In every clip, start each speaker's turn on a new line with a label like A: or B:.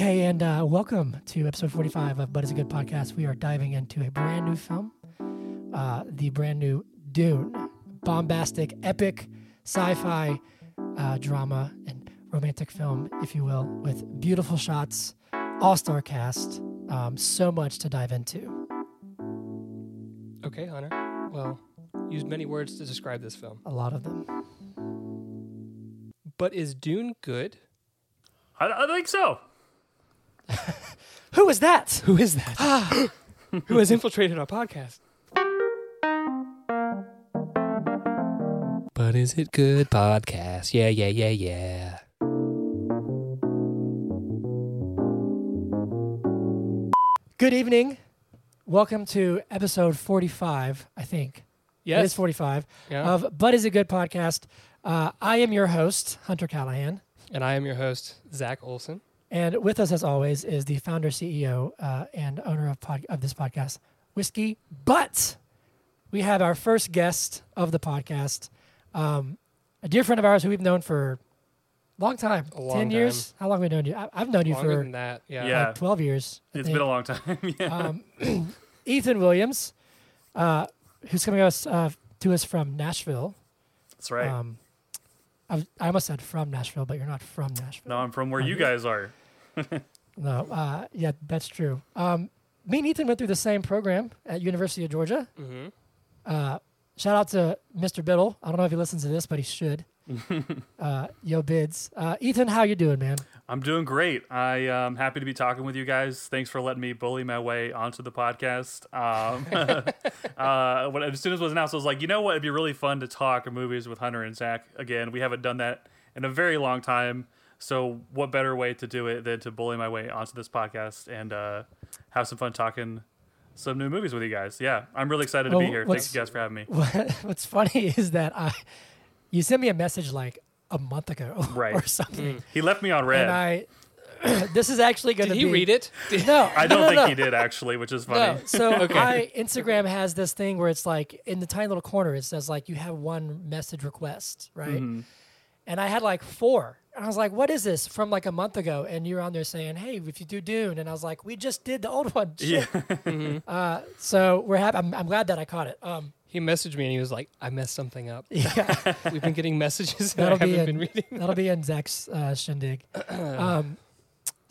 A: Okay, and uh, welcome to episode 45 of But It's a Good Podcast. We are diving into a brand new film, uh, the brand new Dune. Bombastic, epic sci fi uh, drama and romantic film, if you will, with beautiful shots, all star cast, um, so much to dive into.
B: Okay, Hunter. Well, use many words to describe this film.
A: A lot of them.
B: But is Dune good?
C: I, I think so.
A: Who is that?
B: Who is that? Who has infiltrated our podcast? But is it good podcast? Yeah, yeah, yeah, yeah.
A: Good evening. Welcome to episode 45, I think. Yeah. It is 45
B: Yeah.
A: of But Is a Good Podcast. Uh, I am your host, Hunter Callahan.
B: and I am your host, Zach Olson.
A: And with us, as always, is the founder, CEO, uh, and owner of pod- of this podcast, Whiskey. But we have our first guest of the podcast, um, a dear friend of ours who we've known for a long time,
B: A long
A: ten years. How long have we known you? I- I've known you
B: Longer
A: for
B: than that, yeah.
C: Yeah.
A: like twelve years. I
C: It's
A: think.
C: been a long time. yeah.
A: um, Ethan Williams, uh, who's coming us uh, to us from Nashville.
C: That's right.
A: Um, I, was- I almost said from Nashville, but you're not from Nashville.
C: no, I'm from where
A: um,
C: you guys are.
A: No, uh, yeah, that's true. Um, me and Ethan went through the same program at University of Georgia.
B: Mm-hmm.
A: Uh, shout out to Mr. Biddle. I don't know if he listens to this, but he should. uh, yo, bids. Uh, Ethan, how you doing, man?
C: I'm doing great. I am happy to be talking with you guys. Thanks for letting me bully my way onto the podcast. Um, uh, when, as soon as it was announced, I was like, you know what? It'd be really fun to talk movies with Hunter and Zach again. We haven't done that in a very long time. So, what better way to do it than to bully my way onto this podcast and uh, have some fun talking some new movies with you guys? Yeah, I'm really excited to be here. Thanks, you guys, for having me.
A: What, what's funny is that I, you sent me a message like a month ago
C: Right.
A: or something,
C: He left me on read.
A: and I. this is actually going
B: Did
A: to
B: he
A: be.
B: read it?
A: No,
C: I don't
A: no,
C: think
A: no.
C: he did actually, which is funny.
A: No. So
B: Okay.
A: I Instagram has this thing where it's like in the tiny little corner it says like you have one message request, right?
C: Mm-hmm.
A: And I had like four. And I was like, what is this from like a month ago? And you're on there saying, hey, if you do Dune. And I was like, we just did the old one.
C: Yeah.
A: Shit. Uh, so we're happy. I'm, I'm glad that I caught it. Um,
B: He messaged me and he was like, I messed something up.
A: yeah,
B: We've been getting messages that I
A: That'll be in-
B: been reading.
A: that'll be in Zach's uh, shindig. Um,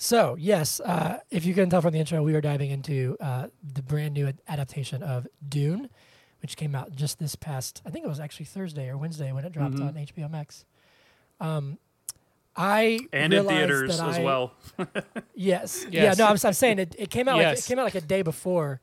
A: so, yes, uh, if you couldn't tell from the intro, we are diving into uh, the brand new adaptation of Dune, which came out just this past, I think it was actually Thursday or Wednesday when it dropped
C: Mhm.
A: on HBO Max. Um, I
C: and in
A: realized
C: theaters
A: that
C: as
A: I-
C: well.
A: Yes. Yeah. No, I'm, I'm saying it, it came out like it came out like a day before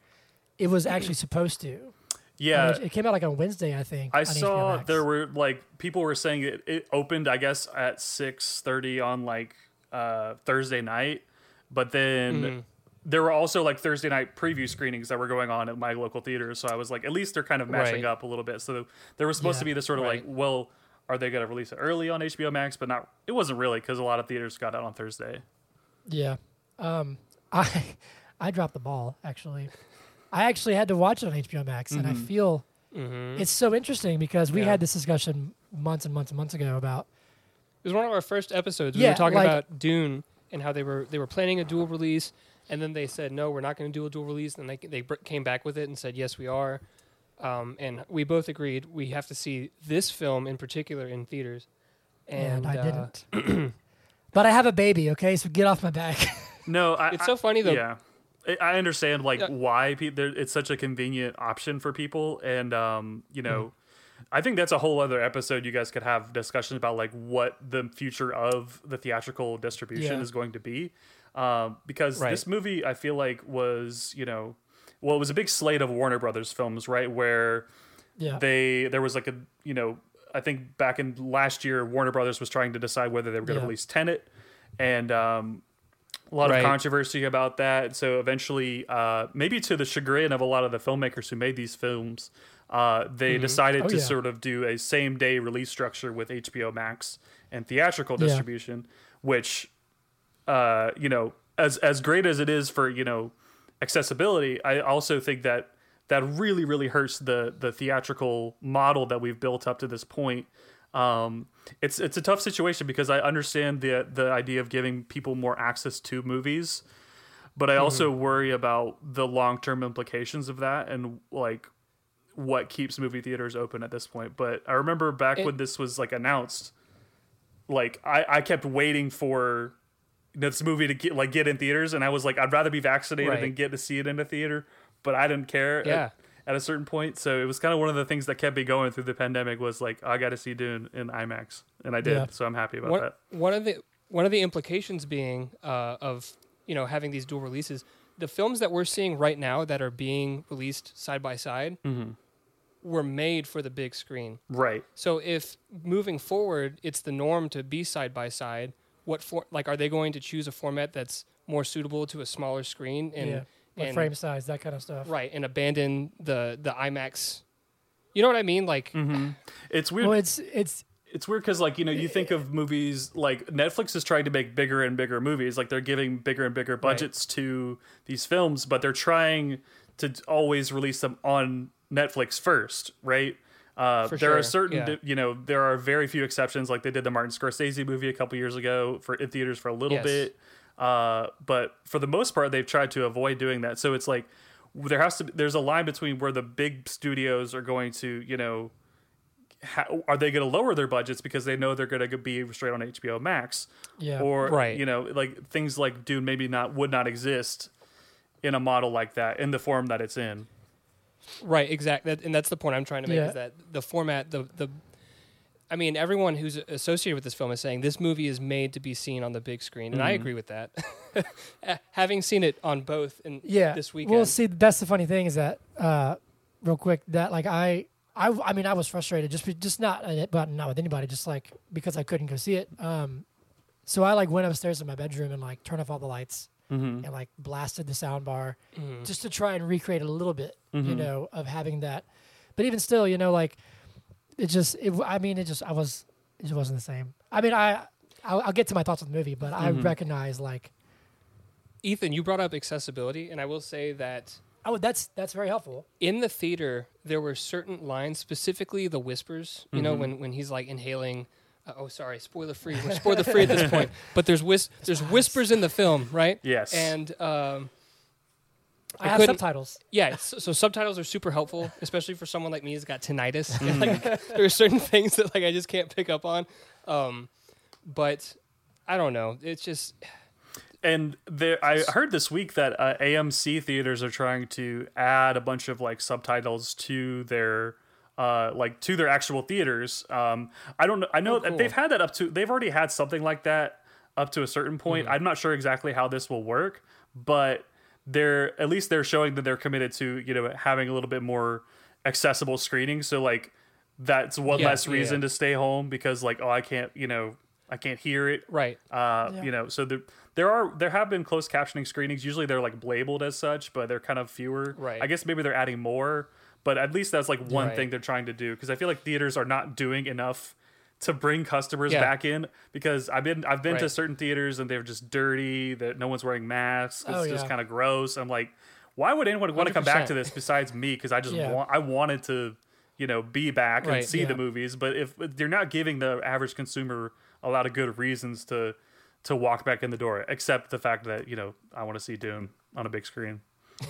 A: it was actually supposed to.
C: Yeah.
A: It came out like on Wednesday, I think.
C: I saw there were like people were saying it, it opened I guess at 6:30 on like uh Thursday night, but then
B: Mhm.
C: there were also like Thursday night preview screenings that were going on at my local theaters, so I was like at least they're kind of matching
B: Right.
C: up a little bit. So there was supposed
A: Yeah.
C: to be this sort of like, well, are they going to release it early on HBO Max, but not it wasn't really cuz a lot of theaters got out on Thursday.
A: Yeah. Um, I I dropped the ball actually. I actually had to watch it on HBO Max, and I
C: Mhm.
A: feel
B: Mhm.
A: it's so interesting because we
B: Yeah.
A: had this discussion months and months and months ago about
B: It was one of our first episodes. We
A: Yeah,
B: were talking
A: like-
B: about Dune and how they were they were planning a dual release, and then they said no, we're not going to do a dual release. And they they br- came back with it and said yes, we are. Um, and we both agreed we have to see this film in particular in theaters.
A: and,
B: And,
A: I
B: uh,
A: didn't. but I have a baby, okay? So get off my back.
C: No, I,
B: It's
C: I-
B: so funny though.
C: Yeah, I- I understand like
B: Yeah.
C: why pe- there, it's such a convenient option for people, and um, you know,
B: Mm-hmm.
C: I think that's a whole other episode. You guys could have discussions about like what the future of the theatrical distribution
A: Yeah.
C: is going to be, um, because
B: Right.
C: this movie I feel like was you know, well, it was a big slate of Warner Brothers films, right? Where
A: yeah.
C: they there was like a you know I think back in last year Warner Brothers was trying to decide whether they were going to
A: Yeah.
C: release Tenet, and um, a lot
B: Right.
C: of controversy about that. So eventually, uh, maybe to the chagrin of a lot of the filmmakers who made these films, uh, they decided
A: Oh,
C: to
A: yeah.
C: sort of do a same day release structure with HBO Max and theatrical
A: Yeah.
C: distribution, which uh, you know, as as great as it is for you know accessibility, I also think that that really really hurts the the theatrical model that we've built up to this point. um, it's it's a tough situation because I understand the the idea of giving people more access to movies, but I also worry about the long term implications of that and like what keeps movie theaters open at this point. But I remember back
B: It-
C: when this was like announced, like I, I kept waiting for this movie to get like get in theaters, and I was like, I'd rather be vaccinated
B: Right.
C: than get to see it in a theater, but I didn't care. at-
B: Yeah.
C: At, a certain point, so it was kind of one of the things that kept me going through the pandemic was like I got to see Dune in IMAX, and I did.
A: Yeah.
C: So I'm happy about
B: one,
C: that.
B: one of the one of the implications being uh, of you know having these dual releases the films that we're seeing right now that are being released side by side
C: Mm-hmm.
B: were made for the big screen
C: Right.
B: so if moving forward it's the norm to be side by side what for like are they going to choose a format that's more suitable to a smaller screen and
A: yeah. Like
B: and-
A: frame size, that kind of stuff.
B: right and abandon the the imax you know what i mean like
C: Mm-hmm. It's weird.
A: Well, it's it's
C: it's weird because like you know you think of movies like netflix is trying to make bigger and bigger movies like they're giving bigger and bigger budgets to these films but they're trying to always release them on netflix first right uh, there are certain
B: yeah.
C: you know there are very few exceptions like they did the martin scorsese movie a couple years ago for in theaters for a little
B: Yes.
C: bit uh, but for the most part they've tried to avoid doing that so it's like there has to be, there's a line between where the big studios are going to you know how, are they going to lower their budgets because they know they're going to be straight on HBO Max,
A: yeah.
C: or
B: Right.
C: you know, like things like Dune maybe not would not exist in a model like that in the form that it's in.
B: Right, exactly, that, and that's the point I'm trying to make
A: Yeah.
B: is that the format, the the, I mean, everyone who's associated with this film is saying this movie is made to be seen on the big screen, and I
C: Mm-hmm.
B: agree with that. Having seen it on both in
A: yeah.
B: this weekend,
A: Well, see, that's the funny thing is that, uh, real quick, that like I, I, I mean, I was frustrated just, just not, uh, but not with anybody, just like because I couldn't go see it. Um, so I like went upstairs in my bedroom and like turned off all the lights
C: Mm-hmm.
A: and like blasted the sound bar
B: Mhm.
A: just to try and recreate a little bit, you
C: Mhm.
A: know, of having that. But even still, you know, like it just, it, I mean, it just, I was, it just wasn't the same. I mean, I, I'll, I'll get to my thoughts on the movie, but I
C: Mhm.
A: recognize like,
B: Ethan, you brought up accessibility, and I will say that
A: oh, that's that's very helpful.
B: in the theater there were certain lines, specifically the whispers. You know,
C: Mhm.
B: when when he's like inhaling. Uh, oh, sorry, spoiler free. We're spoiler free at this point, but there's whis- there's whispers in the film, right?
C: Yes.
B: And um,
A: I,
B: I
A: have subtitles.
B: Yeah, so, so subtitles are super helpful, especially for someone like me who's got tinnitus.
C: Mm-hmm.
B: like, there are certain things that like I just can't pick up on. Um, but I don't know. It's just
C: And there, I heard this week that uh, AMC theaters are trying to add a bunch of like subtitles to their, uh, like to their actual theaters. Um, I don't know. I know
B: Oh,
C: that
B: cool.
C: they've had that up to. They've already had something like that up to a certain point.
B: Mm-hmm.
C: I'm not sure exactly how this will work, but they're at least they're showing that they're committed to you know having a little bit more accessible screening. So like that's one
B: Yeah,
C: less
B: yeah,
C: reason
B: yeah.
C: to stay home because like oh I can't you know I can't hear it
B: right.
C: uh,
A: Yeah.
C: You know, so there there are there have been closed captioning screenings. Usually they're like labeled as such, but they're kind of fewer.
B: Right.
C: I guess maybe they're adding more, but at least that's like one
B: Right.
C: thing they're trying to do because I feel like theaters are not doing enough to bring customers
B: Yeah.
C: back in because I've been I've been to certain theaters and they're just dirty that no one's wearing masks. It's
A: Oh,
C: just
A: yeah.
C: kind of gross. I'm like, why would anyone want to come back to this besides me? Because I just
A: Yeah.
C: want I wanted to you know be back and
B: Right.
C: see the movies, but if they're not giving the average consumer a lot of good reasons to to walk back in the door, except the fact that you know I want to see Dune on a big screen.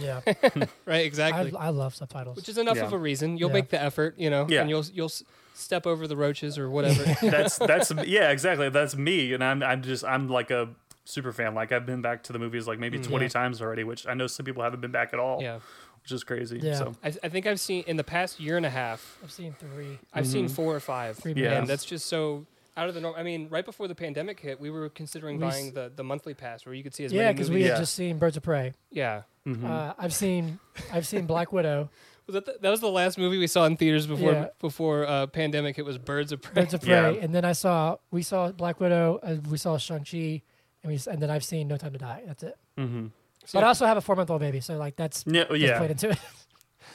A: Yeah,
B: Right. Exactly.
A: I love subtitles.
B: Which is enough
C: Yeah.
B: of a reason. You'll
A: Yeah.
B: make the effort, you know,
C: Yeah.
B: and you'll you'll step over the roaches or whatever.
C: That's that's yeah, exactly. That's me, and I'm I'm just I'm like a super fan. Like I've been back to the movies like maybe 20
A: Yeah.
C: times already, which I know some people haven't been back at all,
B: yeah.
C: which is crazy.
A: Yeah.
C: So
B: I, I think I've seen in the past year and a half.
A: I've seen three.
B: I've seen
C: Mhm.
B: four or five.
A: Three
C: Yeah.
B: And that's just so out of the norm. I mean, right before the pandemic hit, we were considering
A: We s-
B: buying the, the monthly pass where you could see as many.
A: Yeah,
B: because
A: we had
C: Yeah.
A: just seen Birds of Prey.
B: yeah.
C: mhm.
A: Uh, I've seen I've seen Black Widow,
B: Was that the, that was the last movie we saw in theaters before
A: Yeah.
B: before uh, pandemic? It was Birds of Prey.
A: Birds of Prey,
C: Yeah.
A: and then I saw we saw Black Widow, uh, we saw Shang Chi, and we and then I've seen No Time to Die. That's it.
C: Mhm.
B: So
A: But I also have a four month old baby, so like that's
C: yeah,
A: just
C: yeah,
A: played into it.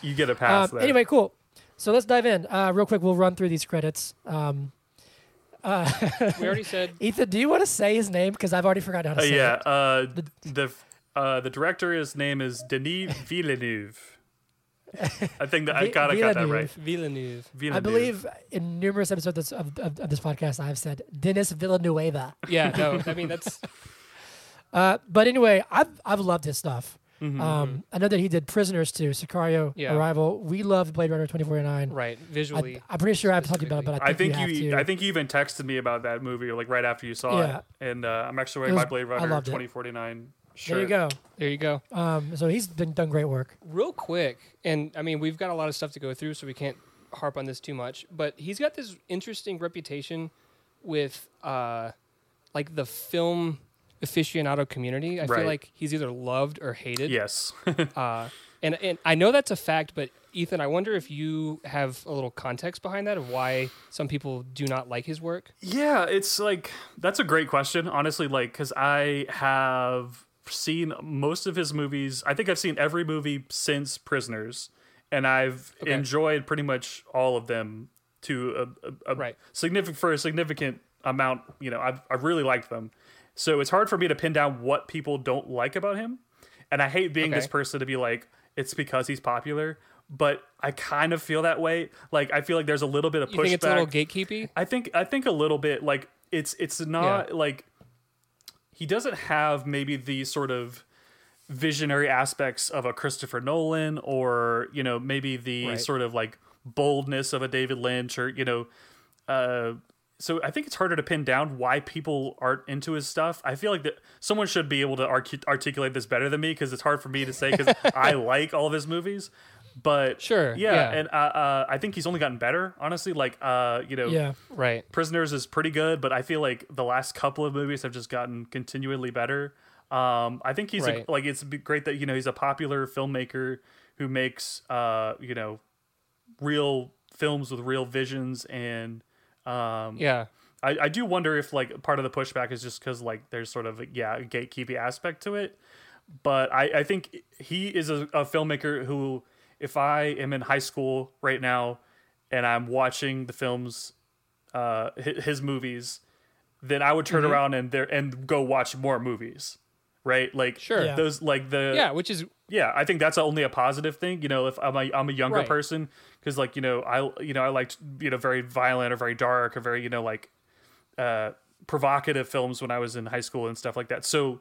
C: you get a pass.
A: Um,
C: there.
A: anyway, cool. So let's dive in uh, real quick. We'll run through these credits. Um, uh,
B: we already said
A: Ethan, do you want to say his name? Because I've already forgotten how to
C: Uh,
A: say
C: yeah,
A: it.
C: uh, the uh, the director, his name is Denis Villeneuve. I think that I
A: Vi-
C: kind of got that right.
B: Villeneuve.
C: Villeneuve.
A: I believe in numerous episodes of, of, of this podcast, I've said Dennis Villanueva.
B: Yeah, no, I mean that's
A: Uh, but anyway, I've I've loved his stuff.
C: Mhm.
A: Um, I know that he did Prisoners too, Sicario,
B: Yeah.
A: Arrival. We love Blade Runner 2049.
B: right visually.
A: I, I'm pretty sure I've talked about it, but I
C: I
A: think,
C: think
A: you,
C: you,
A: have
C: I think you even texted me about that movie like right after you saw
A: Yeah.
C: it, and uh, I'm actually
A: It
C: wearing
A: was-
C: my Blade Runner
A: loved
C: 2049 shirt.
A: there you go.
B: there you go.
A: Um, so he's been done great work.
B: Real quick, and I mean we've got a lot of stuff to go through, so we can't harp on this too much. But he's got this interesting reputation with uh, like the film aficionado community. I
C: Right.
B: feel like he's either loved or hated.
C: Yes.
B: Uh, and and I know that's a fact, but Ethan, I wonder if you have a little context behind that of why some people do not like his work.
C: Yeah, it's like that's a great question, honestly. Like, because I have seen most of his movies. I think I've seen every movie since Prisoners, and I've
B: Okay.
C: enjoyed pretty much all of them to a, a, a
B: Right.
C: significant for a significant amount. You know, I've I've really liked them. So it's hard for me to pin down what people don't like about him, and I hate being this person to be like it's because he's popular. But I kind of feel that way. Like I feel like there's a little bit of
B: You
C: pushback.
B: think it's a little gatekeepy?
C: I think I think a little bit like it's it's not like he doesn't have maybe the sort of visionary aspects of a Christopher Nolan or you know maybe the
B: Right.
C: sort of like boldness of a David Lynch or you know uh so I think it's harder to pin down why people aren't into his stuff. I feel like that someone should be able to articulate this better than me because it's hard for me to say because I like all of his movies. But
B: Sure,
C: yeah,
B: yeah.
C: and uh, uh, I think he's only gotten better. Honestly, like uh, you know,
A: Yeah.
B: Right.
C: Prisoners is pretty good, but I feel like the last couple of movies have just gotten continually better. Um, I think he's
B: Right.
C: a, like it's great that you know he's a popular filmmaker who makes uh, you know real films with real visions, and um,
B: Yeah.
C: I, I do wonder if like part of the pushback is just because like there's sort of a, yeah a gatekeeping aspect to it. But I, I think he is a, a filmmaker who, if I am in high school right now and I'm watching the films, uh, his movies, then I would turn
B: Mm-hmm.
C: around and there and go watch more movies, right? Like
B: Sure.
A: Yeah.
C: those like the
B: Yeah, which is
C: yeah, I think that's only a positive thing. You know, if I'm a, I'm a younger
B: Right.
C: person, because like you know, I you know I liked you know very violent or very dark or very you know like uh, provocative films when I was in high school and stuff like that. So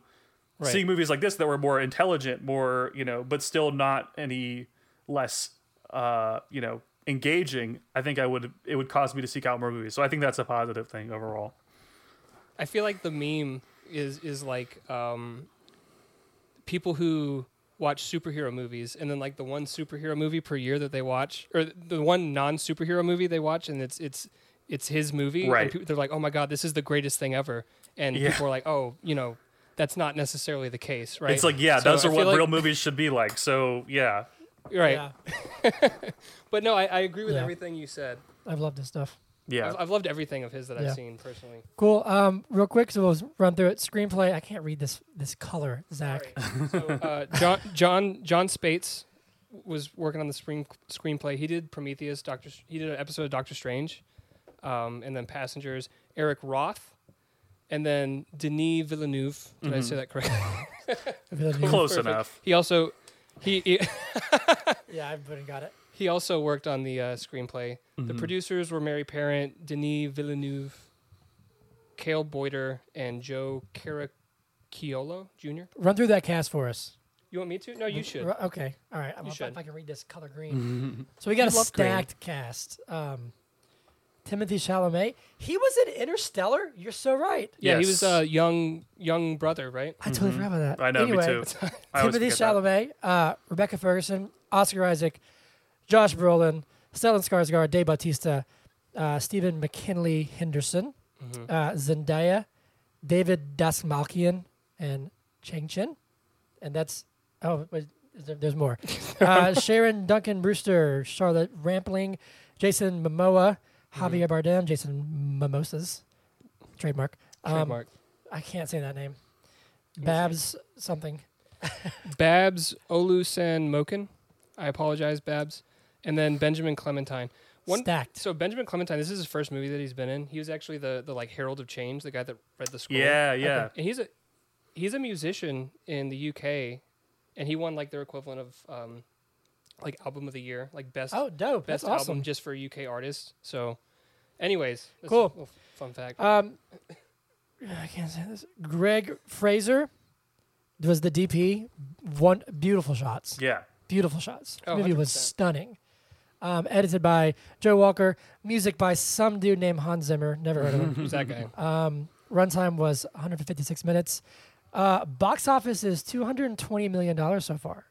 B: Right.
C: seeing movies like this that were more intelligent, more you know, but still not any less uh, you know engaging, I think I would it would cause me to seek out more movies. So I think that's a positive thing overall.
B: I feel like the meme is is like um, people who watch superhero movies and then like the one superhero movie per year that they watch or the one non superhero movie they watch and it's it's it's his movie and
C: Right.
B: people, they're like oh my god this is the greatest thing ever and
C: Yeah.
B: people are like oh you know that's not necessarily the case right
C: It's like yeah,
B: So
C: those are what
B: like-
C: real movies should be like. So yeah,
B: right
A: Yeah.
B: but no I, I agree with
A: Yeah.
B: everything you said
A: I've loved this stuff.
C: Yeah.
B: I've, I've loved everything of his that
A: Yeah.
B: I've seen personally
A: Cool. Um, real quick, so we'll run through it. Screenplay. I can't read this this color, Zach.
B: so, uh, John John John Spaihts was working on the screen screenplay. He did Prometheus, Doctor. He did an episode of Doctor Strange, um, and then Passengers. Eric Roth, and then Denis Villeneuve. Did I say that correctly?
C: Close
B: Perfect.
C: enough.
B: He also he he,
A: Yeah, I've been got it.
B: He also worked on the uh, screenplay. The producers were Mary Parent, Denis Villeneuve, Cale Boyter, and Joe Caracciolo Jr.
A: Run through that cast for us.
B: You want me to? No, you should.
A: Ru- Okay. All right. I'm
B: You
A: if. I can read this color green. so we got a
B: You love green.
A: stacked cast. Um, Timothy Chalamet. He was in Interstellar. You're so right.
B: Yeah, he was a young young brother, right?
A: I totally forgot about that.
C: Mm-hmm. I know, me
A: anyway,
C: too.
A: Timothy
C: forget.
A: Chalamet, uh, Rebecca Ferguson, Oscar Isaac, Josh Brolin, Stellan Skarsgård, Dave Bautista, uh, Stephen McKinley Henderson,
B: Mm-hmm.
A: uh, Zendaya, David Dastmalchian, and Chang Chen. And that's, oh, wait, there- there's more. uh, Sharon Duncan Brewster, Charlotte Rampling, Jason Momoa,
B: Mm-hmm.
A: Javier Bardem, Jason Mimosas, trademark. Um,
B: Trademark.
A: I can't say that name. Babs something.
B: Babs Olusan Moken. I apologize, Babs. And then Benjamin Clementine. One
A: Stacked.
B: so Benjamin Clementine, this is his first movie that he's been in. He was actually the the like Herald of Change, the guy that read the scroll.
C: Yeah, yeah.
B: And he's a he's a musician in the UK, and he won like their equivalent of um, like album of the year, like best
A: Oh, dope.
B: best
A: That's awesome.
B: album just for UK artists. So, anyways, that's
A: Cool.
B: a little fun fact.
A: Um, I can't say this. Greig Fraser was the DP. One beautiful shots.
C: Yeah.
A: Beautiful shots. The
B: Oh,
A: movie was
B: 100%.
A: stunning. Um, edited by Joe Walker. Music by some dude named Hans Zimmer. Never heard of him.
B: Who's that guy?
A: Um, runtime was 156 minutes. Uh, box office is 220 million dollars so far.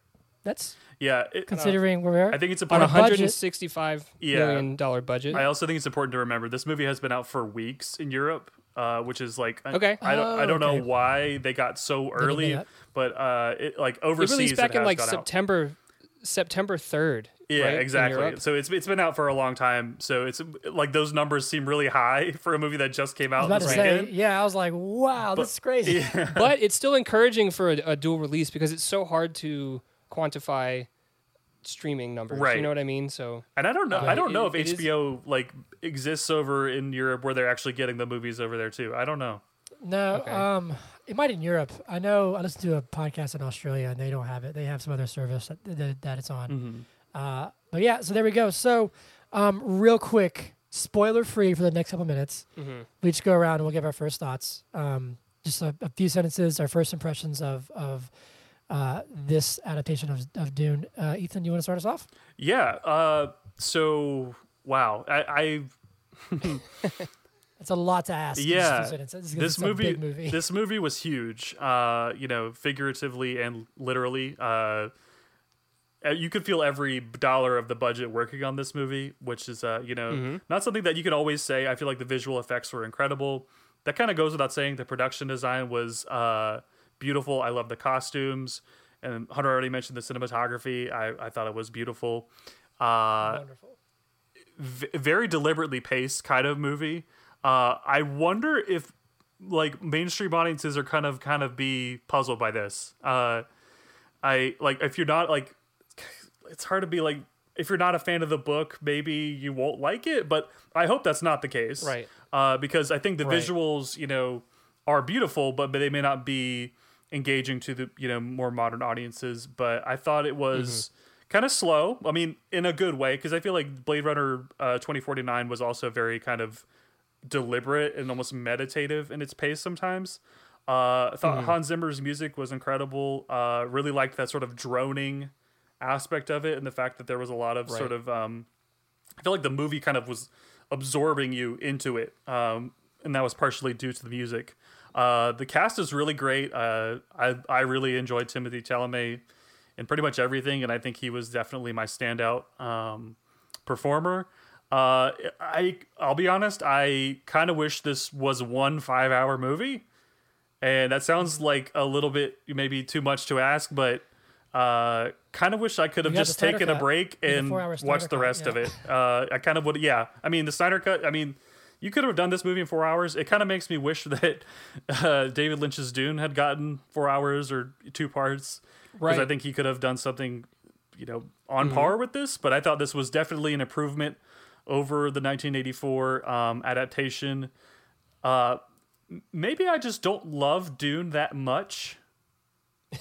A: That's
C: Yeah. It,
A: considering where we're
C: I think it's
B: On a
C: important.
A: budget-
B: hundred and sixty-five
C: Yeah.
B: million dollar budget.
C: I also think it's important to remember this movie has been out for weeks in Europe, uh, which is like
B: Okay.
C: I don't I
A: Oh,
C: don't
A: okay.
C: know why they got so early, but uh, it, like overseas it
B: released back
C: it
B: in like
C: gone out.
B: September, September third.
C: Yeah,
B: right,
C: exactly. So it's it's been out for a long time. So it's like those numbers seem really high for a movie that just came
A: I was
C: out
A: about to
C: this
A: say, yeah, I was like, wow,
C: But-
A: this is crazy.
C: Yeah.
B: but it's still encouraging for a, a dual release because it's so hard to quantify streaming numbers. You know what I mean? So
C: And I don't know.
B: Uh,
C: I don't know
B: it-
C: if
B: it is-
C: HBO like exists over in Europe where they're actually getting the movies over there too. I don't know.
A: No,
B: Okay.
A: um, it might in Europe. I know I listened to a podcast in Australia and they don't have it. They have some other service that, that, that it's on.
C: Mm-hmm.
A: Uh, but yeah, so there we go. So, um, real quick, spoiler free for the next couple minutes.
B: mhm.
A: We just go around and we'll give our first thoughts. Um, just a, a few sentences, our first impressions of of uh, this adaptation of, of Dune. Uh, Ethan, do you want to start us off?
C: Yeah. Uh, so wow, I,
A: It's a lot to ask. in just a
C: Yeah,
A: few sentences, 'cause
C: this movie,
A: movie.
C: this movie was huge. Uh, you know, figuratively and literally. Uh, you could feel every dollar of the budget working on this movie, which is, uh, you know,
B: Mm-hmm.
C: not something that you can always say. I feel like the visual effects were incredible. That kind of goes without saying. The production design was uh, beautiful. I love the costumes. And Hunter already mentioned the cinematography. I, I thought it was beautiful. Uh,
A: Wonderful.
C: v- very deliberately paced kind of movie. Uh, I wonder if like mainstream audiences are kind of kind of be puzzled by this. Uh, I like if you're not like it's hard to be like if you're not a fan of the book, maybe you won't like it. But I hope that's not the case,
B: Right.
C: Uh, because I think the
B: Right.
C: visuals, you know, are beautiful, but, but they may not be engaging to the you know more modern audiences. But I thought it was kind of slow. I mean, in a good way, because I feel like Blade Runner uh, 2049 was also very kind of deliberate and almost meditative in its pace sometimes. Uh, I thought Hans Zimmer's music was incredible. Uh, really liked that sort of droning aspect of it, and the fact that there was a lot of sort of. Um, I feel like the movie kind of was absorbing you into it, um, and that was partially due to the music. Uh, the cast is really great. Uh, I I really enjoyed Timothy Chalamet in pretty much everything, and I think he was definitely my standout um, performer. Uh, I I'll be honest, I kind of wish this was one five hour movie, and that sounds like a little bit maybe too much to ask, but uh, kind of wish I could have just taken a break and watched the
A: Cut,
C: rest of it. Uh, I kind of would, yeah. I mean, the Snyder cut. I mean, you could have done this movie in four hours. It kind of makes me wish that uh, David Lynch's Dune had gotten four hours or two parts because
B: Right.
C: I think he could have done something, you know, on par with this. But I thought this was definitely an improvement over the 1984 um, adaptation. Uh, maybe I just don't love Dune that much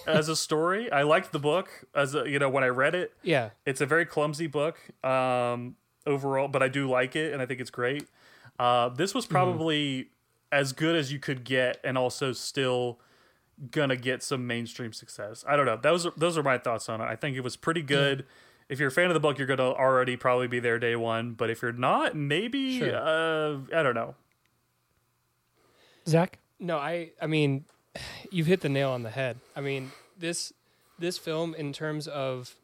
C: as a story. I liked the book as a, you know when I read it.
B: yeah,
C: It's a very clumsy book um, overall, but I do like it and I think it's great. Uh, this was probably as good as you could get, and also still gonna get some mainstream success. I don't know. Those are, those are my thoughts on it. I think it was pretty good. If you're a fan of the book, you're gonna already probably be there day one. But if you're not, maybe
B: Sure.
C: uh, I don't know.
A: Zach?
B: No, I I mean, you've hit the nail on the head. I mean, this this film in terms of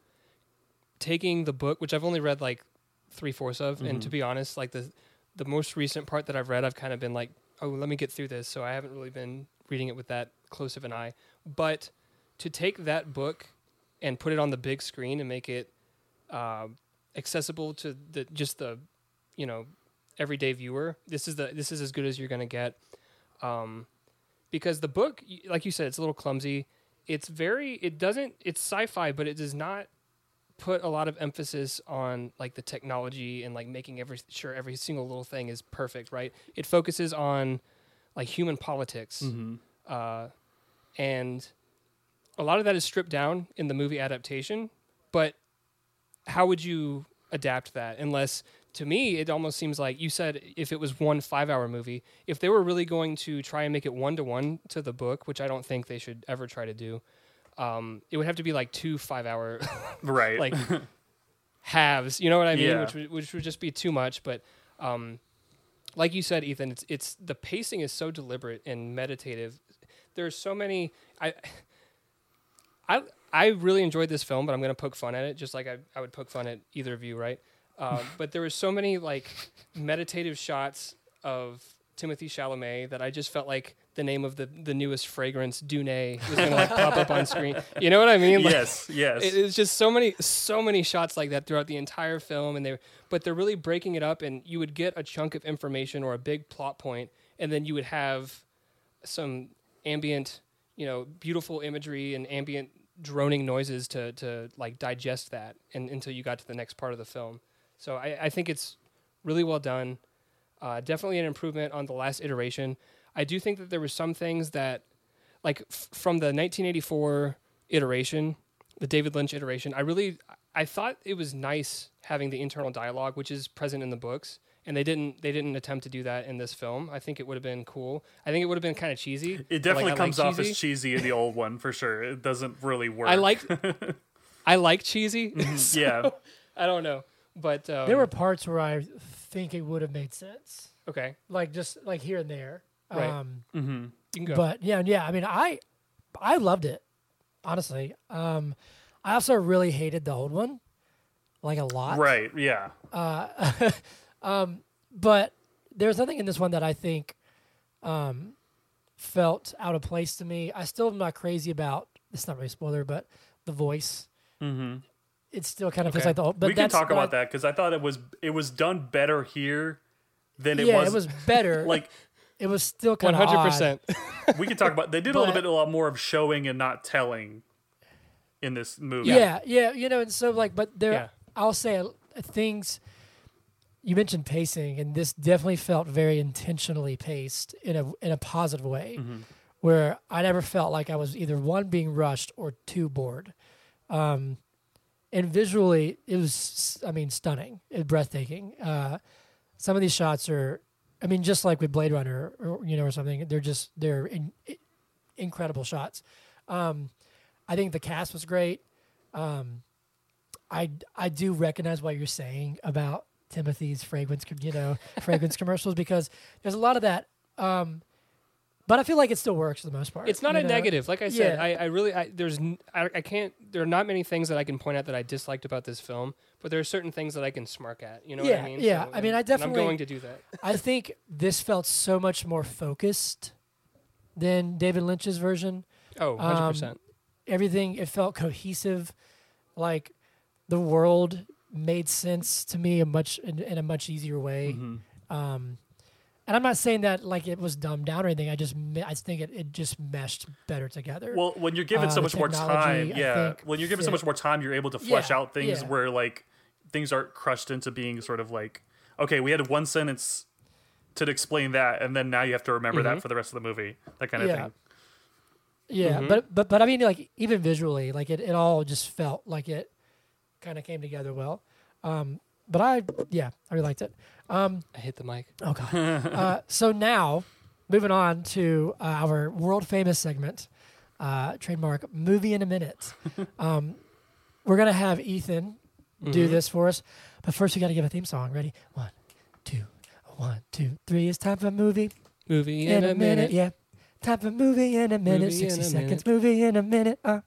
B: taking the book, which I've only read like three fourths of, and to be honest, like the the most recent part that I've read, I've kind of been like, oh, let me get through this. So I haven't really been reading it with that close of an eye. But to take that book and put it on the big screen and make it um accessible to the just the you know everyday viewer, this is the this is as good as you're gonna get um, because the book, like you said, it's a little clumsy. It's very, it doesn't, it's sci-fi, but it does not put a lot of emphasis on like the technology and like making every sure every single little thing is perfect, right? It focuses on like human politics, uh, and a lot of that is stripped down in the movie adaptation, but how would you adapt that unless to me it almost seems like you said if it was one five hour movie if they were really going to try and make it one to one to the book which i don't think they should ever try to do um, it would have to be like two five hour
C: right.
B: like halves you know what i mean
C: Yeah.
B: which, would, which would just be too much but um, like you said ethan it's, it's the pacing is so deliberate and meditative there's so many i I I really enjoyed this film, but I'm gonna poke fun at it, just like I, I would poke fun at either of you, right? Um, but there were so many like meditative shots of Timothy Chalamet that I just felt like the name of the the newest fragrance, Dune, was gonna like pop up on screen. You know what I mean? Like,
C: yes, yes.
B: it is just so many so many shots like that throughout the entire film and they but they're really breaking it up and you would get a chunk of information or a big plot point and then you would have some ambient you know beautiful imagery and ambient droning noises to to like digest that and until you got to the next part of the film so i, I think it's really well done uh, definitely an improvement on the last iteration i do think that there were some things that like f- from the 1984 iteration the David Lynch iteration, I really I thought it was nice having the internal dialogue, which is present in the books, and they didn't they didn't attempt to do that in this film. I think it would have been cool. I think it would have been kind of cheesy.
C: it definitely
B: like,
C: comes
B: like
C: off
B: cheesy.
C: as cheesy in the old one for sure. It doesn't really work.
B: I like I like cheesy. so
C: yeah.
B: I don't know, but um,
A: There were parts where I think it would have made sense,
B: okay.
A: like just like here and there.
B: Right.
A: Um,
C: hmm
B: You can go.
A: But yeah, yeah. I mean, I I loved it, honestly. Um, I also really hated the old one, like a lot.
C: Right. Yeah.
A: Uh, um, but there's nothing in this one that I think um, felt out of place to me. I still am not crazy about. It's not really a spoiler, but the voice.
C: hmm
A: It still kind of feels
B: Okay.
A: like the old. But
C: we can talk about
A: I-
C: that because I thought it was it was done better here than it
A: yeah,
C: was.
A: it was better.
C: like
A: it was still kind of
B: hundred percent.
C: we can talk about. They did a little bit a lot more of showing and not telling in this movie.
A: Yeah. yeah, You know, and so like, but there,
B: Yeah.
A: I'll say uh, things. You mentioned pacing, and this definitely felt very intentionally paced in a in a positive way,
C: Mm-hmm.
A: where I never felt like I was either one being rushed or two bored. Um, and visually, it was, I mean, stunning, it was breathtaking. Uh, some of these shots are, I mean, just like with Blade Runner, or you know, or something. They're just they're in, incredible shots. Um, I think the cast was great. Um, I I do recognize what you're saying about Timothy's fragrance you know, fragrance commercials because there's a lot of that. Um, but I feel like it still works for the most part.
B: It's not a
A: know?
B: negative. Like I said,
A: Yeah.
B: I, I really, I, there's, n- I, I can't, there are not many things that I can point out that I disliked about this film, but there are certain things that I can smirk at. You know what I mean?
A: yeah. I mean, I
B: and
A: definitely-
B: I'm going to do that.
A: I think this felt so much more focused than David Lynch's version.
B: Oh, 100%.
A: Um, Everything it felt cohesive, like the world made sense to me a much in, in a much easier way.
C: Mhm.
A: Um, and I'm not saying that like it was dumbed down or anything. I just I think it, it just meshed better together.
C: Well, when you're given
A: Uh,
C: so much more time, yeah.
A: think,
C: When you're given so much more time, you're able to flesh
A: Yeah,
C: out things
A: yeah.
C: where like things aren't crushed into being sort of like, okay, we had one sentence to explain that, and then now you have to remember that for the rest of the movie. That kind of
A: Yeah.
C: thing.
A: Yeah,
B: Mhm.
A: but but but I mean, like even visually, like it, it all just felt like it kind of came together well. Um, but I, yeah, I really liked it. Um,
B: I hit the mic.
A: oh god. uh, so now, moving on to uh, our world famous segment, uh, trademark movie in a minute. Um, we're gonna have Ethan do
B: Mhm.
A: this for us, but first we got to give a theme song. Ready? One, two, one, two, three. It's time for a movie
B: Movie
A: in, a minute. Yeah. Time for movie in a minute.
B: Movie
A: 60
B: a
A: seconds. Movie in a minute. Uh.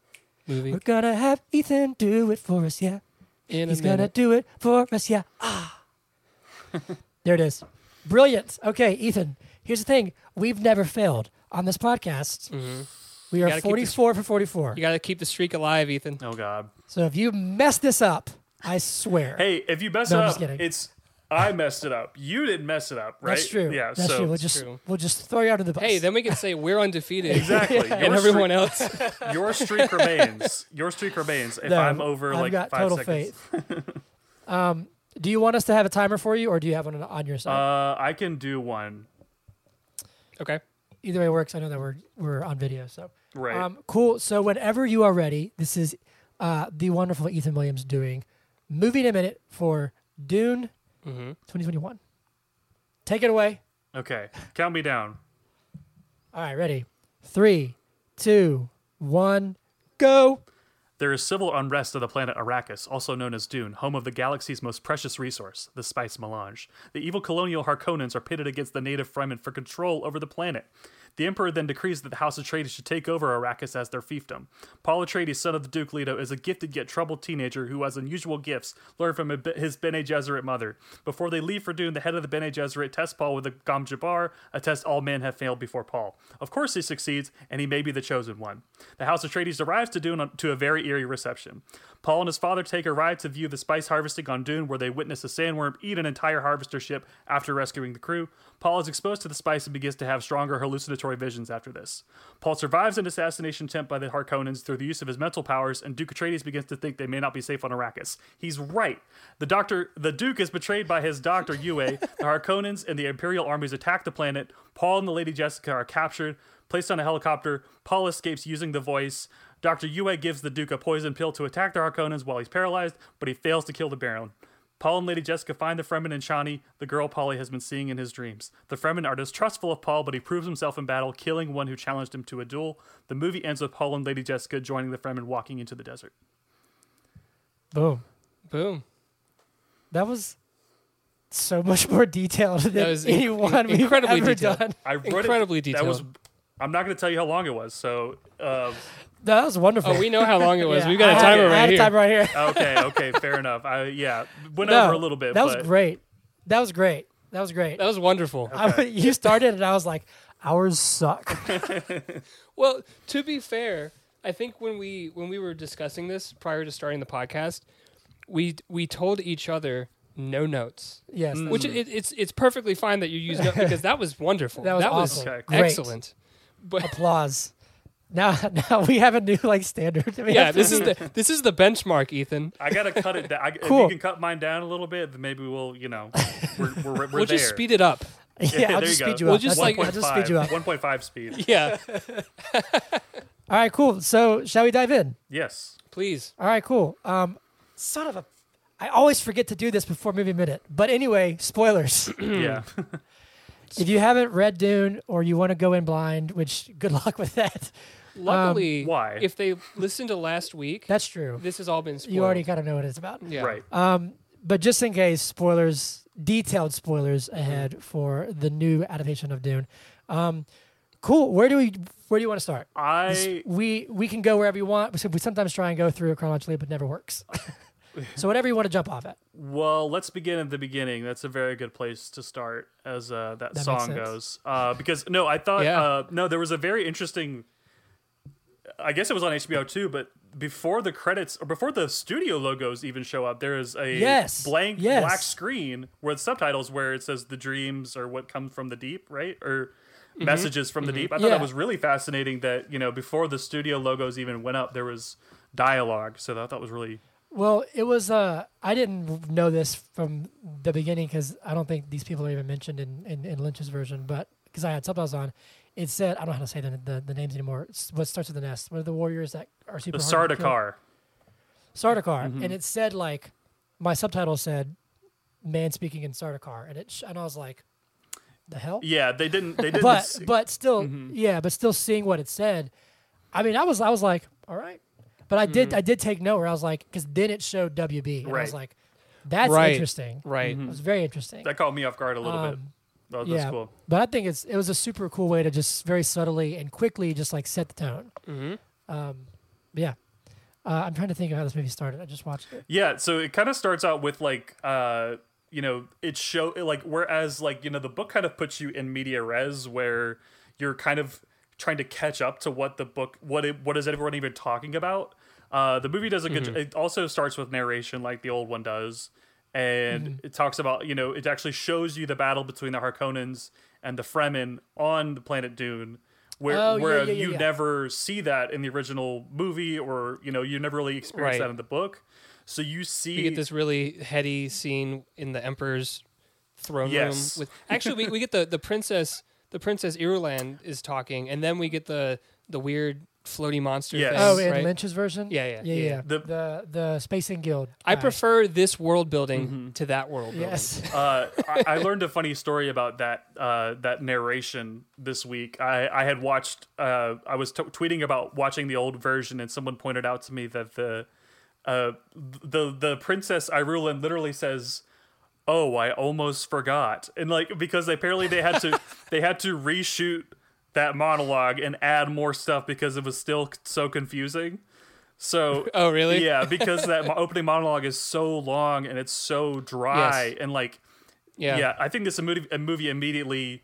B: Movie
A: We're gonna have Ethan do it for us, yeah.
B: In
A: He's gonna do it for us, yeah. Ah. there it is. Brilliant. Okay, Ethan. Here's the thing: we've never failed on this podcast.
B: Mhm.
A: We are
B: gotta
A: 44 for 44.
B: You got to keep the streak alive, Ethan.
C: Oh God.
A: So if you mess this up, I swear.
C: Hey, if you mess
A: No,
C: it
A: I'm
C: up,
A: just kidding.
C: it's I messed it up. You didn't mess it up, right?
A: That's true.
C: Yeah.
A: That's
C: so
A: true. We'll just
B: true.
A: we'll just throw you out of the bus.
B: Hey, then we can say we're undefeated.
C: exactly.
B: And
C: Your
B: everyone else.
C: your streak remains. Your streak remains. If
A: No,
C: I'm over
A: I've
C: like
A: got
C: five
A: total
C: seconds.
A: faith. um, do you want us to have a timer for you, or do you have one on- on your side?
C: Uh, I can do one.
B: Okay.
A: Either way works. I know that we're we're on video, so.
C: Right.
A: Um, cool. So whenever you are ready, this is uh, the wonderful Ethan Williams doing movie in a minute for Dune
B: Mm-hmm.
A: 2021. Take it away.
C: Okay, count me down.
A: All right, ready. Three, two, one, go.
C: There is civil unrest of the planet Arrakis, also known as Dune, home of the galaxy's most precious resource, the spice melange. The evil colonial Harkonnens are pitted against the native Fremen for control over the planet. The Emperor then decrees that the House of Atreides should take over Arrakis as their fiefdom. Paul Atreides, son of the Duke Leto, is a gifted yet troubled teenager who has unusual gifts learned from his Bene Gesserit mother. Before they leave for Dune, the head of the Bene Gesserit tests Paul with the Gom Jabbar, a test all men have failed before Paul. Of course, he succeeds, and he may be the chosen one. The House of Atreides arrives to Dune to a very eerie reception. Paul and his father take a ride to view the spice harvesting on Dune, where they witness a sandworm eat an entire harvester ship after rescuing the crew. Paul is exposed to the spice and begins to have stronger hallucinatory visions after this. Paul survives an assassination attempt by the Harkonnens through the use of his mental powers, and Duke Atreides begins to think they may not be safe on Arrakis. He's right. The doctor, the Duke, is betrayed by his doctor Yue. the Harkonnens and the Imperial armies attack the planet. Paul and the Lady Jessica are captured, placed on a helicopter. Paul escapes using the voice. Dr. Yue gives the Duke a poison pill to attack the Harkonnens while he's paralyzed, but he fails to kill the Baron. Paul and Lady Jessica find the Fremen and Chani, the girl Polly has been seeing in his dreams. The Fremen are distrustful of Paul, but he proves himself in battle, killing one who challenged him to a duel. The movie ends with Paul and Lady Jessica joining the Fremen walking into the desert.
A: Boom.
B: Boom.
A: That was so much more detailed than that
B: was inc-
A: anyone we've
B: incredibly
A: ever
B: detailed.
A: done.
C: I wrote
B: Incredibly
C: it,
B: detailed.
C: That was. I'm not going to tell you how long it was. So, uh,
A: That was wonderful.
B: Oh, we know how long it was.
A: Yeah,
B: We've got
A: I
B: a
A: had-
B: timer
A: I
B: right
A: had a timer right here.
C: okay, okay, fair enough. I yeah, went
A: No,
C: over a little bit.
A: That was great. That was great. That was great.
B: That was wonderful.
A: I, you started and I was like, ours suck.
B: Well, to be fair, I think when we when we were discussing this prior to starting the podcast, we we told each other no notes,
A: yes.
C: Mm.
B: which it, it's it's perfectly fine that you use notes because that was wonderful.
A: That was awesome.
C: Okay.
B: Excellent. But
A: Applause. Now, now we have a new like standard. We
B: yeah, this is the this is the benchmark, Ethan.
C: I gotta cut it down. I, If you can cut mine down a little bit, then maybe we'll, you know, we're we're, we're
B: We'll
C: there.
B: just speed it up.
A: yeah. I'll just
C: you go.
A: speed you
B: We'll
A: up.
B: just,
A: That's-
B: like-
A: I'll just speed you up.
C: 1.5 speed.
B: Yeah,
A: All right, cool. So, shall we dive in?
C: Yes.
B: please.
A: All right, cool. Um, son of a, I always forget to do this before movie minute. But anyway, spoilers.
C: yeah.
A: if you haven't read Dune or you want to go in blind, which good luck with that.
B: Luckily,
C: why?
B: if they listened to last week,
A: That's true.
B: this has all been spoiled.
A: You already kind of know what it's about.
B: yeah.
C: Right.
A: Um, but just in case, spoilers, detailed spoilers ahead for the new adaptation of Dune. Um, cool. Where do we where do you want to start? This-
C: I
A: we we can go wherever you want. We we sometimes try and go through it chronologically, but it never works. so whatever you want to jump off at.
C: well, let's begin at the beginning. That's a very good place to start, as uh, that,
A: makes
C: song
A: sense.
C: goes. Uh, because no, I thought
B: Yeah.
C: uh, no, there was a very interesting. I guess it was on HBO too, but before the credits or before the studio logos even show up, there is a
A: Yes.
C: blank
A: Yes.
C: black screen where the subtitles where it says "the dreams" or "what come from the deep," right? Or messages from the deep. I thought
A: Yeah.
C: that was really fascinating. That you know before the studio logos even went up, there was dialogue. So that, that was really
A: Well, it was. Uh, I didn't know this from the beginning because I don't think these people are even mentioned in, in, in Lynch's version. But because I had subtitles on, it said I don't know how to say the the, the names anymore. It's what starts with an S? What are the warriors that are super
C: the
A: hard to kill?
C: Sardaukar.
A: Sardaukar,
C: Mm-hmm.
A: and it said like my subtitle said man speaking in Sardaukar, and it sh- and I was like, the hell.
C: Yeah, they didn't. They didn't.
A: but
C: s-
A: but still
C: Mm-hmm.
A: yeah but still seeing what it said i mean i was i was like all right but i did i did take note where i was like because then it showed wb and i was
C: Mm-hmm.
A: Like that's
B: Right.
A: interesting
B: Right.
C: Mm-hmm.
A: it was very interesting
C: that caught me off guard a little bit. Oh, that's
A: yeah
C: cool.
A: but i think it's it was a super cool way to just very subtly and quickly just like set the tone
B: hmm
A: um yeah uh, i'm trying to think of how this movie started i just watched it
C: Yeah, so it kind of starts out with like uh you know, it show like whereas like, you know, the book kind of puts you in media res where you're kind of trying to catch up to what the book what it what is everyone even talking about. Uh the movie does a good
A: Mm-hmm.
C: it also starts with narration like the old one does. And
A: Mm-hmm.
C: it talks about, you know, it actually shows you the battle between the Harkonnens and the Fremen on the planet Dune. Where,
A: Oh,
C: where
A: yeah, yeah,
C: you
A: yeah.
C: never see that in the original movie or you know you never really experience
B: Right.
C: that in the book so you see
B: We get this really heady scene in the Emperor's throne
C: Yes.
B: room. With actually, we, we get the the princess the princess Irulan is talking, and then we get the the weird floaty monster.
C: Yes.
B: thing,
A: Oh, in
B: right?
A: Lynch's version.
B: Yeah, yeah,
A: yeah,
B: yeah.
A: yeah.
C: The-
A: The the, Spacing Guild.
B: I
A: guy.
B: prefer this world building
C: Mhm.
B: to that world building.
A: Yes.
C: uh, I, I learned a funny story about that uh, that narration this week. I, I had watched. Uh, I was t- tweeting about watching the old version, and someone pointed out to me that the uh, the the princess Irulan literally says, "Oh, I almost forgot," and like because apparently they had to they had to reshoot that monologue and add more stuff because it was still so confusing. So
B: Oh, really?
C: yeah, because that opening monologue is so long and it's so dry
B: Yes.
C: and like
B: Yeah.
C: yeah, I think this a movie, a movie immediately.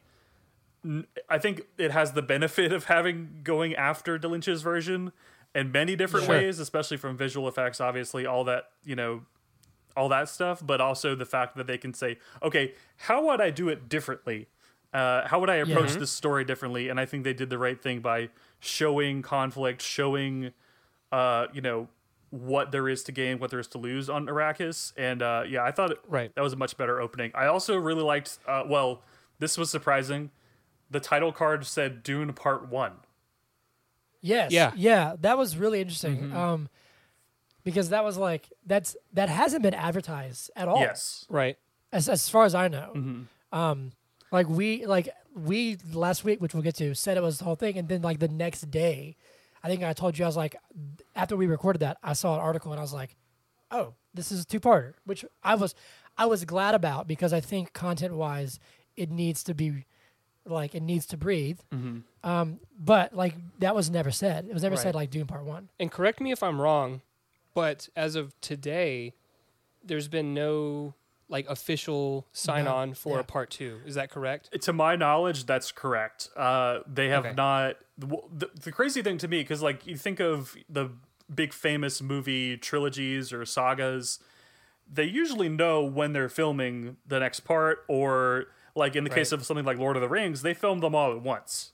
C: I think it has the benefit of having going after Lynch's version in many different
B: Sure.
C: ways, especially from visual effects, obviously, all that you know, all that stuff, but also the fact that they can say, okay, how would I do it differently? Uh, how would I approach
B: Mm-hmm.
C: this story differently? And I think they did the right thing by showing conflict, showing, uh, you know, what there is to gain, what there is to lose on Arrakis. And uh, yeah, I thought
B: Right.
C: that was a much better opening. I also really liked. Uh, well, this was surprising. The title card said Dune Part One.
A: Yes.
B: Yeah.
A: Yeah. That was really interesting.
C: Mm-hmm.
A: Um, because that was like that's that hasn't been advertised at all.
C: Yes.
B: Right.
A: As as far as I know.
C: Mm-hmm.
A: Um, like we like we last week, which we'll get to, said it was the whole thing, and then like the next day, I think I told you I was like, after we recorded that, I saw an article and I was like, oh, this is a two parter, which I was I was glad about because I think content wise, it needs to be like it needs to breathe. Um, but like that was never said. It was never said like Dune Part One.
B: And correct me if I'm wrong, but as of today, there's been no like official sign on for
A: yeah.
B: a part two. Is that correct?
C: To my knowledge, that's correct. Uh, they have
B: Okay.
C: not. The, the crazy thing to me, because like you think of the big famous movie trilogies or sagas, they usually know when they're filming the next part, or like in the case of something like Lord of the Rings, they filmed them all at once,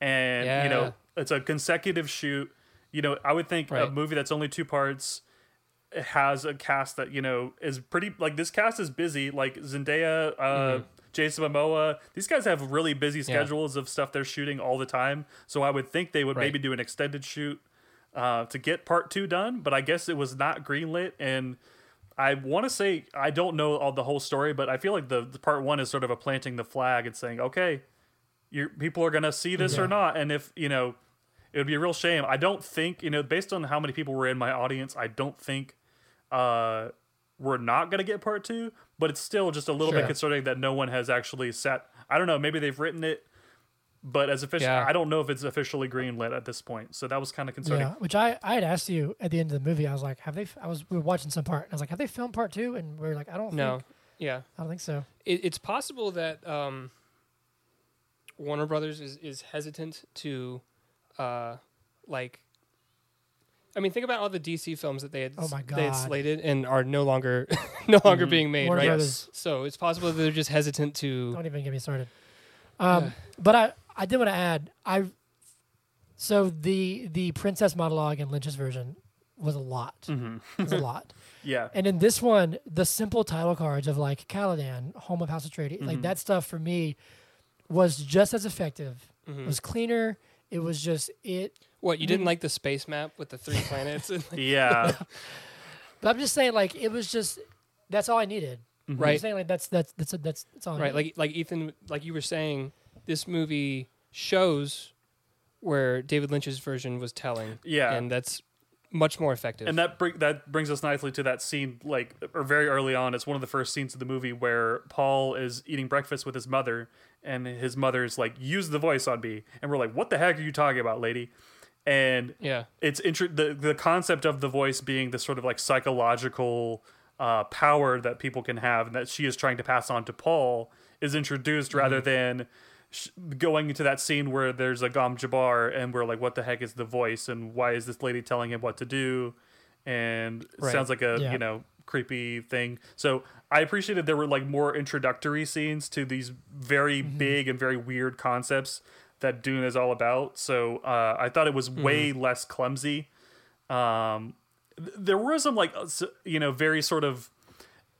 C: and you know it's a consecutive shoot. You know, I would think a movie that's only two parts it has a cast that you know is pretty like this cast is busy. Like zendaya uh jason momoa these guys have really busy schedules of stuff they're shooting all the time. So i would think they would
B: Right.
C: maybe do an extended shoot uh, to get part two done but i guess it was not greenlit. And i want to say i don't know all the whole story but i feel like the, the part one is sort of a planting the flag and saying okay your people are gonna see this
A: Yeah.
C: or not. And if you know it would be a real shame. I don't think you know based on how many people were in my audience i don't think uh we're not gonna get part two but it's still just a little
A: Sure.
C: bit concerning that no one has actually set i don't know maybe they've written it but as official
B: Yeah.
C: i don't know if it's officially greenlit at this point so that was kind of concerning
A: Yeah, which I, I had asked you at the end of the movie. I was like, have they? f- I was we were watching some part. And I was like, have they filmed part two? And we are like, I don't.
B: No.
A: think,
B: Yeah.
A: I don't think so.
B: It, it's possible that um, Warner Brothers is, is hesitant to, uh, like. I mean, think about all the DC films that they had
A: Oh my God.
B: they had slated and are no longer no longer being made,
A: Warner
B: right?
A: Brothers.
B: So it's possible that they're just hesitant to.
A: Don't even get me started. Um, but I, I did want to add, I, so the the princess monologue in Lynch's version was a lot.
C: Mm-hmm.
A: It was a lot.
C: yeah
A: And in this one, the simple title cards of like Caladan, Home of House Atreides, like
C: Mhm.
A: that stuff for me was just as effective. It was cleaner. It was just it.
B: What you didn't like the space map with the three planets,
C: yeah
A: But I'm just saying, like it was just that's all I needed. I'm
B: right?
A: saying like that's that's that's that's that's all. I
B: Right,
A: needed.
B: like like Ethan, like you were saying, this movie shows where David Lynch's version was telling.
C: Yeah.
B: and that's much more effective.
C: and that bring, that brings us nicely to that scene like or very early on it's one of the first scenes of the movie where paul is eating breakfast with his mother and his mother's like use the voice on me and we're like what the heck are you talking about lady and
B: yeah,
C: it's inter- the the concept of the voice being this sort of like psychological uh, power that people can have and that she is trying to pass on to Paul is introduced rather than sh- going into that scene where there's a Gom Jabbar and we're like, what the heck is the voice and why is this lady telling him what to do? And it
B: Right.
C: sounds like a
A: Yeah.
C: you know creepy thing. So I appreciated there were like more introductory scenes to these very big and very weird concepts that Dune is all about. So uh, I thought it was way less clumsy. Um, th- there were some like uh, you know very sort of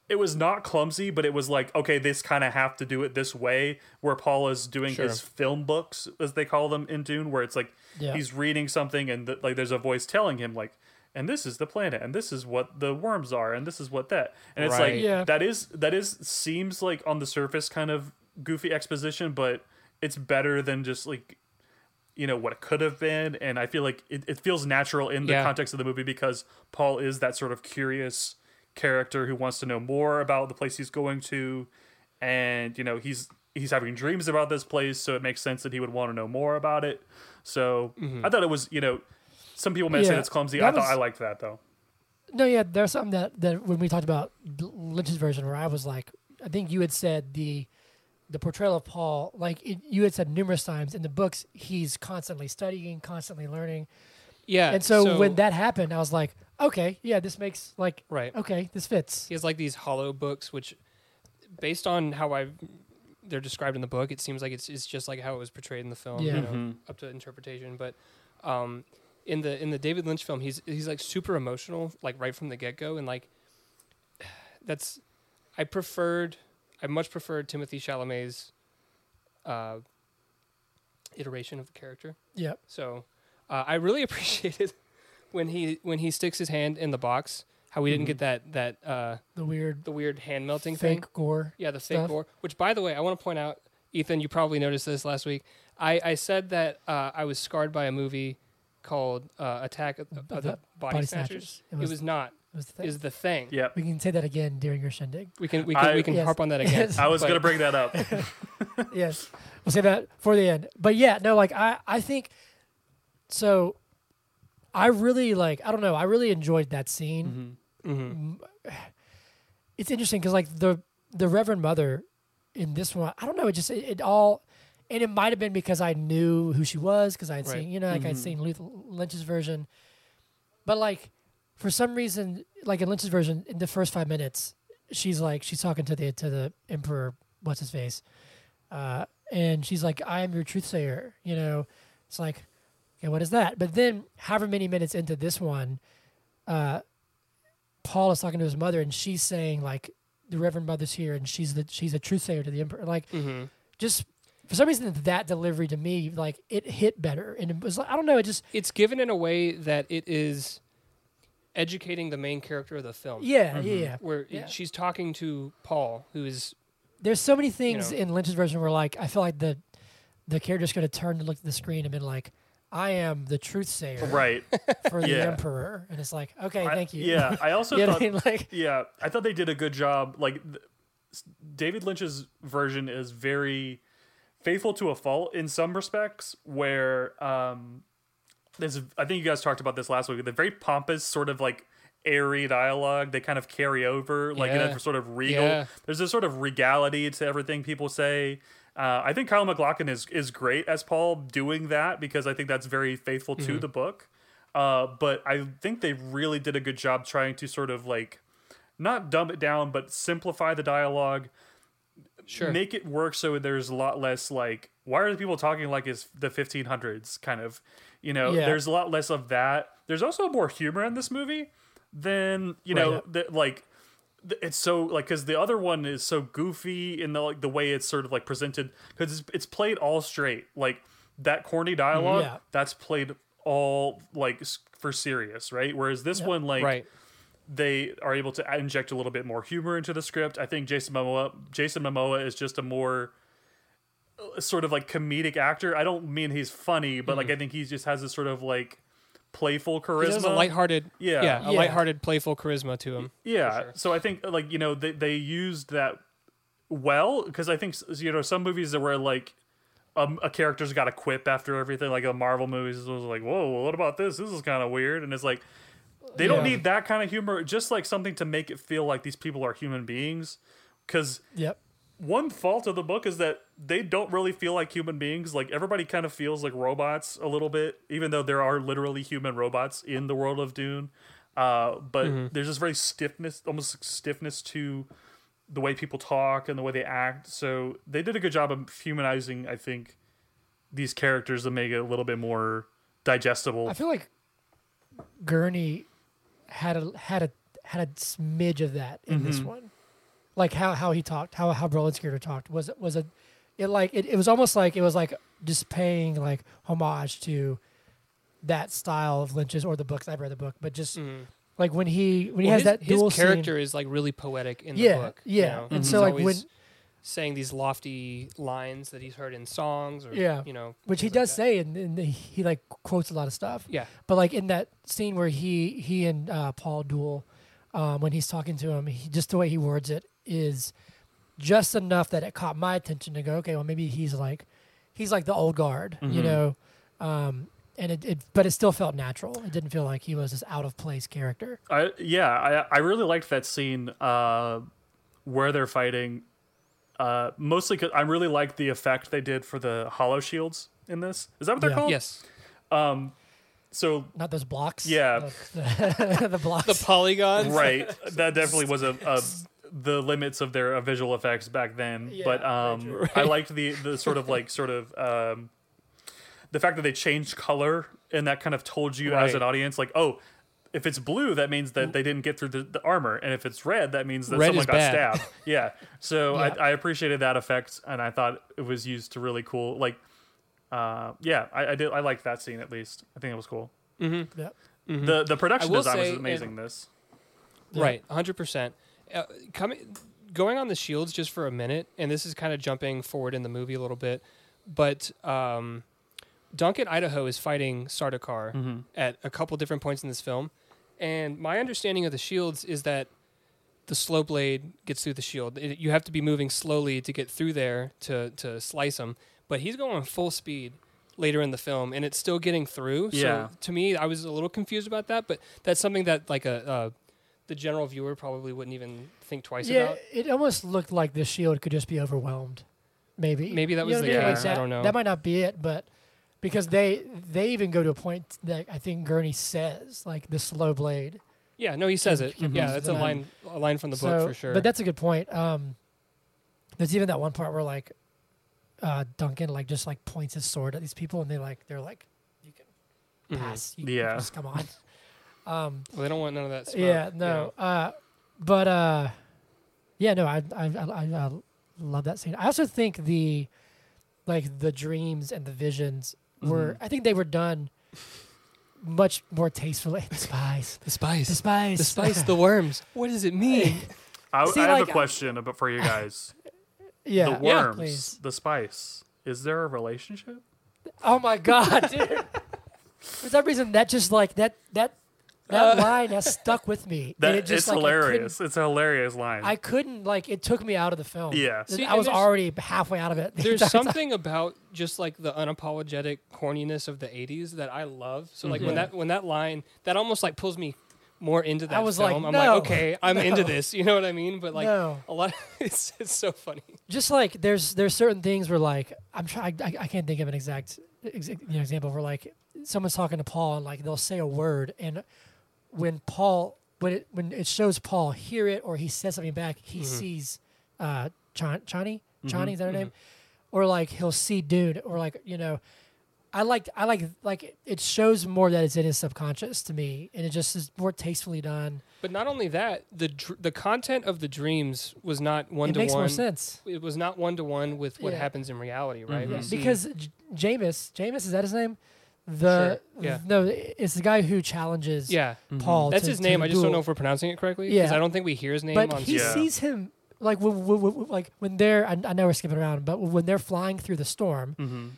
C: it was not clumsy, but it was like, okay, this kind of have to do it this way. Where Paul is doing
B: Sure.
C: his film books, as they call them in Dune, where it's like
A: Yeah.
C: he's reading something and th- like there's a voice telling him like, and this is the planet, and this is what the worms are, and this is what that, and it's
B: Right.
C: like
A: Yeah.
C: that is that is seems like on the surface kind of goofy exposition, but it's better than just like you know what it could have been and i feel like it, it feels natural in the
B: Yeah.
C: context of the movie because paul is that sort of curious character who wants to know more about the place he's going to and you know he's he's having dreams about this place so it makes sense that he would want to know more about it so mm-hmm. i thought it was you know some people may say
A: Yeah,
C: it's clumsy
A: that
C: i thought
A: was-
C: i liked that though
A: No, yeah, there's something that, that when we talked about Lynch's version, where I was like, I think you had said the the portrayal of Paul, like it, you had said numerous times in the books, he's constantly studying, constantly learning,
B: Yeah.
A: and so, when that happened, I was like, okay, yeah, this makes like,
B: right.
A: okay, this fits.
B: He has like these hollow books, which, based on how I they're described in the book, it seems like it's it's just like how it was portrayed in the film.
A: Yeah.
B: You know,
C: Mhm.
B: up to interpretation. But um, in the in the David Lynch film, he's he's like super emotional, like right from the get go, and like that's I preferred I much preferred Timothée Chalamet's uh, iteration of the character.
A: Yeah,
B: So uh, I really appreciated when he when he sticks his hand in the box. How we didn't get that that uh,
A: the weird
B: the weird hand melting thing.
A: fake
B: thing.
A: gore.
B: Yeah, the fake
A: stuff.
B: gore. Which, by the way, I want to point out, Ethan, you probably noticed this last week. I, I said that uh, I was scarred by a movie called uh, Attack of, of
A: the
B: the Body,
A: Body
B: Snatchers.
A: Snatchers.
B: It
A: It
B: was,
A: was-
B: not.
A: It was the thing.
B: Is the thing.
C: yeah
A: We can say that again during your shindig.
B: We can we can
C: I-
B: we can
A: Yes.
B: harp on that again.
A: Yes.
C: i was gonna bring that up
A: yes, we'll say that for the end. But yeah, no, like I, I think so. I really like. I don't know. I really enjoyed that scene.
B: Mhm.
A: It's interesting because like the the Reverend Mother in this one, I don't know. It just it, it all, and it might have been because I knew who she was because I had
B: Right.
A: seen you know like I'd
C: Mhm.
A: seen Luth- Lynch's version, but like for some reason, like in Lynch's version, in the first five minutes, she's like she's talking to the to the Emperor, what's his face, uh, and she's like, "I am your truth sayer." You know, it's like, okay, what is that? But then, however many minutes into this one, uh, Paul is talking to his mother, and she's saying like, "The Reverend Mother's here, and she's the she's a truth sayer to the Emperor." Like,
B: Mm-hmm.
A: just for some reason, that delivery to me, like, it hit better, and it was like, I don't know, it just
B: It's given in a way that it is educating the main character of the film.
A: yeah,
C: Mhm.
A: yeah, yeah.
B: Where
A: Yeah.
B: she's talking to Paul, who is
A: There's so many things
B: know.
A: in Lynch's version where like I feel like the the character's going to turn and look at the screen and been like, "I am the truth sayer
C: right
A: for the
C: Yeah.
A: emperor," and it's like, okay,
C: I-
A: thank you.
C: yeah i also
A: you
C: thought
A: I mean? Like,
C: Yeah, I thought they did a good job. Like th- David Lynch's version is very faithful to a fault in some respects. Where um, there's, I think you guys talked about this last week. The very pompous sort of like airy dialogue they kind of carry over, like in
B: Yeah.
C: a sort of regal.
B: Yeah.
C: There's a sort of regality to everything people say. Uh, I think Kyle MacLachlan is is great as Paul doing that because I think that's very faithful to the book. Uh, but I think they really did a good job trying to sort of like not dumb it down, but simplify the dialogue,
B: sure.
C: make it work so there's a lot less like why are the people talking like it's the 1500s kind of, you know.
A: Yeah.
C: There's a lot less of that. There's also more humor in this movie than you know
A: Right.
C: the, like it's so like because the other one is so goofy in the like the way it's sort of like presented because it's, it's played all straight like that corny dialogue
A: Yeah.
C: that's played all like for serious right whereas this
A: Yeah.
C: one like
B: right.
C: They are able to inject a little bit more humor into the script i think jason momoa jason momoa is just a more uh, sort of like comedic actor i don't mean he's funny but like i think he just has this sort of like playful
B: Mm-hmm. He has a
C: charisma
B: lighthearted,
C: Yeah.
B: yeah, a
A: Yeah.
B: lighthearted, playful charisma to him.
C: yeah
B: sure.
C: so i think like you know they, they used that well because i think you know some movies that were like um, a character's got a quip after everything like a marvel movies was like whoa what about this this is kind of weird and it's like they don't
A: Yeah.
C: need that kind of humor just like something to make it feel like these people are human beings because
A: yep,
C: one fault of the book is that they don't really feel like human beings. Like everybody kind of feels like robots a little bit, even though there are literally human robots in the world of Dune. Uh, but there's this very stiffness, almost like stiffness to the way people talk and the way they act. So they did a good job of humanizing, I think, these characters to make it a little bit more digestible.
A: I feel like Gurney had a had a had a smidge of that in this
C: Mm-hmm.
A: one. like how how he talked, how how Brolin's character talked was it was a it like it, it was almost like it was like just paying like homage to that style of Lynch's or the books. I've read the book, but just
B: Mhm.
A: like when he when he
B: Well,
A: has
B: his,
A: that
B: his character is like really poetic in the
A: Yeah,
B: book.
A: yeah.
B: you know?
A: And
B: He's
A: so, like,
B: always
A: when-
B: saying these lofty lines that he's heard in songs, or
A: Yeah.
B: you know,
A: which he
B: things like
A: does say, and, and he like quotes a lot of stuff.
B: Yeah,
A: But like in that scene where he he and uh, Paul duel, um, when he's talking to him, he, just the way he words it is just enough that it caught my attention to go, okay, well maybe he's like he's like the old guard, you
C: Mhm.
A: know, um, and it, it but it still felt natural. It didn't feel like he was this out of place character.
C: I yeah, I I really liked that scene uh, where they're fighting. Uh, mostly because I really like the effect they did for the hollow shields in this. Is that what they're
A: Yeah.
C: called?
B: yes,
C: Um, so
A: Not those blocks.
C: Yeah.
A: the, the blocks.
B: the polygons.
C: right, that definitely was a, a the limits of their uh, visual effects back then.
A: Yeah,
C: but um,
A: true.
C: I liked the the sort of like sort of um, the fact that they changed color and that kind of told you as an audience like, oh. If it's blue, that means that they didn't get through the, the armor, and if it's red, that means that
B: Red
C: someone got
B: bad.
C: stabbed. Yeah, so
A: Yeah.
C: I, I appreciated that effect, and I thought it was used to really cool. Like, uh, yeah, I, I did. I liked that scene at least. I think it was cool.
B: Mm-hmm.
A: Yeah.
C: The the production
B: I will
C: design was amazing.
B: and-
C: this.
A: Yeah.
B: Right, hundred percent. Uh, coming, going on the shields just for a minute, and this is kind of jumping forward in the movie a little bit, but um, Duncan Idaho is fighting Sardaukar
C: Mm-hmm.
B: at a couple different points in this film, and my understanding of the shields is that the slow blade gets through the shield. It- you have to be moving slowly to get through there to to slice him, but he's going full speed later in the film and it's still getting through
C: Yeah.
B: so to me i was a little confused about that but that's something that like a uh, the general viewer probably wouldn't even think twice
A: yeah,
B: about
A: it almost looked like the shield could just be overwhelmed. Maybe.
B: Maybe that
A: You
B: was
A: know
B: the
A: what I mean?
C: case.
A: Like
B: I don't know.
A: That might not be it, but because they they even go to a point that I think Gurney says like the slow blade.
B: yeah no he says it
A: Can- can
B: yeah
A: use
B: that's a
A: line.
B: line a line from the
A: so,
B: book for sure
A: But that's a good point. Um, there's even that one part where like uh, Duncan like just like points his sword at these people and they like they're like you can
B: Mhm.
A: pass. You, you
C: Yeah.
A: just come on. Um,
B: well, they don't want none of that smoke,
A: yeah,
B: you
A: no.
B: know.
A: Uh, but uh, yeah, no. I I, I I I love that scene. I also think the like the dreams and the visions were.
C: Mm-hmm.
A: I think they were done much more tastefully. The spies.
B: the spice
A: The spies.
B: the spice the worms what does it mean
C: I,
A: See,
C: I have
A: like,
C: a question about for you guys.
A: yeah.
C: the
B: yeah,
C: worms,
A: please.
C: the spice. Is there a relationship?
A: Oh my god, dude. For some reason, that just like that that that
B: Uh,
A: line has stuck with me.
C: That
A: and it just,
C: it's
A: like,
C: hilarious. It's a hilarious line.
A: I couldn't like it took me out of the film.
C: Yeah.
B: See,
A: I was already halfway out of it. the
B: there's
A: entire time.
B: something about just like the unapologetic corniness of the 80s that I love. So like when
A: Mhm.
B: that when that line that almost like pulls me more into that I
A: was like.
B: I'm
A: no,
B: like, okay, I'm into this. You know what I mean? But like
A: no.
B: a lot, it's it's so funny.
A: just like there's there's certain things where like I'm trying I, I can't think of an exact ex- you know, example where like someone's talking to Paul and like they'll say a word and when Paul when it when it shows Paul hear it or he says something back he
B: Mhm.
A: sees uh Chan, Chani Chani
C: Mhm.
A: is that her name or like he'll see dude or like you know I like I like like it shows more that it's in his subconscious to me and it just is more tastefully done
B: But not only that, the dr- the content of the dreams was not one
A: it
B: to
A: makes more
B: one.
A: sense
B: It was not one to one with what
A: Yeah.
B: happens in reality, right?
C: Mhm. Yeah,
A: because J- Jamis, Jamis is that his name? The
B: Sure, yeah.
A: no, it's the guy who challenges
B: yeah,
A: Paul.
B: that's
A: to-
B: his name. I just don't know if we're pronouncing it correctly. because
A: Yeah.
B: I don't think we hear his name
A: But
B: on.
A: he
C: Yeah.
A: sees him like when, when, when- like when they're. I, I know we're skipping around, but when they're flying through the storm,
C: hmm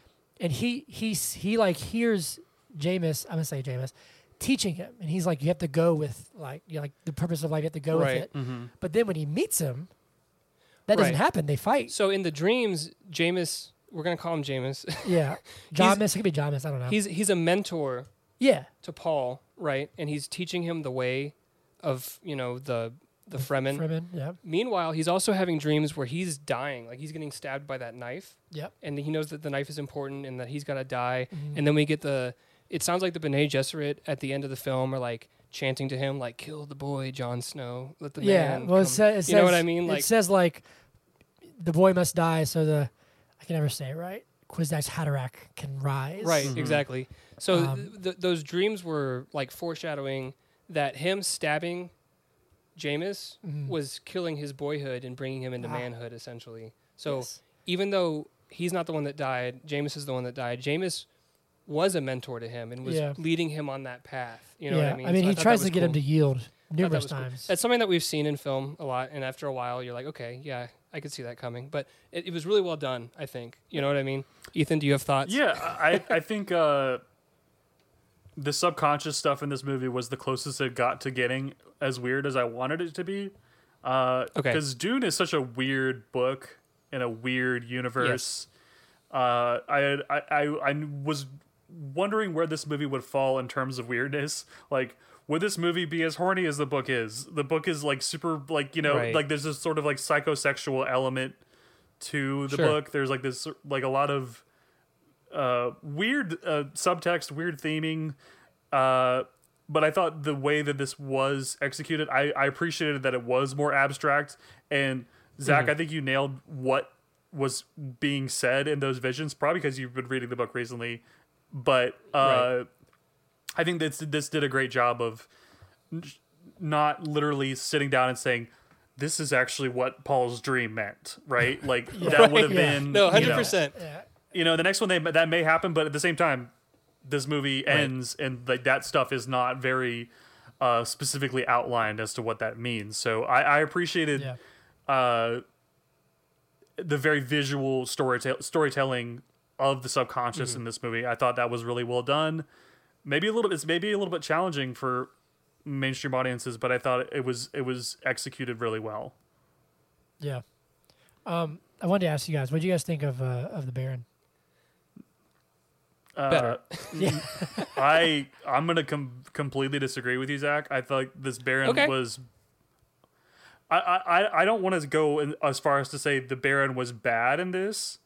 A: and he he he like hears Jamis. I'm gonna say Jamis teaching him, and he's like, you have to go with like you know, like the purpose of life. You have to go
B: Right.
A: with it.
C: hmm
A: But then when he meets him, that doesn't happen. They fight.
B: So in the dreams, Jamis, we're gonna call him Jamis.
A: Yeah, Jamis. It could be Jamis. I don't know.
B: he's he's a mentor
A: yeah,
B: to Paul, right? And he's teaching him the way of you know the the Fremen.
A: Fremen. Yeah,
B: Meanwhile, he's also having dreams where he's dying, like he's getting stabbed by that knife,
A: yep.
B: and he knows that the knife is important and that he's got to die.
A: Mhm.
B: And then we get the. It sounds like the Bene Gesserit at the end of the film are like chanting to him, like "Kill the boy, Jon Snow. Let the
A: yeah.
B: man."
A: Well, it, sa- it says,
B: you know what I mean?
A: it says like the boy must die so the I can never say it right. Kwisatz Haderach can rise.
B: Right,
C: Mhm.
B: exactly. So
A: Um,
B: th- th- those dreams were like foreshadowing that him stabbing Jamis
A: Mhm.
B: was killing his boyhood and bringing him into
A: Ah.
B: manhood, essentially. So
A: Yes.
B: even though he's not the one that died, Jamis is the one that died. Jamis was a mentor to him and was
A: Yeah.
B: leading him on that path. You know
A: yeah,
B: what I mean?
A: I mean,
B: So
A: he
B: thought that
A: tries to
B: was
A: get him to yield
B: Thought that
A: numerous
B: was cool.
A: times.
B: That's something that we've seen in film a lot, and after a while, you're like, okay, yeah, I could see that coming. But it, it was really well done. I think. You know what I mean? Ethan, do you have thoughts?
C: Yeah, I I think uh, the subconscious stuff in this movie was the closest it got to getting as weird as I wanted it to be. Uh,
B: Okay.
C: Because Dune is such a weird book in a weird universe. Uh, I, I I I was wondering where this movie would fall in terms of weirdness. Like, would this movie be as horny as the book is? The book is like super, like you know,
B: Right.
C: like there's this sort of like psychosexual element to the
B: Sure.
C: book. There's like this like a lot of uh, weird uh, subtext, weird theming. Uh, but I thought the way that this was executed, I, I appreciated that it was more abstract. And Zach, I think you nailed what was being said in those visions, probably because you've been reading the book recently. But uh,
B: Right.
C: I think this this did a great job of not literally sitting down and saying. This is actually what Paul's dream meant, right? Like that would have
A: Yeah.
C: been
B: No,
C: you
B: hundred
C: know,
B: percent.
C: you know the next one they that may happen but at the same time this movie ends and like that stuff is not very uh specifically outlined as to what that means so i i appreciated
A: Yeah.
C: uh the very visual storytell storytelling of the subconscious
B: Mm-hmm.
C: in this movie i thought that was really well done maybe a little bit it's maybe a little bit challenging for mainstream audiences but i thought it was it was executed really well
A: Yeah. Um, I wanted to ask you guys, what do you guys think of uh, of the Baron?
C: Uh,
B: Better.
C: I I'm gonna com- completely disagree with you, Zach. I thought this Baron
B: Okay.
C: was. I I I don't want to go in, as far as to say the Baron was bad in this,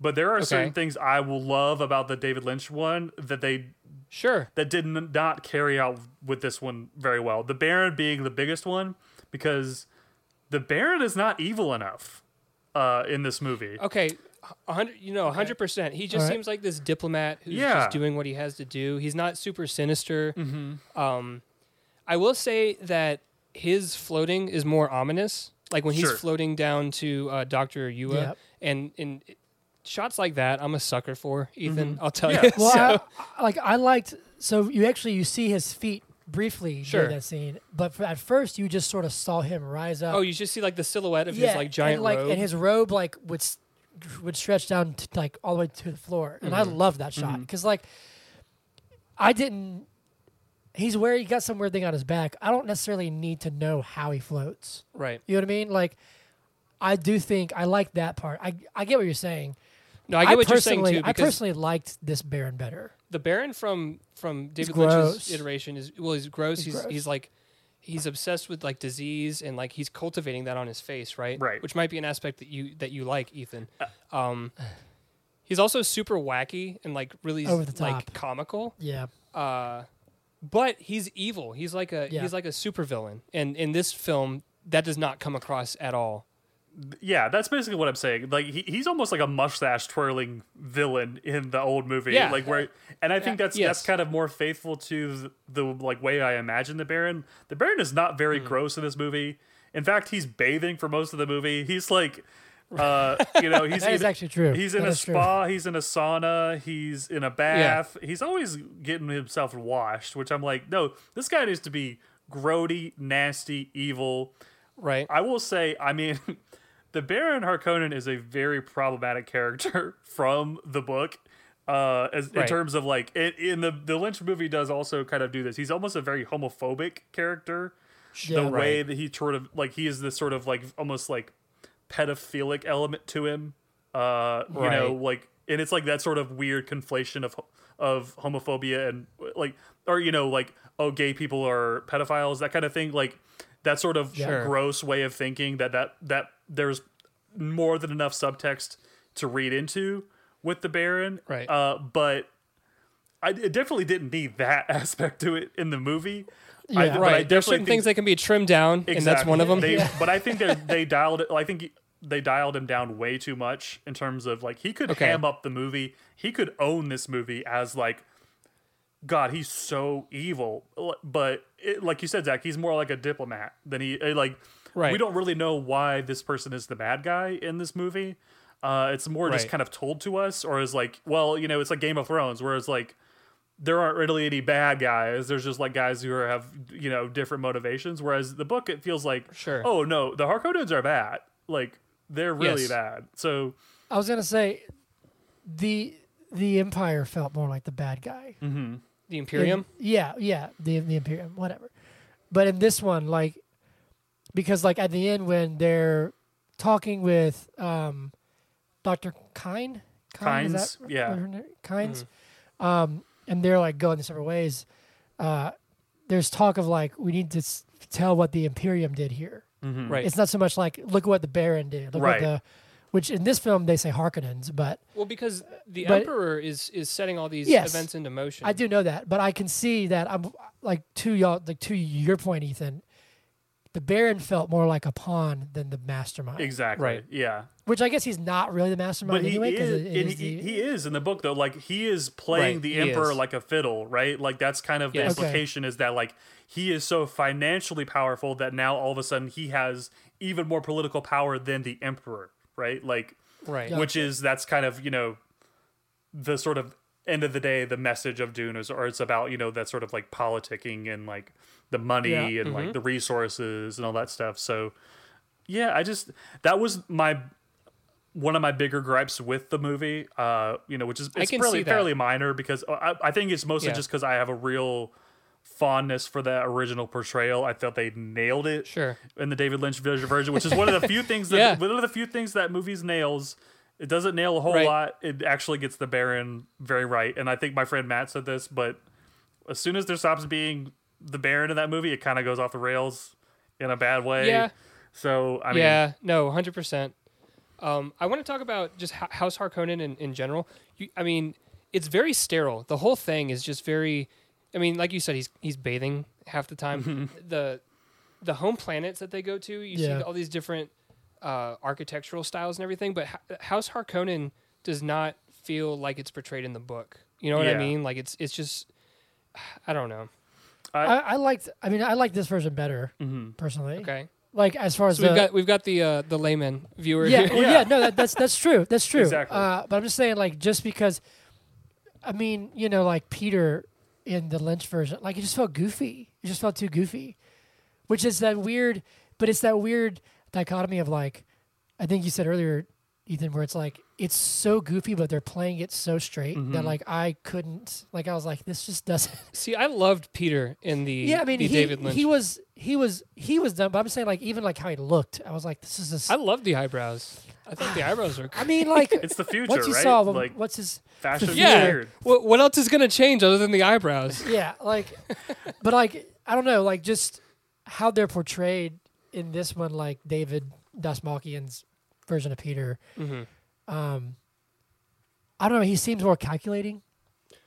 C: but there are certain things I will love about the David Lynch one that they
B: Sure.
C: that did not carry out with this one very well. The Baron being the biggest one because the Baron is not evil enough uh, in this movie.
B: Okay. hundred, you know, hundred percent. He just
A: Alright.
B: seems like this diplomat who's
C: Yeah.
B: just doing what he has to do. He's not super sinister.
C: Mm-hmm.
B: Um, I will say that his floating is more ominous. Like when he's
C: Sure.
B: floating down to uh, Doctor Yueh,
A: Yep.
B: and in shots like that, I'm a sucker for Ethan. I'll tell
C: Yeah.
B: you.
A: Well,
B: So-
A: I, I- like I liked. So you actually you see his feet briefly
B: Sure.
A: during that scene, but for, at first you just sort of saw him rise up.
B: oh, you just see like the silhouette of
A: yeah,
B: his like giant
A: and, like
B: robe.
A: and his robe like would would stretch down to, like all the way to the floor, and I
B: Mm-hmm.
A: love that shot because like I didn't. He's where he got some weird thing on his back. I don't necessarily need to know how he floats.
B: right.
A: You know what I mean? Like, I do think I like that part. I I get what you're saying.
B: No, I get what you're saying
A: personally,
B: too.
A: I personally liked this Baron better.
B: the Baron from from David
A: gross.
B: Lynch's iteration is well, he's gross.
A: He's
B: He's
A: gross.
B: he's like he's obsessed with like disease and like he's cultivating that on his face, right?
C: Right.
B: Which might be an aspect that you that you like, Ethan. Um, he's also super wacky and like really
A: Over the
B: like
A: top.
B: comical.
A: Yeah.
B: Uh, but he's evil. He's like a
A: Yeah.
B: he's like a supervillain, and in this film, that does not come across at all.
C: Yeah, that's basically what I'm saying. Like he, he's almost like a mustache twirling villain in the old movie.
B: Yeah.
C: Like where and I think
B: Yeah.
C: that's
B: Yes.
C: that's kind of more faithful to the, the like way I imagine the Baron. The Baron is not very
B: Mm.
C: gross in this movie. In fact, he's bathing for most of the movie. He's like uh you know, he's
A: That is
C: either-
A: actually true.
C: He's in
A: That
C: a
A: is true.
C: spa, he's in a sauna, he's in a bath. He's always getting himself washed, which I'm like, no, this guy needs to be grody, nasty, evil.
B: Right.
C: I will say, I mean, the Baron Harkonnen is a very problematic character from the book. Uh, as in terms of like it, in the the Lynch movie does also kind of do this. He's almost a very homophobic character.
A: Yeah.
C: the way that he sort of like he is this sort of like almost like pedophilic element to him. Uh, you know, like and it's like that sort of weird conflation of of homophobia and like or you know like oh gay people are pedophiles that kind of thing like that sort of
B: Sure.
C: gross way of thinking that that that there's more than enough subtext to read into with the Baron
B: Right.
C: uh but I it definitely didn't need that aspect to it in the movie
A: Yeah.
C: I
B: right. There's certain
C: think-
B: things that can be trimmed down, and that's one of them.
C: they,
A: Yeah.
C: But I think they they dialed it. I think they dialed him down way too much in terms of like he could
B: Okay.
C: ham up the movie. He could own this movie as like God, he's so evil. But it, like you said, Zach, he's more like a diplomat than he eh, like.
B: Right.
C: We don't really know why this person is the bad guy in this movie. Uh, it's more just kind of told to us, or is like, well, you know, it's like Game of Thrones, whereas like there aren't really any bad guys. There's just like guys who are, have you know different motivations. Whereas the book, it feels like,
B: Sure.
C: oh no, the Harkonnens are bad. Like they're really
B: Yes.
C: bad. So
A: I was gonna say the the Empire felt more like the bad guy.
B: The Imperium.
A: In- yeah, yeah, the the Imperium, whatever. But in this one, like, because like at the end when they're talking with um, Doctor Kine, Kine, is
C: Kynes, yeah.
A: what her name- Kynes, um, and they're like going their separate ways. Uh, there's talk of like we need to s- tell what the Imperium did here.
B: Right.
A: It's not so much like look at what the Baron did, look
C: Right.
A: what the, which in this film they say Harkonnens, but
B: well, because the
A: But-
B: Emperor is is setting all these
A: Yes.
B: events into motion.
A: I do know that, but I can see that I'm like to y'all, like to your point, Ethan. The Baron felt more like a pawn than the mastermind,
C: exactly,
B: Right.
C: yeah.
A: which I guess he's not really the mastermind
C: But he
A: anyway.
C: is,
A: it, it
C: and
A: is
C: he,
A: the,
C: he is in the book though. Like he is playing
B: Right,
C: the emperor
B: is.
C: like a fiddle, right? Like that's kind of the
B: Yes.
A: Okay.
C: implication is that like he is so financially powerful that now all of a sudden he has even more political power than the emperor, right? Like
B: right.
A: Yeah.
C: which is that's kind of you know the sort of end of the day the message of Dune is or it's about you know that sort of like politicking and like the money
A: Yeah.
C: and like the resources and all that stuff. So yeah, I just that was my one of my bigger gripes with the movie. Uh, you know, which is it's
B: can
C: fairly fairly minor because I, I think it's mostly
B: Yeah.
C: just because I have a real fondness for that original portrayal. I thought they nailed it
B: Sure.
C: in the David Lynch version, which is one of the few things that
B: Yeah.
C: one of the few things that movies nails. It doesn't nail a whole
B: Right.
C: lot. It actually gets the Baron very right, and I think my friend Matt said this, but as soon as there stops being the Baron in that movie, it kind of goes off the rails in a bad way.
B: Yeah.
C: So I mean,
B: yeah, no, hundred percent. Um, I want to talk about just Ho- House Harkonnen in, in general. You, I mean, it's very sterile. The whole thing is just very. I mean, like you said, he's he's bathing half the time. the the home planets that they go to, you
A: Yeah.
B: see all these different uh, architectural styles and everything. But Ho- House Harkonnen does not feel like it's portrayed in the book. You know what I mean? Like it's it's just. I don't know.
A: I, I liked. I mean, I like this version better personally.
B: Okay,
A: Like as far as
B: so we've got we've got the uh, the layman viewer.
A: yeah,
B: here.
A: well,
C: Yeah.
A: yeah, no, that, that's that's true. That's true.
C: Exactly.
A: Uh, but I'm just saying, like, just because, I mean, you know, like Piter in the Lynch version, like it just felt goofy. It just felt too goofy, which is that weird. But it's that weird dichotomy of like, I think you said earlier, Ethan, where it's like it's so goofy, but they're playing it so straight
C: Mm-hmm.
A: that like I couldn't, like I was like, this just doesn't.
B: See, I loved Piter in the
A: yeah, I mean,
B: the
A: he,
B: David Lynch.
A: he was he was he was done, but I'm saying like even like how he looked, I was like, this is
B: I love the eyebrows. I think the eyebrows are.
A: I mean, like
C: it's the future,
A: once you
C: right?
A: saw
C: like
A: what's his
C: fashion is
B: yeah. What, what else is gonna change other than the eyebrows?
A: yeah, like, but like I don't know, like just how they're portrayed in this one, like David Dastmalchian's version of Piter.
B: hmm
A: Um, I don't know. He seems more calculating.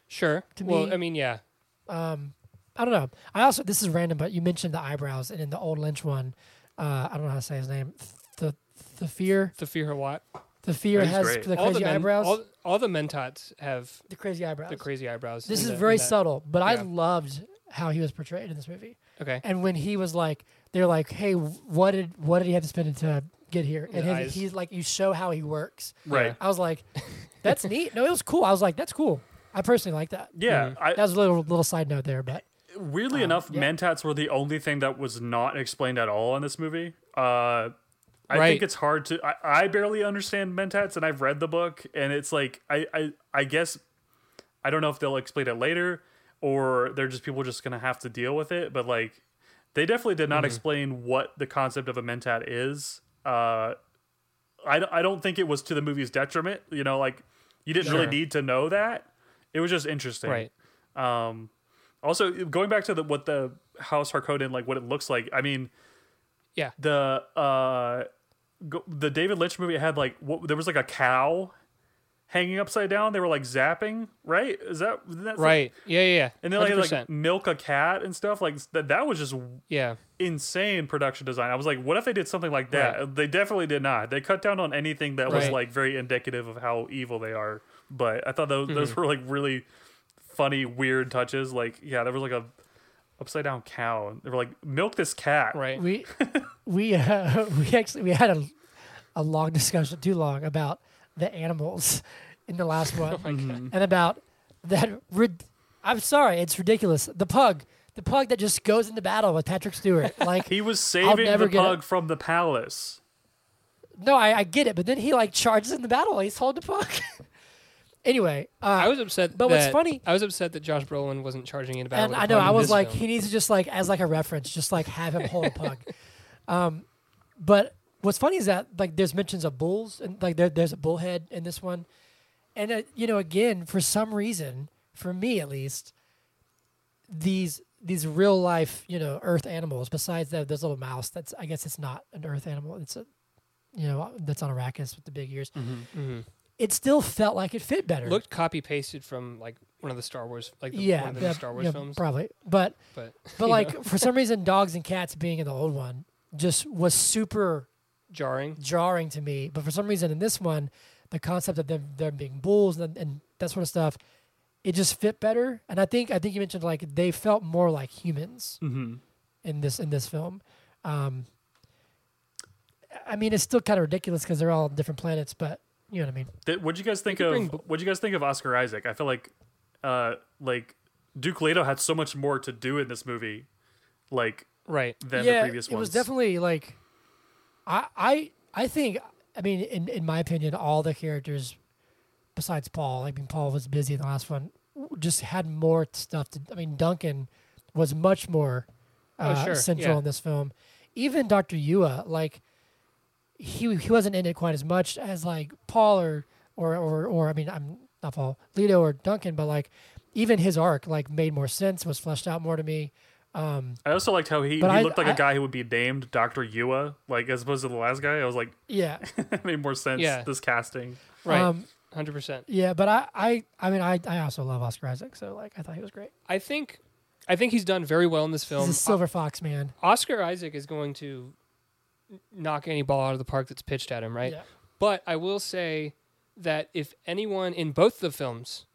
B: Sure.
A: To
B: well,
A: me-
B: I mean, yeah.
A: Um, I don't know. I also this is random, but you mentioned the eyebrows, and in the old Lynch one, uh, I don't know how to say his name. The Thufir,
B: The fear of what?
A: the fear
C: He's
A: has
C: great.
A: the
B: all
A: crazy
B: the men,
A: eyebrows.
B: All, all the mentats have
A: the crazy eyebrows.
B: the crazy eyebrows.
A: this is
B: the-
A: very subtle, but I loved how he was portrayed in this movie.
B: Okay.
A: And when he was like, they're like, "Hey, what did what did he have to spend to get here?" And his, he's like, "You show how he works."
C: Right.
A: I was like, "That's neat." No, it was cool. I was like, "That's cool." I personally like that.
C: Yeah. I,
A: That was a little little side note there, but
C: weirdly
A: Um,
C: enough,
A: yeah.
C: mentats were the only thing that was not explained at all in this movie. Uh, I
B: Right.
C: think it's hard to. I, I barely understand mentats, and I've read the book, and it's like I, I I guess I don't know if they'll explain it later, or they're just people just gonna have to deal with it. But like, they definitely did
B: Mm-hmm.
C: not explain what the concept of a mentat is. Uh, I, I don't think it was to the movie's detriment. You know, like you didn't really need to know that. It was just interesting.
B: Right.
C: Um, also, going back to the what the House Harkonnen like, what it looks like. I mean,
B: Yeah.
C: the uh, go, the David Lynch movie had like what, there was like a cow hanging upside down. They were like zapping, right? Is that isn't that
B: Right. Yeah. Yeah. yeah.
C: And then like, like milk a cat and stuff like that. That was just
B: yeah.
C: insane production design. I was like, what if they did something like that?
B: Right.
C: They definitely did not. They cut down on anything that was like very indicative of how evil they are. But I thought those
B: Mm-hmm.
C: those were like really funny, weird touches. Like, yeah, there was like a upside down cow. They were like, milk this cat.
B: Right.
A: we we uh, we actually we had a a long discussion, too long, about the animals in the last one,
C: Mhm.
A: and about that. Rid- I'm sorry, it's ridiculous. The pug, the pug that just goes into battle with Patrick Stewart. Like,
C: He was saving the
A: get it.
C: pug from the palace.
A: no, I, I get it, but then he like charges in the battle. He's holding the pug. anyway, uh,
B: I was upset.
A: but what's funny-
B: I was upset that Josh Brolin wasn't charging in battle.
A: and
B: with a
A: I know I was like,
B: film.
A: he needs to just like as like a reference, just like have him hold a pug. Um, but what's funny is that like there's mentions of bulls and like there, there's a bullhead in this one, and uh, you know again for some reason, for me at least, these these real life you know earth animals besides that there's a little mouse that's I guess it's not an earth animal it's a you know that's on Arrakis with the big ears.
B: Mhm.
A: It still felt like it fit better.
B: looked copy pasted from like one of the Star Wars, like the,
A: yeah,
B: one of the
A: yeah,
B: Star Wars
A: yeah,
B: films.
A: probably, but.
B: But
A: But like
B: know,
A: for some reason, dogs and cats being in the old one just was super
B: jarring.
A: jarring to me. But for some reason, in this one, the concept of them them being bulls and, and that sort of stuff, it just fit better. And I think I think you mentioned like they felt more like humans
C: Mm-hmm.
A: in this in this film. Um, I mean, it's still kind of ridiculous because they're all different planets, but you know what I mean.
C: Th- what'd you guys think of?
B: bring
C: What'd you guys think of Oscar Isaac? I feel like, uh, like Duke Leto had so much more to do in this movie, like
B: Right.
C: than
A: yeah,
C: the previous
A: it was definitely like, I I I think I mean in in my opinion, all the characters besides Paul, I mean Paul was busy in the last one, just had more stuff to. I mean Duncan was much more
B: Oh,
A: uh,
B: sure,
A: central
B: yeah.
A: in this film. Even Doctor Yueh, like he he wasn't in it quite as much as like Paul or or or or I mean I'm not Paul Leto or Duncan, but like even his arc like made more sense, was fleshed out more to me. Um,
C: I also liked how he, he
A: I-
C: looked like
A: I-
C: a guy who would be named Doctor Yueh, like as opposed to the last guy. I was like,
A: yeah,
C: it made more sense.
B: Yeah.
C: This casting.
B: Right.
A: Um,
B: Hundred percent.
A: Yeah, but I, I, I mean, I, I also love Oscar Isaac, so like, I thought he was great.
B: I think, I think he's done very well in this film.
A: He's a silver fox man.
B: Oscar Isaac is going to knock any ball out of the park that's pitched at him, right?
A: Yeah.
B: But I will say that if anyone in both the films,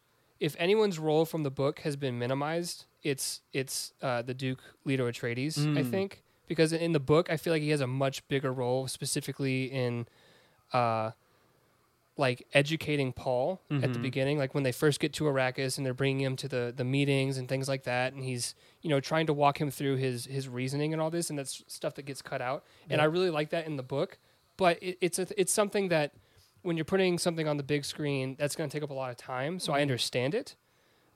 B: if anyone's role from the book has been minimized, it's it's uh, the Duke Leto Atreides, I
C: Mm.
B: think, because in the book I feel like he has a much bigger role, specifically in, uh, like educating Paul at the
C: Mhm.
B: beginning, like when they first get to Arrakis and they're bringing him to the the meetings and things like that, and he's you know trying to walk him through his his reasoning and all this, and that's stuff that gets cut out. And I really like that in the book, but it, it's a, it's something that when you're putting something on the big screen, that's going to take up a lot of time. So I understand it.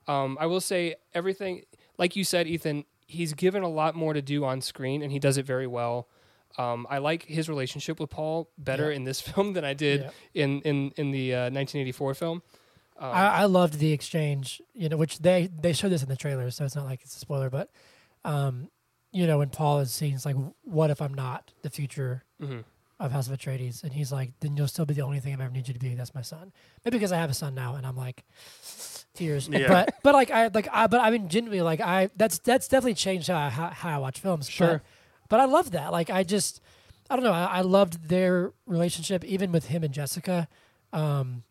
B: Um, I will say everything, like you said, Ethan, he's given a lot more to do on screen, and he does it very well. Um, I like his relationship with Paul better
A: Yeah.
B: in this film than I did
A: Yeah.
B: in in in the uh, 1984 film. Um,
A: I, I loved the exchange, you know, which they they showed this in the trailer, so it's not like it's a spoiler, but, um, you know, when Paul is saying, it's like, what if I'm not the future
B: mhm.
A: Of House of Atreides? And he's like, then you'll still be the only thing I ever need you to be. That's my son. Maybe because I have a son now, and I'm like, tears.
C: Yeah.
A: But but like I like I but I mean genuinely like I that's that's definitely changed how I, how, how I watch films. But-
B: Sure.
A: But, I love that. Like I just I don't know. I, I loved their relationship, even with him and Jessica. Um,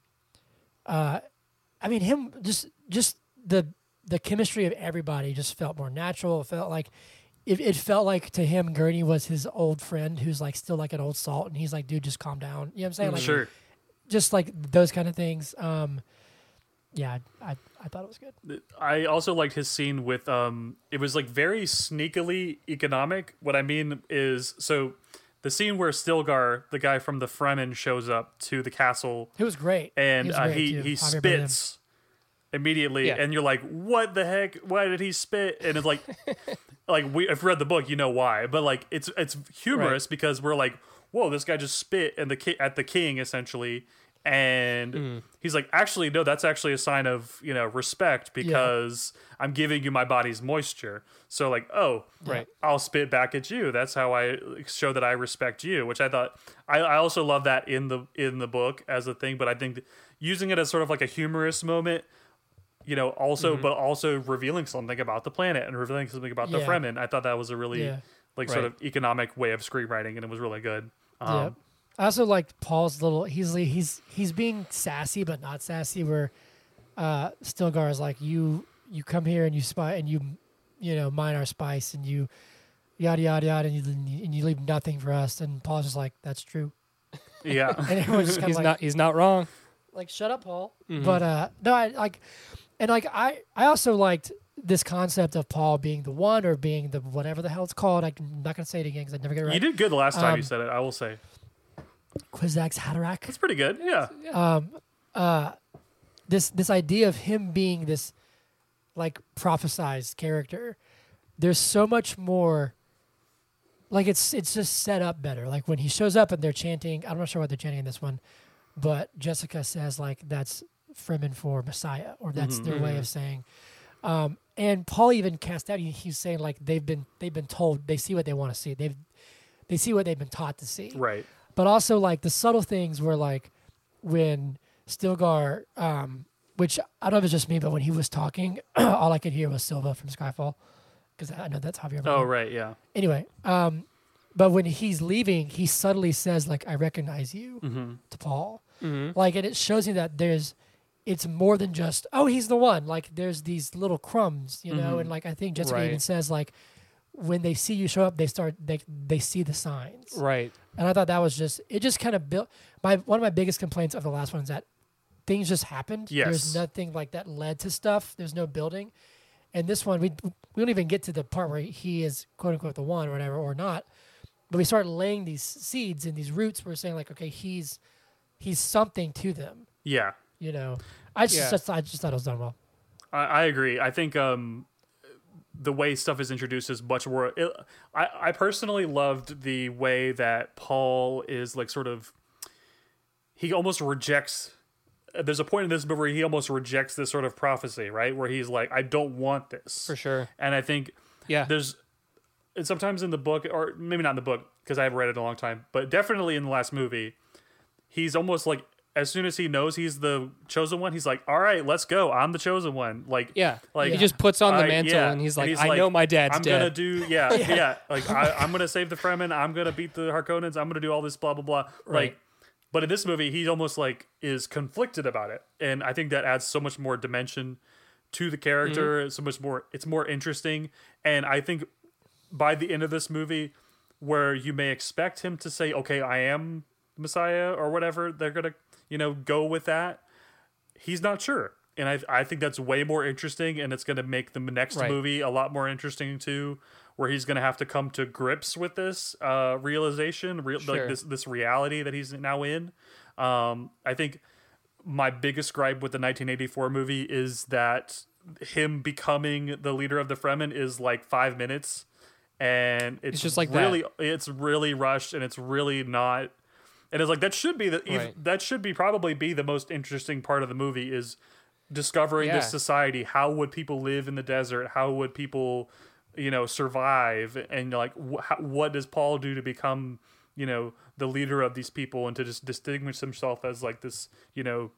A: uh, I mean, him just just the the chemistry of everybody just felt more natural. It felt like it, it felt like to him Gurney was his old friend who's like still like an old salt, and he's like, dude, just calm down. You know what I'm saying? Like
C: sure.
A: just like those kind of things. Um, yeah, I, I I thought it was good.
C: I also liked his scene with um it was like very sneakily economic. What I mean is so the scene where Stilgar, the guy from the Fremen, shows up to the castle
A: It was great.
C: and
A: was
C: uh,
A: great,
C: he he
A: Javier Bardem.
C: spits immediately
B: Yeah.
C: and you're like what the heck why did he spit and it's like like we i've read the book you know why but like it's it's humorous because we're like whoa this guy just spit and the ki- at the king essentially and
B: Mm-hmm.
C: he's like actually no that's actually a sign of you know respect because i'm giving you my body's moisture so like oh
B: Right.
C: I'll spit back at you. That's how I show that I respect you. Which I thought I, I also love that in the in the book as a thing. But I think using it as sort of like a humorous moment, you know, also
B: Mm-hmm.
C: but also revealing something about the planet and revealing something about the
A: Yeah.
C: Fremen. I thought that was a really
A: Yeah.
C: like sort of economic way of screenwriting, and it was really good. Um,
A: yeah. I also liked Paul's little. He's he's he's being sassy but not sassy. Where uh, Stilgar is like, you you come here and you spy and you you know mine our spice and you yada yada yada and you, and you leave nothing for us and Paul's just like that's true
C: Yeah.
A: and everyone's just kind
B: he's
A: of like
B: not he's not wrong.
A: like shut up Paul
B: Mhm.
A: but uh no I like and like I I also liked this concept of Paul being the one or being the whatever the hell it's called I'm not gonna say it again because I never get it right.
C: You did good the last time
A: Um,
C: you said it. I will say
A: Kwisatz Haderach
C: that's pretty good. Yeah.
A: um, uh, this this idea of him being this like prophesized character. There's so much more. Like it's it's just set up better. Like when he shows up and they're chanting. I'm not sure what they're chanting in this one, but Jessica says like that's Fremen for Messiah, or that's
C: Mhm.
A: their way
B: Mhm.
A: of saying. Um, and Paul even cast out. He, he's saying like they've been they've been told they see what they want to see. They've they see what they've been taught to see
C: Right.
A: but also like the subtle things were like when Stilgar, um, which I don't know if it's just me, but when he was talking, all I could hear was Silva from Skyfall, because I know that's Javier.
C: Oh right. Yeah.
A: Anyway, um, but when he's leaving, he subtly says like, "I recognize you"
C: hmm
A: to Paul,
B: hmm
A: like, and it shows you that there's. It's more than just oh he's the one like there's these little crumbs you know
C: Mhm.
A: and like I think Jessica even says like when they see you show up they start they they see the signs
B: Right.
A: and I thought that was just it just kind of built my one of my biggest complaints of the last one is that things just happened.
C: Yes.
A: There's nothing like that led to stuff. There's no building. And this one we we don't even get to the part where he is quote unquote the one or whatever or not. But we start laying these seeds and these roots. We're saying like, okay, he's he's something to them.
C: Yeah.
A: You know, I just,
B: Yeah.
A: just I just thought it was done well.
C: I, I agree. I think um, the way stuff is introduced is much more. It, I I personally loved the way that Paul is like sort of. He almost rejects. There's a point in this movie where he almost rejects this sort of prophecy, right? Where he's like, "I don't want this,"
B: For sure.
C: and I think
B: Yeah.
C: there's and sometimes in the book or maybe not in the book because I haven't read it in a long time, but definitely in the last movie, he's almost like as soon as he knows he's the chosen one, he's like, "All right, let's go. I'm the chosen one." Like,
B: Yeah.
C: like
B: he just puts on the
C: I-
B: mantle
C: yeah.
B: and he's like,
C: he's
B: I know my dad's
C: I'm
B: dead.
C: gonna do, yeah, yeah. Like, I, I'm gonna save the Fremen. I'm gonna beat the Harkonnens. I'm gonna do all this, blah blah blah.
B: Right.
C: Like, but in this movie, he almost like is conflicted about it, and I think that adds so much more dimension to the character.
B: Mm-hmm.
C: So much more. It's more interesting, and I think by the end of this movie, where you may expect him to say, "Okay, I am Messiah" or whatever, they're gonna, you know, go with that. He's not sure, and I I think that's way more interesting, and it's gonna make the next
B: Right.
C: movie a lot more interesting too, where he's gonna have to come to grips with this uh, realization, real like this this reality that he's now in. Um, I think my biggest gripe with the 1984 movie is that him becoming the leader of the Fremen is like five minutes, and it's,
B: just like that.
C: really it's really rushed and it's really not. And it's like that should be the
B: Right.
C: that should be probably be the most interesting part of the movie is discovering
B: Yeah.
C: this society. How would people live in the desert? How would people, you know, survive? And like, wh- how, what does Paul do to become, you know, the leader of these people and to just distinguish himself as like this, you know,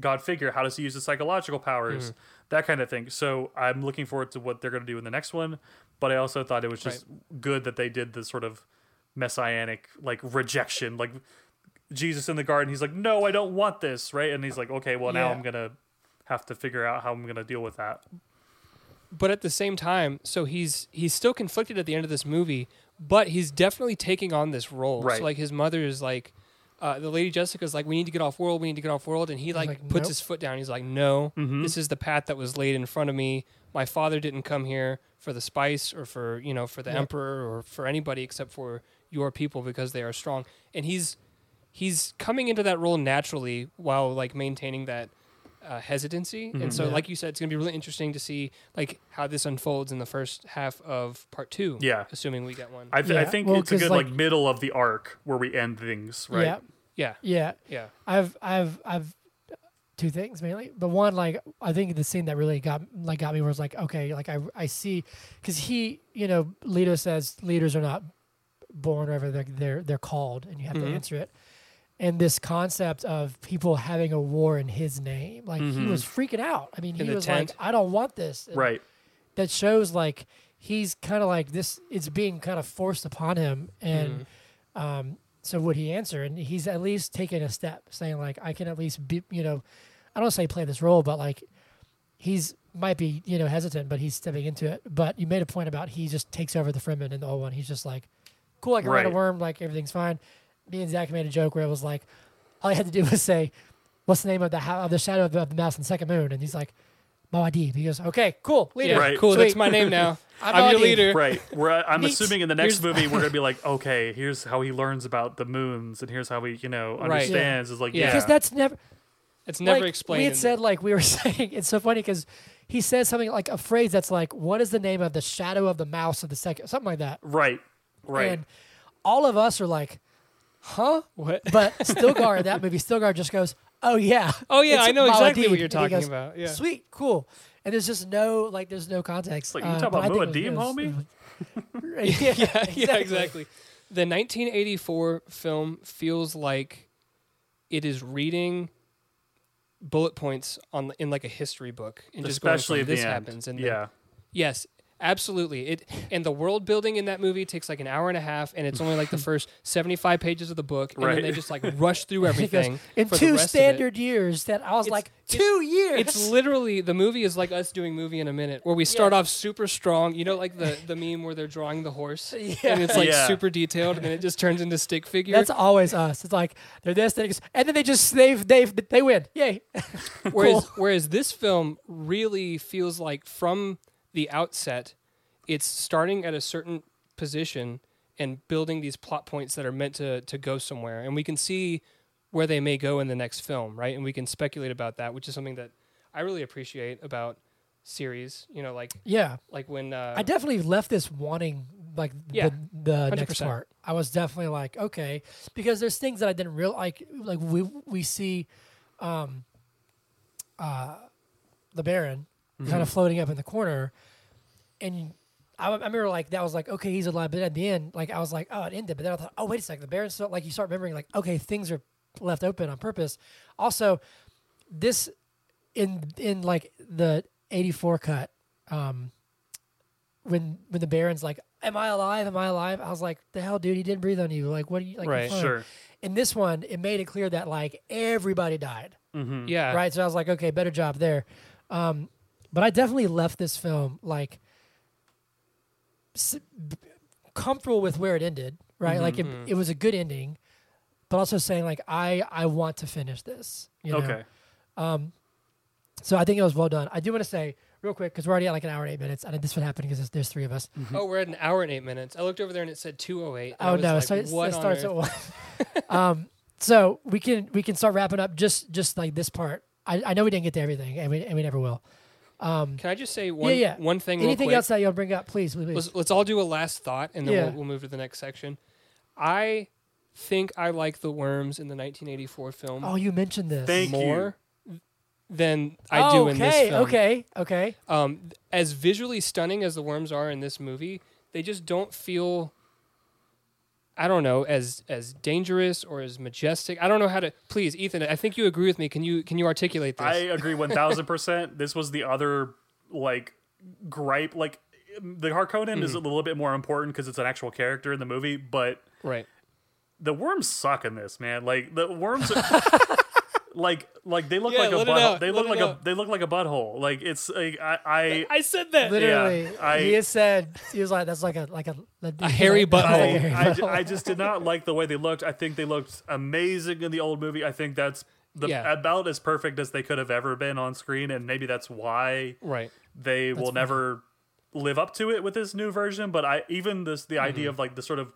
C: God figure? How does he use his psychological powers? Mm-hmm. That kind of thing. So I'm looking forward to what they're going to do in the next one. But I also thought it was just good that they did the sort of messianic like rejection, like Jesus in the garden. He's like, no, I don't want this, right? And he's like, okay, well now
A: Yeah.
C: I'm gonna have to figure out how I'm gonna deal with that.
B: but at the same time, so he's he's still conflicted at the end of this movie, but he's definitely taking on this role.
C: Right.
B: So like his mother is like, uh, the lady Jessica's like, we need to get off world, we need to get off world, and he like,
A: like,
B: puts
A: nope.
B: his foot down. He's like, no,
C: Mhm.
B: this is the path that was laid in front of me. My father didn't come here for the spice or for you know for the
A: Yep.
B: emperor or for anybody except for your people because they are strong. And he's he's coming into that role naturally while like maintaining that uh, hesitancy. And so,
A: Yeah.
B: like you said, it's gonna be really interesting to see like how this unfolds in the first half of part two.
C: Yeah.
B: assuming we get one.
C: I, th- I think
A: well,
C: it's a good like,
A: like-
C: middle of the arc where we end things, right?
A: Yeah.
B: yeah,
A: Yeah.
B: yeah,
A: I've I've I've two things mainly, but one like I think the scene that really got like got me was like okay, like I I see because he you know Leto says leaders are not born wherever they're they're they're called and you have
B: Mhm.
A: to answer it, and this concept of people having a war in his name, like he
C: Mhm.
A: was freaking out. I mean,
B: In
A: he was
B: tent.
A: like, I don't want this. And
C: Right.
A: That shows like he's kind of like this. It's being kind of forced upon him, and
B: Mhm.
A: um, so would he answer? And he's at least taken a step, saying like, I can at least be, you know, I don't say play this role, but like, he's might be you know hesitant, but he's stepping into it. But you made a point about he just takes over the Fremen in the old one. He's just like, cool, I can ride a
C: Right.
A: worm, like everything's fine. Me and Zach made a joke where it was like, all I had to do was say, "What's the name of the ho- of the shadow of the, of the mouse in the second moon?" And he's like, Muad'Dib. He goes, "Okay, cool, leader,
B: Yeah,
C: Right.
B: cool. That's
A: Sweet.
B: my name now.
A: I'm
B: I'm, your leader.
C: Right. We're, uh, I'm
A: Neat.
C: assuming in the next
B: Here's-
C: movie we're gonna be like, okay, here's how he learns about the moons, and here's how he, you know,
B: Right.
C: understands. Is like,
B: Yeah.
C: yeah,
A: Because that's never
B: It's never
A: like,
B: explained.
A: We had said like we were saying it's so funny because he says something like a phrase that's like, "What is the name of the shadow of the mouse of the second? Something like that.
C: right, right.
A: And all of us are like, "Huh?"
B: what?
A: But Stilgar in that movie, Stilgar just goes, "Oh yeah,
B: Oh yeah, I know exactly
A: Muad'Dib."
B: what you're talking
A: goes,
B: about. Yeah.
A: Sweet, cool. And there's just no like, there's no context.
C: Like, you
A: Uh,
C: talking about
A: I think it
C: Muad'Dib, homie?
A: yeah,
B: yeah, yeah, exactly. The 1984 film feels like it is reading bullet points on in like a history book and just going
C: Especially
B: from
C: at the
B: this
C: end.
B: happens and then-
C: yeah,
B: yes, absolutely. It and the world building in that movie takes like an hour and a half, and it's only like the first 75 pages of the book, and
C: Right.
B: then they just like rush through everything
A: in
B: for the
A: two
B: rest of it."
A: standard years that I was
B: It's-
A: like,
B: it's-
A: two years.
B: It's literally the movie is like us doing movie in a minute, where we start
A: Yeah.
B: off super strong. You know, like the the meme where they're drawing the horse,
A: Yeah.
B: and it's like
C: Yeah.
B: super detailed, and then it just turns into stick figure.
A: That's always us. It's like they're this, goes, and then they just they they they win. Yay!
B: Whereas
A: Cool.
B: whereas this film really feels like from the outset, it's starting at a certain position and building these plot points that are meant to to go somewhere, and we can see where they may go in the next film, right? And we can speculate about that, which is something that I really appreciate about series. You know, like
A: Yeah,
B: like when uh,
A: I definitely left this wanting like
B: Yeah,
A: the, the next part. I was definitely like, okay, because there's things that I didn't real like. Like we we see, um, uh, the Baron
B: Mm-hmm.
A: kind of floating up in the corner, and I, I remember like that was like okay, he's alive. But at the end, like I was like, oh, it ended. But then I thought, oh, wait a second, the Baron's still like you start remembering like okay, things are left open on purpose. Also, this in in like the 84 cut um when when the baron's like am i alive am i alive i was like the hell dude he didn't breathe on you like what Are you like
B: Right.
C: sure.
A: in this one it made it clear that like everybody died
C: Mm-hmm.
B: yeah,
A: right so i was like okay better job there um but i definitely left this film like s- b- comfortable with where it ended right like it,
B: Mhm.
A: it was a good ending but also saying like i i want to finish this you know?
C: Okay.
A: Um, so I think it was well done. I do want to say real quick because we're already at like an hour and eight minutes, and this would happen because there's, there's three of us.
B: Oh, we're at an hour and eight minutes. I looked over there and it said 208.
A: Oh no,
B: like,
A: so
B: what
A: it
B: on
A: starts
B: earth?
A: at one. um, so we can we can start wrapping up just just like this part. I, I know we didn't get to everything, and we and we never will. Um,
B: Can I just say one
A: yeah.
B: one thing? real
A: anything
B: quick?
A: else that you'll bring up, please, please.
B: Let's, let's all do a last thought and then
A: Yeah.
B: we'll, we'll move to the next section. I think I like the worms in the 1984 film
A: oh, you mentioned this.
C: Thank you.
B: more than I
A: oh,
B: do
A: okay,
B: in this film.
A: okay, okay.
B: Um, as visually stunning as the worms are in this movie, they just don't feel. I don't know as as dangerous or as majestic. I don't know how to. Please, Ethan, I think you agree with me. Can you can you articulate this?
C: I agree one thousand percent. This was the other like gripe. Like the Harkonnen is mm-hmm. a little bit more important because it's an actual character in the movie, but
B: right.
C: the worms suck in this man. Like the worms. Are, Like, like they look
B: Yeah,
C: like a
B: let it
C: butthole. They
B: let
C: look
B: it
C: like a
B: out.
C: they look like a butthole. Like it's like I, I
B: I said that.
A: Literally,
C: I-
A: he has said he was like that's like a like a,
B: A hairy
A: like, that's like a
B: butthole.
A: hairy
C: I, I. I just did not like the way they looked. I think they looked amazing in the old movie. I think that's the
B: Yeah.
C: about as perfect as they could have ever been on screen, and maybe that's why
B: Right.
C: they will
A: funny.
C: never live up to it with this new version. But I even this the idea
B: Mm-hmm.
C: of like the sort of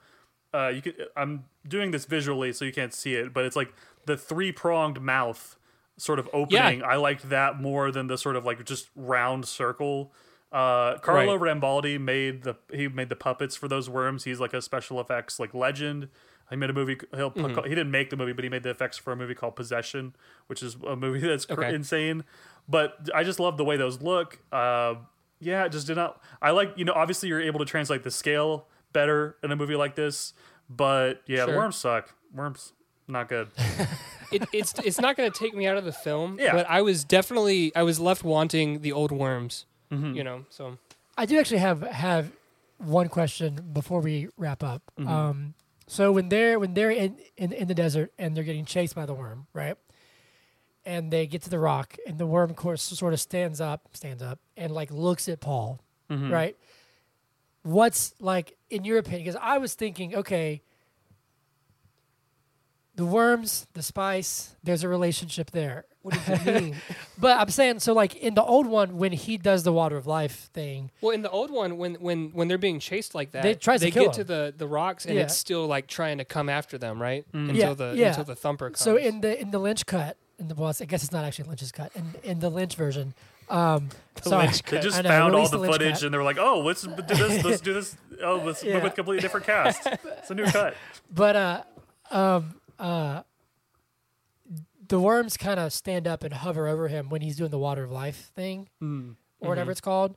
C: uh, you could I'm doing this visually so you can't see it, but it's like the three pronged mouth sort of opening. I liked that more than the sort of like just round circle. Uh, Carlo Rambaldi made the he made the puppets for those worms. He's like a special effects like legend. He made a movie. He'll
B: Mm-hmm.
C: he didn't make the movie, but he made the effects for a movie called Possession, which is a movie that's cr-
B: Okay.
C: insane. But I just love the way those look. Uh, yeah, just did not. I like you know obviously you're able to translate the scale better in a movie like this, but yeah, the worms suck. Worms not good.
B: it, it's it's not going to take me out of the film.
C: Yeah.
B: But I was definitely I was left wanting the old worms.
C: Mm-hmm.
B: You know. So
A: I do actually have have one question before we wrap up.
C: Mm-hmm.
A: Um, so when they're when they're in, in in the desert and they're getting chased by the worm, right? and they get to the rock, and the worm of course sort of stands up, stands up, and like looks at Paul,
C: Mhm.
A: right? What's like in your opinion? Because I was thinking, okay, the worms, the spice, there's a relationship there.
B: What does it mean?
A: But I'm saying, so like in the old one, when he does the water of life thing,
B: well, in the old one, when when when they're being chased like that,
A: They- tries to
B: they
A: kill
B: get to the the rocks, and
A: Yeah.
B: it's still like trying to come after them, right? Until
A: Yeah,
B: the
A: yeah.
B: until the thumper comes.
A: So in the in the Lynch cut, in the well, I guess it's not actually Lynch's cut. In in the Lynch version, um, sorry,
B: Lynch
C: They just
A: know,
C: found all the
A: the
C: footage
A: cut.
C: and they were like, "Oh, let's do this. Let's do this. Oh, let's
A: Yeah.
C: with a completely different cast. It's a new cut."
A: but uh, um, uh, the worms kind of stand up and hover over him when he's doing the water of life thing
C: Mm.
A: or whatever it's called.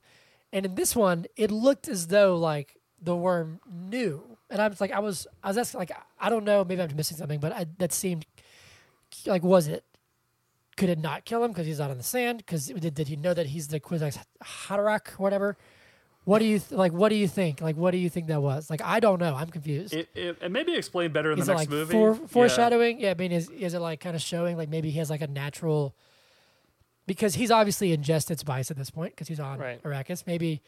A: And in this one, it looked as though like the worm knew, and I was like, I was, I was asking, like, I don't know, maybe I'm missing something, but I, that seemed like, was it? Could it not kill him because he's not on the sand? Because did, did he know that he's the Kwisatz Haderach, whatever? What do you th- like? What do you think? Like, what do you think that was? Like, I don't know. I'm confused.
C: It, it, and maybe explained better in
A: is
C: the
A: it
C: next
A: like
C: movie.
A: fore,
C: Yeah.
A: foreshadowing? Yeah. I mean, is is it like kind of showing like maybe he has like a natural? Because he's obviously ingested spice at this point because he's on
B: Right.
A: Arrakis. Maybe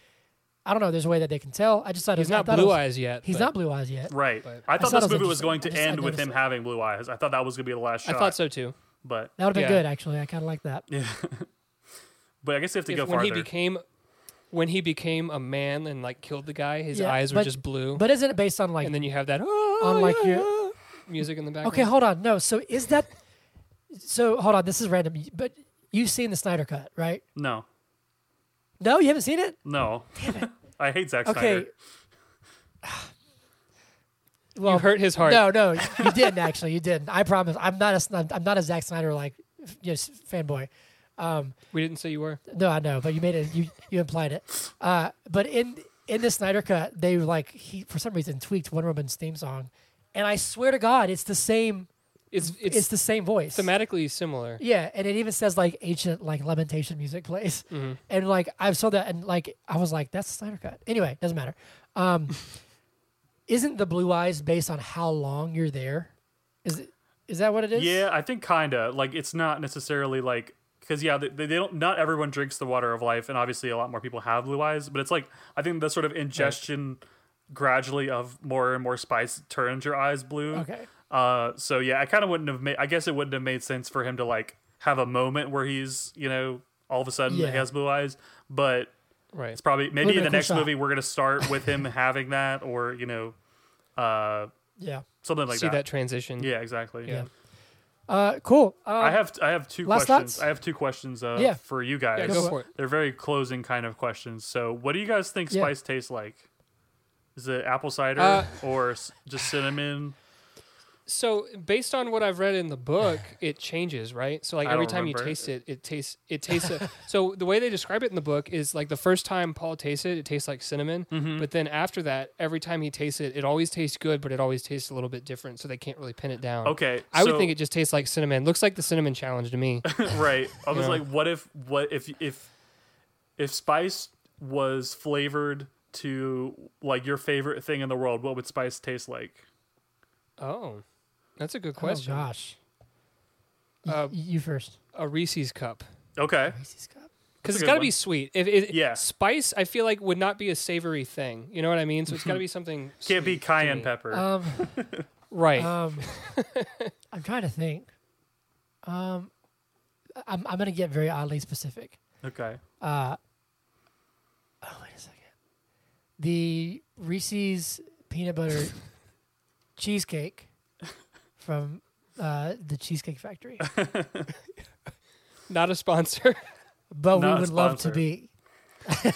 A: I don't know. There's a way that they can tell. I just thought
B: he's
A: was,
B: not
A: thought
B: blue
A: was-
B: eyes yet.
A: He's
B: but
A: not blue eyes yet.
C: Right.
B: But-
C: I
A: I
C: thought
A: thought
C: this
A: it was
C: movie was going to
A: just-
C: end with him
A: it.
C: having blue eyes. I thought that was going to be the last
B: I thought so too.
C: But
A: That would have been
B: Yeah.
A: good actually. I kind of like that.
C: yeah. but I guess you have to
B: If-
C: go
B: when
C: farther.
B: he became when he became a man and like killed the guy, his
A: Yeah,
B: eyes were
A: but-
B: just blue.
A: But isn't it based on like?
B: and then you have that oh,
A: on, like,
B: yeah,
A: your-
B: yeah," music in the background.
A: okay, hold on. No. So is that? So hold on. This is random. But you've seen the Snyder cut, right?
C: no,
A: No, you haven't seen it.
C: no. I hate Zack
A: Okay.
C: Snyder.
A: Well,
B: you hurt his heart.
A: No, no, you didn't actually. You didn't. I promise. I'm not a. I'm not a Zack Snyder like, yes, fanboy. Um,
B: We didn't say you were.
A: no, I know, but you made it. You you implied it. Uh, but in in the Snyder cut, they like he for some reason tweaked Wonder Woman's theme song, and I swear to God, it's the same.
B: It's
A: It's,
B: it's,
A: the same voice.
B: thematically similar.
A: Yeah, and it even says like ancient like lamentation music plays,
B: Mhm.
A: and like I saw that and like I was like that's the Snyder cut. Anyway, doesn't matter. Um, isn't the blue eyes based on how long you're there? Is it? Is that what it is?
C: Yeah, I think kinda. Like it's not necessarily like because yeah, they, they don't. Not everyone drinks the water of life, and obviously a lot more people have blue eyes. But it's like I think the sort of ingestion gradually of more and more spice turns your eyes blue.
A: Okay.
C: Uh, so yeah, I kind of wouldn't have made. I guess it wouldn't have made sense for him to like have a moment where he's you know all of a sudden
A: Yeah.
C: he has blue eyes. But
B: Right.
C: it's probably maybe in the
A: cool
C: next
A: shot.
C: movie we're gonna start with him having that, or you know, uh,
A: Yeah.
C: something like
B: See that.
C: that.
B: transition.
C: Yeah, exactly.
B: Yeah.
A: Uh, cool. Um,
C: I have I have two
A: last
C: questions.
A: thoughts?
C: I have two questions uh,
A: Yeah.
C: for you guys.
B: Yeah, go
A: for
B: for it.
C: They're very closing kind of questions. So, what do you guys think
A: Yeah.
C: spice tastes like? Is it apple cider
B: Uh,
C: or just cinnamon?
B: So based on what I've read in the book, it changes, right? So like
C: I
B: every time you taste it, it tastes it tastes. a, so the way they describe it in the book is like the first time Paul tastes it, it tastes like cinnamon.
C: Mm-hmm.
B: But then after that, every time he tastes it, it always tastes good, but it always tastes a little bit different. So they can't really pin it down.
C: Okay,
B: I would think it just tastes like cinnamon. Looks like the cinnamon challenge to me.
C: right. I was
B: Yeah.
C: like, what if what if if if spice was flavored to like your favorite thing in the world? What would spice taste like?
B: oh, that's a good question.
A: oh
B: question.
A: gosh. Y-
B: Uh,
A: you first.
B: a Reese's cup.
C: Okay,
A: Reese's cup.
B: Because
C: That's a
B: it's
C: good
B: got to
C: one.
B: be sweet. If it,
C: Yeah.
B: spice, I feel like would not be a savory thing. You know what I mean? So it's got to be something.
C: can't be
B: sweet to
C: cayenne
B: me.
C: pepper.
A: Um,
B: Right.
A: um, I'm trying to think. Um, I'm I'm gonna get very oddly specific.
C: okay,
A: Uh, oh wait a second. The Reese's peanut butter cheesecake from uh, the Cheesecake Factory,
B: not a sponsor.
A: but
C: Not a
A: we would love to
C: sponsor.
A: be.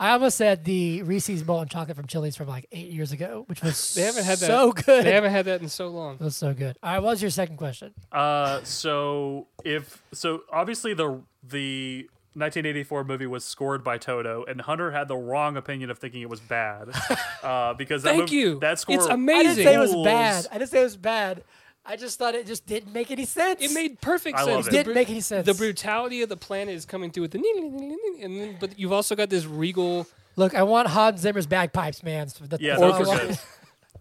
A: I almost said the Reese's molten chocolate from Chili's from like eight years ago, which was
B: They haven't had that-
A: so good.
B: they haven't had that in so long.
A: It was so good. All right, what was your second question?
C: Uh, so if so, obviously the the 1984 movie was scored by Toto, and Hunter had the wrong opinion of thinking it was bad. Uh, because that
B: Thank
C: mov-
B: you.
C: That score,
B: It's amazing.
A: I
B: amazing.
A: didn't say it was bad. I didn't say it was bad. I just thought it just didn't make any sense.
B: It made perfect
C: I
B: sense.
C: love
B: The
C: it.
A: didn't
B: bru-
A: make any sense.
B: The brutality of the planet is coming through with the and then, but you've also got this regal.
A: Look, I want Hans Zimmer's bagpipes, man. So
C: Yeah, those
A: I
C: were good.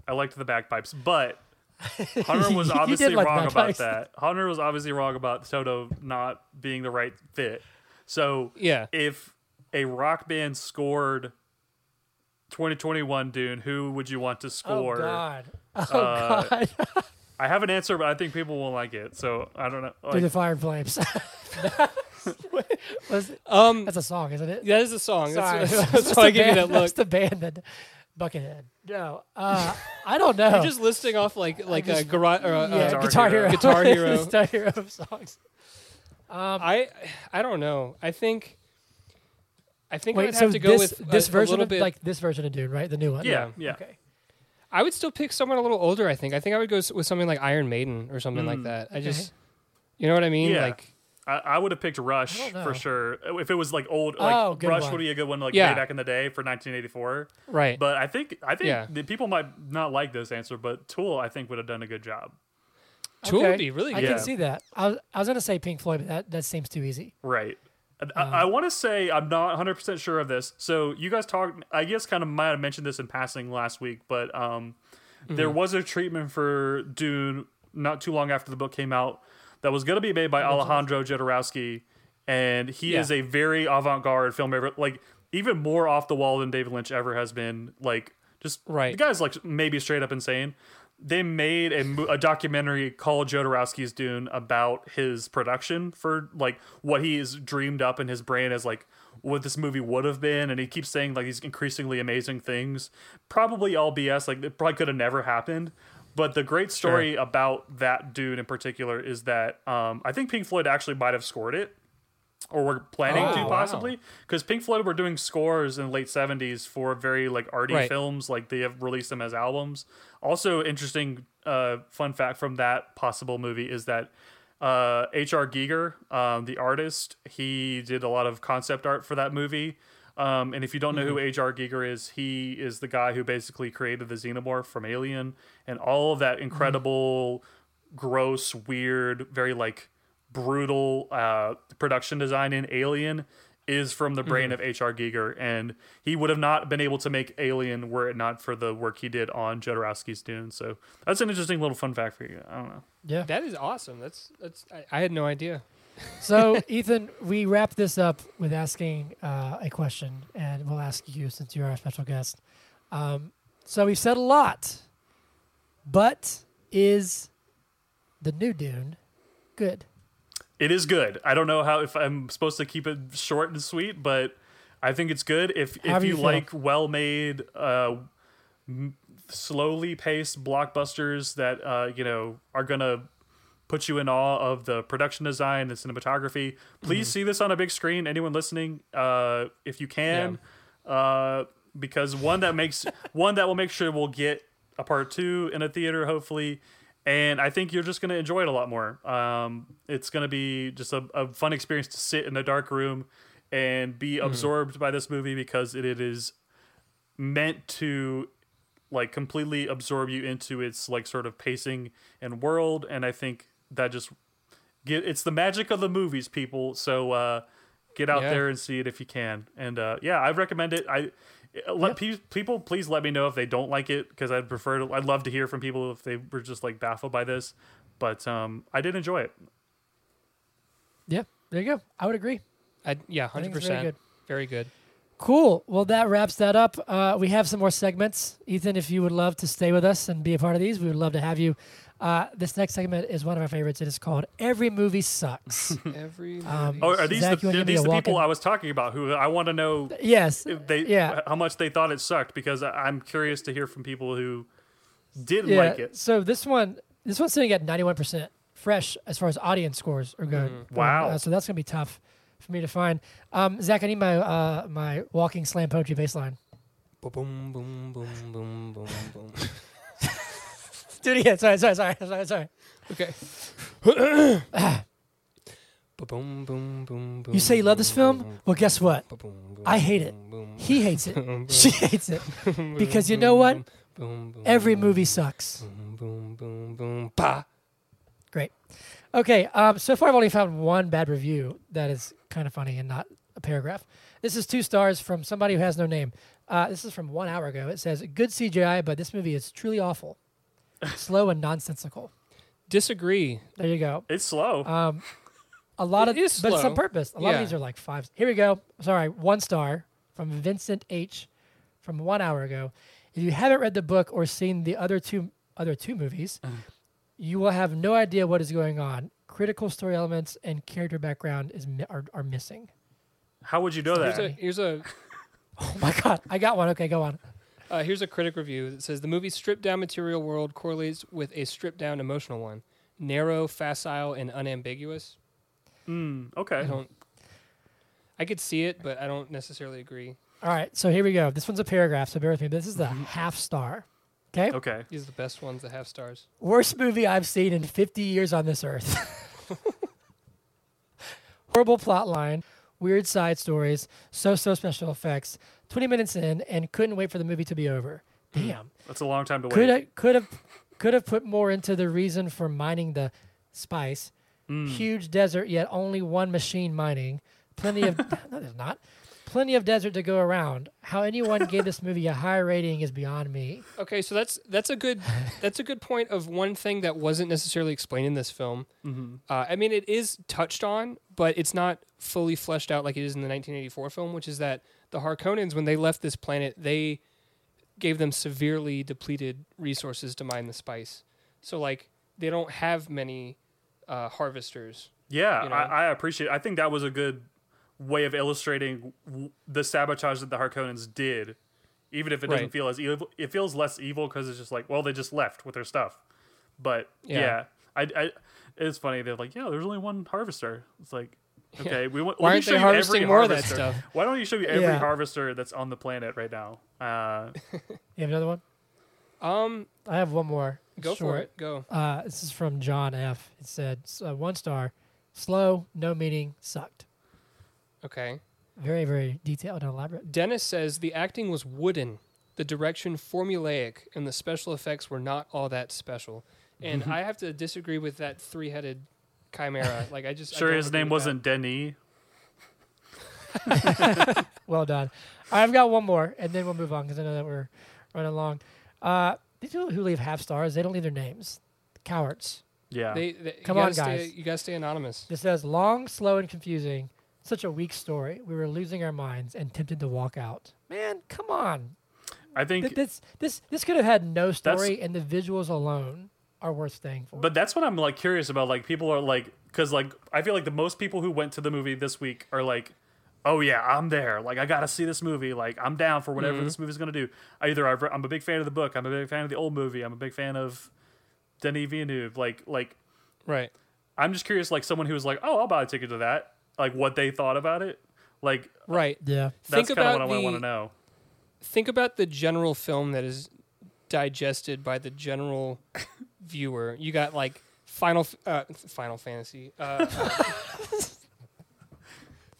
C: I liked the bagpipes, but Hunter was obviously
A: like
C: wrong about that. Hunter was obviously wrong about Toto not being the right fit. So
B: Yeah.
C: if a rock band scored 2021 Dune, who would you want to score?
A: Oh
C: score?
A: God. Oh
C: Uh,
A: God.
C: I have an answer, but I think people won't like it. So I don't know.
A: Through
C: Like,
A: the fire and flames. Was-
B: Um,
A: that's a song, isn't it?
B: Yeah, that is a song.
A: Sorry.
B: That's,
A: That's
B: that's why I gave you
A: band-
B: that look.
A: That's the band that Buckethead. No, uh, I don't know.
B: You're just listing off like like a
A: just-
B: garage or a,
A: yeah,
B: a-
A: Guitar,
C: Guitar
A: Hero.
C: Hero.
B: Guitar Hero.
A: Guitar Hero songs. Um,
B: I I don't know. I think I think
A: wait,
B: I'd
A: so
B: have to go
A: this
B: with
A: this
B: a,
A: version
B: a little
A: of
B: bit.
A: like this version of Dune, right? The new one.
C: yeah,
B: yeah.
C: yeah.
A: Okay.
B: I would still pick someone a little older. I think. I think I would go s- with something like Iron Maiden or something like
C: Mm.
B: that. I
A: Okay.
B: just, you know what I mean?
C: Yeah.
B: Like,
C: I, I would have picked Rush
A: don't know.
C: for sure. If it was like old, like
A: Oh, good
C: Rush
A: one.
C: would be a good one, like
B: Yeah.
C: way back in the day for 1984.
B: right?
C: But I think I think
B: Yeah.
C: the people might not like this answer, but Tool I think would have done a good job.
B: Tool
A: Okay.
B: would be really
A: I
B: good.
C: Yeah.
A: can see that. I was, I was gonna say Pink Floyd, but that, that seems too easy.
C: Right.
A: Um,
C: I, I want to say I'm not 100% sure of this. So you guys talked, I guess, kind of might have mentioned this in passing last week, but um, there
A: Mm-hmm.
C: was a treatment for Dune not too long after the book came out that was going to be made by Alejandro Jodorowsky, and he
B: Yeah.
C: is a very avant-garde filmmaker, like even more off the wall than David Lynch ever has been. Like just
B: Right.
C: the guy's like maybe straight up insane. They made a, a documentary called Jodorowsky's Dune about his production for like what he has dreamed up in his brain as like what this movie would have been, and he keeps saying like these increasingly amazing things. Probably all BS. Like it probably could have never happened. But the great story about that dude in particular is that um, I think Pink Floyd actually might have scored it or were planning
B: Oh,
C: to possibly because Pink Floyd were doing scores in the late 70s for very like arty
B: Right.
C: films like they have released them as albums also interesting uh, fun fact from that possible movie is that uh, H.R. Giger um, the artist he did a lot of concept art for that movie um, and if you don't know who H.R. Giger is he is the guy who basically created the xenomorph from Alien and all of that incredible gross weird very like brutal uh, production design in Alien is from the brain of H.R. Giger, and he would have not been able to make Alien were it not for the work he did on Jodorowsky's Dune. So that's an interesting little fun fact for you. I don't know.
A: Yeah.
B: that is awesome. That's that's. I, I had no idea.
A: So, Ethan, we wrap this up with asking uh, a question, and we'll ask you since you're our special guest. Um, so, we've said a lot, but is the new Dune good?
C: It is good. I don't know how if I'm supposed to keep it short and sweet, but I think it's good. If if you,
A: you
C: like well made, uh, m- slowly paced blockbusters that uh, you know are gonna put you in awe of the production design, the cinematography. Please
A: Mm-hmm.
C: see this on a big screen. Anyone listening, uh, if you can, uh, because one that makes one that will make sure we'll get a part two in a theater, hopefully. And I think you're just going to enjoy it a lot more. Um, it's going to be just a, a fun experience to sit in a dark room and be absorbed by this movie because it, it is meant to like completely absorb you into its like sort of pacing and world. And i think that just get it's the magic of the movies people. So uh get out
B: Yeah.
C: there and see it if you can. And uh yeah i recommend it. I let pe- people please let me know if they don't like it because i'd prefer to i'd love to hear from people if they were just like baffled by this but um i did enjoy it
A: Yeah, there you go. I would agree.
B: I, yeah, hundred
A: think it's very
B: percent.
A: good.
B: Very good.
A: Cool. Well, that wraps that up. Uh, we have some more segments. Ethan, if you would love to stay with us and be a part of these, we would love to have you. Uh, this next segment is one of our favorites. It is called Every Movie Sucks.
B: Every.
A: Um,
C: oh are these
A: Zach,
C: the,
A: give me
C: these the people
A: walk-in?
C: i was talking about who i want to know
A: yes.
C: if they
A: Yeah.
C: how much they thought it sucked because I- i'm curious to hear from people who didn't
A: Yeah.
C: like it
A: So this one, this one's sitting at 91% fresh as far as audience scores are good.
B: Mm-hmm.
C: Wow.
A: Uh, so that's going to be tough for me to find. Um, Zach, I need my, uh, my walking slam poetry baseline.
B: Boom, boom, boom, boom, boom, boom.
A: Do it again. Sorry, sorry, sorry, sorry, sorry.
B: Okay. Boom, boom, boom, boom.
A: You say you love this film? Well, guess what? I hate it. He hates it. She hates it. Because you know what? Every movie sucks.
B: Boom, boom, boom, boom, pa.
A: Great. Okay. Um, so far, I've only found one bad review that is kind of funny and not a paragraph. This is two stars from somebody who has no name. Uh, this is from one hour ago. It says, "Good CGI, but this movie is truly awful." Slow and nonsensical.
B: Disagree.
A: There you go.
C: It's slow.
A: Um, a lot
B: It
A: of,
B: is
A: but it's on purpose. A lot
B: Yeah.
A: of these are like five. Here we go. Sorry, one star from Vincent H. from one hour ago. If you haven't read the book or seen the other two other two movies,
B: Uh-huh.
A: you will have no idea what is going on. Critical story elements and character background is mi- are, are missing.
C: How would you know
B: Here's
C: that?
B: a here's a
A: Oh my god, I got one. Okay, go on.
B: Uh, here's a critic review that says the movie's stripped down material world correlates with a stripped down emotional one, narrow, facile, and unambiguous.
C: Mm,
B: I don't. I could see it, but I don't necessarily agree.
A: All right, so here we go. This one's a paragraph, so bear with me. This is the half star. Okay.
C: Okay.
B: These are the best ones that have stars.
A: Worst movie I've seen in 50 years on this earth. Horrible plot line, weird side stories, so so special effects. 20 minutes in and couldn't wait for the movie to be over. Damn.
C: That's a long time to
A: Could
C: wait.
A: have could have could have put more into the reason for mining the spice.
C: Mm.
A: Huge desert, yet only one machine mining. Plenty of no, there's not. Plenty of desert to go around. How anyone gave this movie a high rating is beyond me.
B: Okay, so that's that's a good that's a good point of one thing that wasn't necessarily explained in this film.
C: hmm
B: Uh, I mean, it is touched on, but it's not fully fleshed out like it is in the 1984 film, which is that the Harkonnens, when they left this planet, they gave them severely depleted resources to mine the spice. So, like, they don't have many uh, harvesters.
C: Yeah,
B: you know?
C: I, I appreciate. I think that was a good way of illustrating w- the sabotage that the Harkonnens did, even if it doesn't
B: Right.
C: feel as evil. It feels less evil because it's just like, well, they just left with their stuff. But yeah,
B: Yeah.
C: I, I, it's funny. They're like, yeah, there's only one harvester. It's like, okay, we want.
B: Why
C: let me
B: aren't
C: show
B: they harvesting
C: every
B: more of that
C: harvester.
B: stuff?
C: Why don't you show me every
A: Yeah.
C: harvester that's on the planet right now? Uh,
A: You have another one?
B: Um,
A: I have one more.
B: go for it. Go.
A: Uh, this is from John F. It said uh, one star, slow, no meaning, sucked.
B: Okay.
A: Very, very detailed and elaborate.
B: Dennis says the acting was wooden, the direction formulaic, and the special effects were not all that special. And I have to disagree with that three-headed chimera. Like I just
C: sure,
B: don't
C: his name wasn't Denny.
A: Well done. I've got one more, and then we'll move on because I know that we're running along. Uh, these people who leave half stars, they don't leave their names. Cowards.
C: Yeah,
B: They, they,
A: Come on,
B: gotta Stay,
A: guys.
B: you gotta stay anonymous.
A: This says long, slow, and confusing. Such a weak story. We were losing our minds and tempted to walk out. Man, come on.
C: I think.
A: Th- This this this could have had no story, and the visuals alone are worth staying for.
C: But that's what I'm like curious about. Like people are like, because like I feel like the most people who went to the movie this week are like, oh yeah, I'm there. Like I gotta see this movie. Like I'm down for whatever
B: Mhm.
C: this movie's gonna do. Either I've, re- I'm a big fan of the book. I'm a big fan of the old movie. I'm a big fan of Denis Villeneuve. Like like
B: Right.
C: I'm just curious. Like someone who was like, oh, I'll buy a ticket to that. Like what they thought about it. Like
B: Right.
A: yeah.
C: that's
B: Think
C: kind of
B: about
C: what I want to know.
B: think about the general film that is digested by the general viewer. You got like Final uh, Final Fantasy. Uh, uh,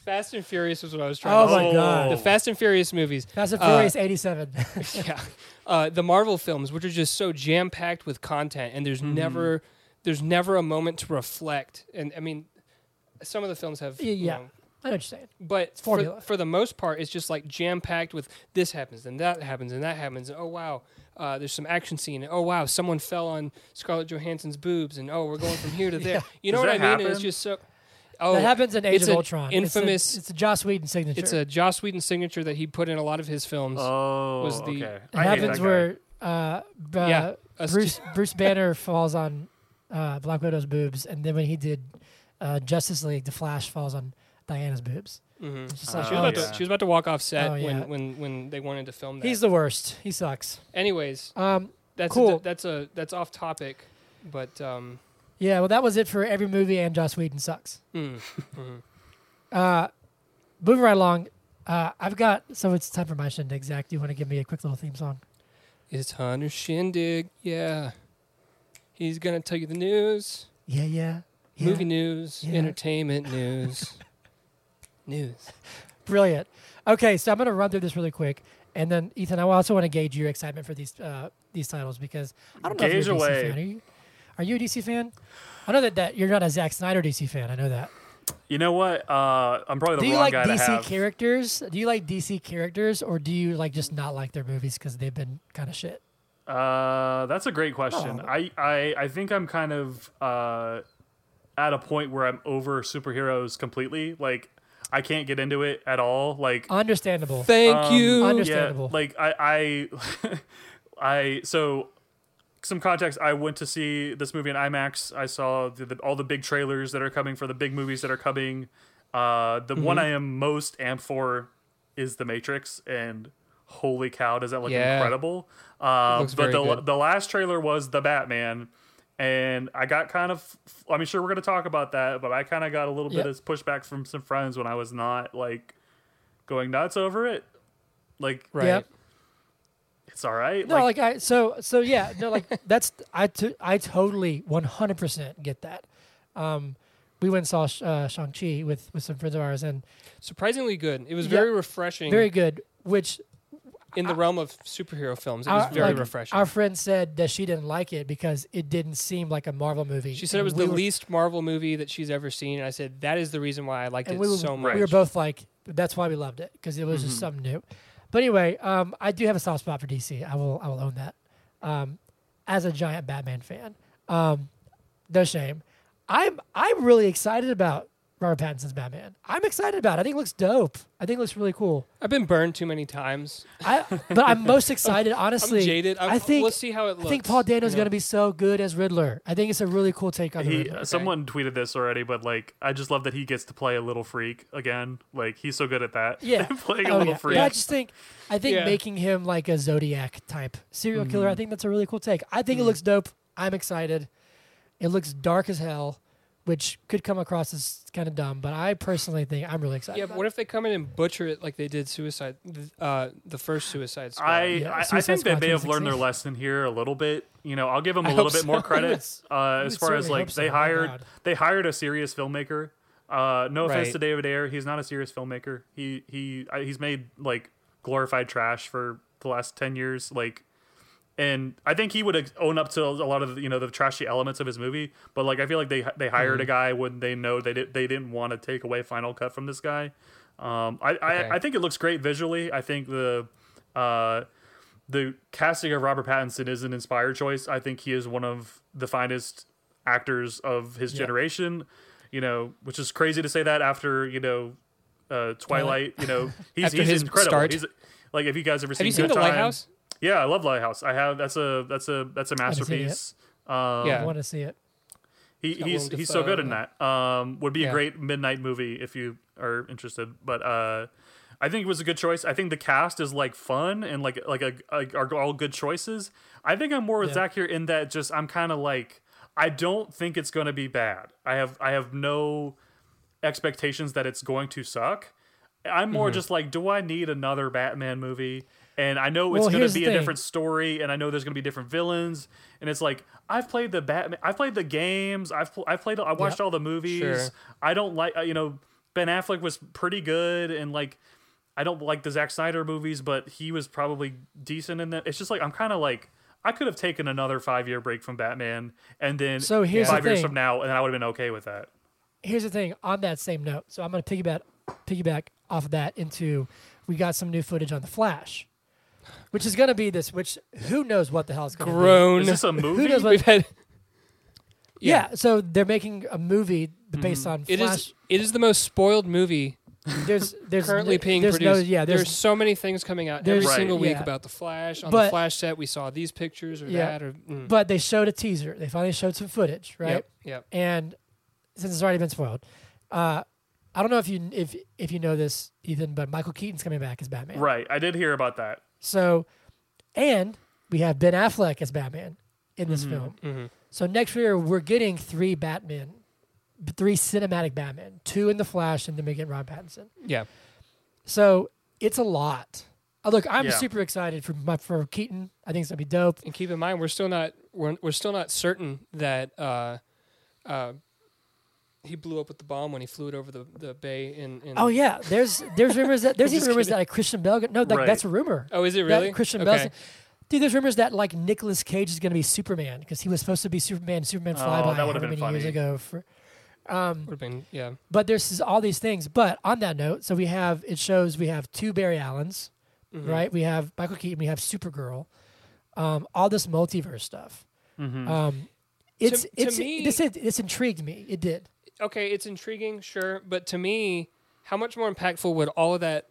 B: Fast and Furious is what I was trying
A: Oh
B: to
A: my
B: say.
A: God.
B: The Fast and Furious movies.
A: Fast and
B: Uh,
A: Furious 87.
B: yeah. Uh, the Marvel films, which are just so jam packed with content, and there's never there's never a moment to reflect. And I mean, some of the films have
A: Yeah,
B: you know,
A: I know what you're saying.
B: but for, for the most part, it's just like jam packed with this happens and that happens and that happens. And, oh wow, uh, there's some action scene. And, oh wow, someone fell on Scarlett Johansson's boobs. And oh, we're going from here to there. You know
C: Does
B: what I
C: that
B: mean? And it's just so. Oh,
A: that happens in Age
B: it's
A: of Ultron.
B: infamous-
A: It's a, it's a Joss Whedon signature.
B: it's a Joss Whedon signature that he put in a lot of his films.
C: Oh,
B: was the-
C: okay.
A: it
C: I hate
A: happens
C: that guy.
A: where uh, b-
B: Yeah,
A: uh,
B: us
A: Bruce Bruce Banner falls on uh, Black Widow's boobs, and then when he did uh, Justice League, the Flash falls on Diana's boobs.
B: Mhm.
A: Just
C: Oh,
A: like,
B: she, was
A: oh,
B: about
C: yeah.
B: to, she was about to walk off set
A: Oh, yeah.
B: when, when, when they wanted to film that.
A: he's the worst. He sucks.
B: Anyways,
A: Um,
B: that's
A: Cool.
B: a, that's a that's off topic, but um,
A: yeah, well, that was it for every movie, and Joss Whedon sucks.
B: mm, mhm.
A: Uh, moving right along, uh, I've got so it's time for my shindig. Zach, do you want to give me a quick little theme song?
B: it's Hunter Shindig. Yeah, he's gonna tell you the news.
A: Yeah, yeah, yeah.
B: movie news,
A: Yeah.
B: entertainment news, news.
A: Brilliant. Okay, so I'm going to run through this really quick, and then Ethan, I also want to gauge your excitement for these uh, these titles because I don't know
C: Gauge
A: if you're a DC
C: away.
A: fan. Are you? Are you a DC fan? I know that, that you're not a Zack Snyder DC fan. I know that.
C: You know what? Uh, I'm probably the
A: do you
C: wrong
A: like
C: guy to
A: DC
C: have.
A: characters? Do you like DC characters, or do you like just not like their movies because they've been kind of shit?
C: Uh, that's a great question.
A: Oh.
C: I, I I think I'm kind of uh, at a point where I'm over superheroes completely. Like I can't get into it at all. Like
A: Understandable.
B: Thank
C: Um,
B: you.
A: Understandable.
C: Yeah, like I, I, I. So, some context. I went to see this movie in IMAX. I saw the, the, all the big trailers that are coming for the big movies that are coming. Uh, the one
B: Mm-hmm.
C: I am most amped for is The Matrix, and holy cow, does that look
B: Yeah.
C: incredible! Uh,
B: looks
C: but
B: very
C: the
B: good.
C: the last trailer was the Batman. And I got kind of, I mean, sure, we're going to talk about that, but I kind of got a little
A: Yep.
C: bit of pushback from some friends when I was not like going nuts over it. Like,
B: right.
A: Yep.
C: it's all right.
A: No, like, I so so yeah, no, like that's I t- I totally one hundred percent get that. Um, we went and saw uh, Shang Chi with with some friends of ours, and
B: Surprisingly good. It was
A: Yeah.
B: very refreshing.
A: very good. Which
B: in the realm of superhero films. It was
A: our,
B: very
A: like,
B: refreshing.
A: Our friend said that she didn't like it because it didn't seem like a Marvel movie.
B: she said it was
A: we
B: the
A: were-
B: least Marvel movie that she's ever seen. And I said that is the reason why I liked it
A: we were,
B: so much.
A: we were both like, that's why we loved it because it was
B: Mm-hmm.
A: just something new. But anyway, um, I do have a soft spot for DC. I will I will own that. Um, as a giant Batman fan, um, no shame. I'm I'm really excited about Robert Pattinson's Batman. I'm excited about. it. I think it looks dope. I think it looks really cool.
B: I've been burned too many times.
A: I but I'm most excited honestly.
B: I'm jaded. I'm,
A: I think
B: we'll see how it looks.
A: I think Paul Dano's
B: you
A: going to be so good as Riddler. I think it's a really cool take on the
C: he
A: Riddler.
C: someone tweeted this already, but like I just love that he gets to play a little freak again. Like he's so good at that.
A: Yeah.
C: playing a
A: Oh,
C: little
A: yeah.
C: freak.
A: But I just think, I think
B: Yeah.
A: making him like a Zodiac type serial killer, I mm. think that's a really cool take. I think it mm. looks dope. I'm excited. It looks dark as hell, which could come across as kind of dumb, but I personally think I'm really excited.
B: Yeah,
A: about
B: but what if they come in and butcher it like they did Suicide, uh, the first Suicide Squad?
C: I,
A: Yeah,
C: I, I
A: Suicide
C: think they may have learned their lesson here a little bit. You know, I'll give them a
B: I
C: little
B: hope
C: bit more
B: so.
C: credit uh, as far as like
A: hope so.
C: they
A: Oh,
C: hired they hired a serious filmmaker. Uh, no offense
B: Right.
C: to David Ayer, he's not a serious filmmaker. He he I- he's made like glorified trash for the last ten years. Like, and I think he would own up to a lot of the, you know the trashy elements of his movie. But like, I feel like they they hired a
B: Mm-hmm.
C: guy when they know they did, they didn't want to take away Final Cut from this guy. Um, I,
B: Okay.
C: I I think it looks great visually. I think the uh the casting of Robert Pattinson is an inspired choice. I think he is one of the finest actors of his
A: Yeah.
C: generation. You know, which is crazy to say that after you know uh, Twilight. You know, he's
B: After
C: he's
B: his
C: incredible.
B: start.
C: He's like if you guys ever
B: Have
C: seen
B: you seen
C: Good
B: The
C: Time-
B: Lighthouse?
C: Yeah, I love Lighthouse. I have. That's a that's a that's a
A: haven't seen it yet.
C: masterpiece. Um,
B: Yeah.
A: I want to see it.
C: he, he's he's so good in that. Um, would be a great midnight movie if you are interested. But uh, I think it was a good choice. I think the cast is like fun and like like a, a are all good choices. I think I'm more with
A: Yeah.
C: Zach here in that just I'm kind of like I don't think it's going to be bad. I have I have no expectations that it's going to suck. I'm more just like, do I need another Batman movie? And I know it's
A: Well,
C: going to be a different story, and I know there's going to be different villains. And it's like I've played the Batman, I've played the games, I've pl- I've played, I watched all the movies.
B: Sure.
C: I don't like, uh, you know, Ben Affleck was pretty good, and like I don't like the Zack Snyder movies, but he was probably decent in them. It's just like I'm kind of like. I could have taken another five year break from Batman, and then
A: So here's the
C: five years from now, and I would have been okay with that.
A: Here's the thing on that same note. So I'm going to piggyback piggyback off of that into we got some new footage on the Flash, which is going to be this. Which who knows what the hell is going to be.
B: Grown.
C: Is this a movie?
A: knows what-
B: We've had.
A: Yeah. so they're making a movie based on
B: Mm-hmm. It
A: Flash.
B: is. It is the most spoiled movie
A: there's there's
B: currently
A: no,
B: being
A: there's
B: produced.
A: No, yeah,
B: there's,
A: there's,
B: so many things coming out
A: there's-
B: every
C: Right.
B: single week
A: yeah.
B: about the Flash. On
A: But-
B: the Flash set, we saw these pictures or
A: Yeah.
B: that or. mm.
A: but they showed a teaser. They finally showed some footage, right?
B: Yep. Yep.
A: And since it's already been spoiled, uh, I don't know if you if if you know this, Ethan, but Michael Keaton's coming back as Batman.
C: Right. I did hear about that.
A: So, and we have Ben Affleck as Batman in this
C: Mm-hmm.
A: film.
B: Mhm.
A: So next year we're getting three Batman, three cinematic Batman, two in the Flash, and then we get Rob Pattinson.
B: Yeah.
A: So it's a lot. Uh, look, I'm
C: Yeah.
A: super excited for my, for Keaton. I think it's gonna be dope.
B: And keep in mind, we're still not we're, we're still not certain that uh, uh, he blew up with the bomb when he flew it over the, the bay in, in.
A: Oh yeah, there's there's rumors that there's
B: I'm
A: even rumors
B: kidding.
A: that like Christian Bale. No, like
C: Right.
A: that's a rumor.
B: Oh, is it
A: That
B: really?
A: Christian
B: okay.
A: Bale. Dude, there's rumors that like Nicolas Cage is gonna be Superman because he was supposed to be Superman, Superman
C: Oh,
A: Flyby,
C: that would've
A: however
C: been
A: many years ago. For um,
B: Would have been yeah.
A: but there's all these things. But on that note, so we have it shows we have two Barry Allens,
B: Mhm.
A: right? We have Michael Keaton, we have Supergirl. um, all this multiverse stuff.
C: Mhm.
A: Um, it's
B: to
A: it's
B: me-
A: this this intrigued me. It did.
B: Okay, it's intriguing, sure, but to me, how much more impactful would all of that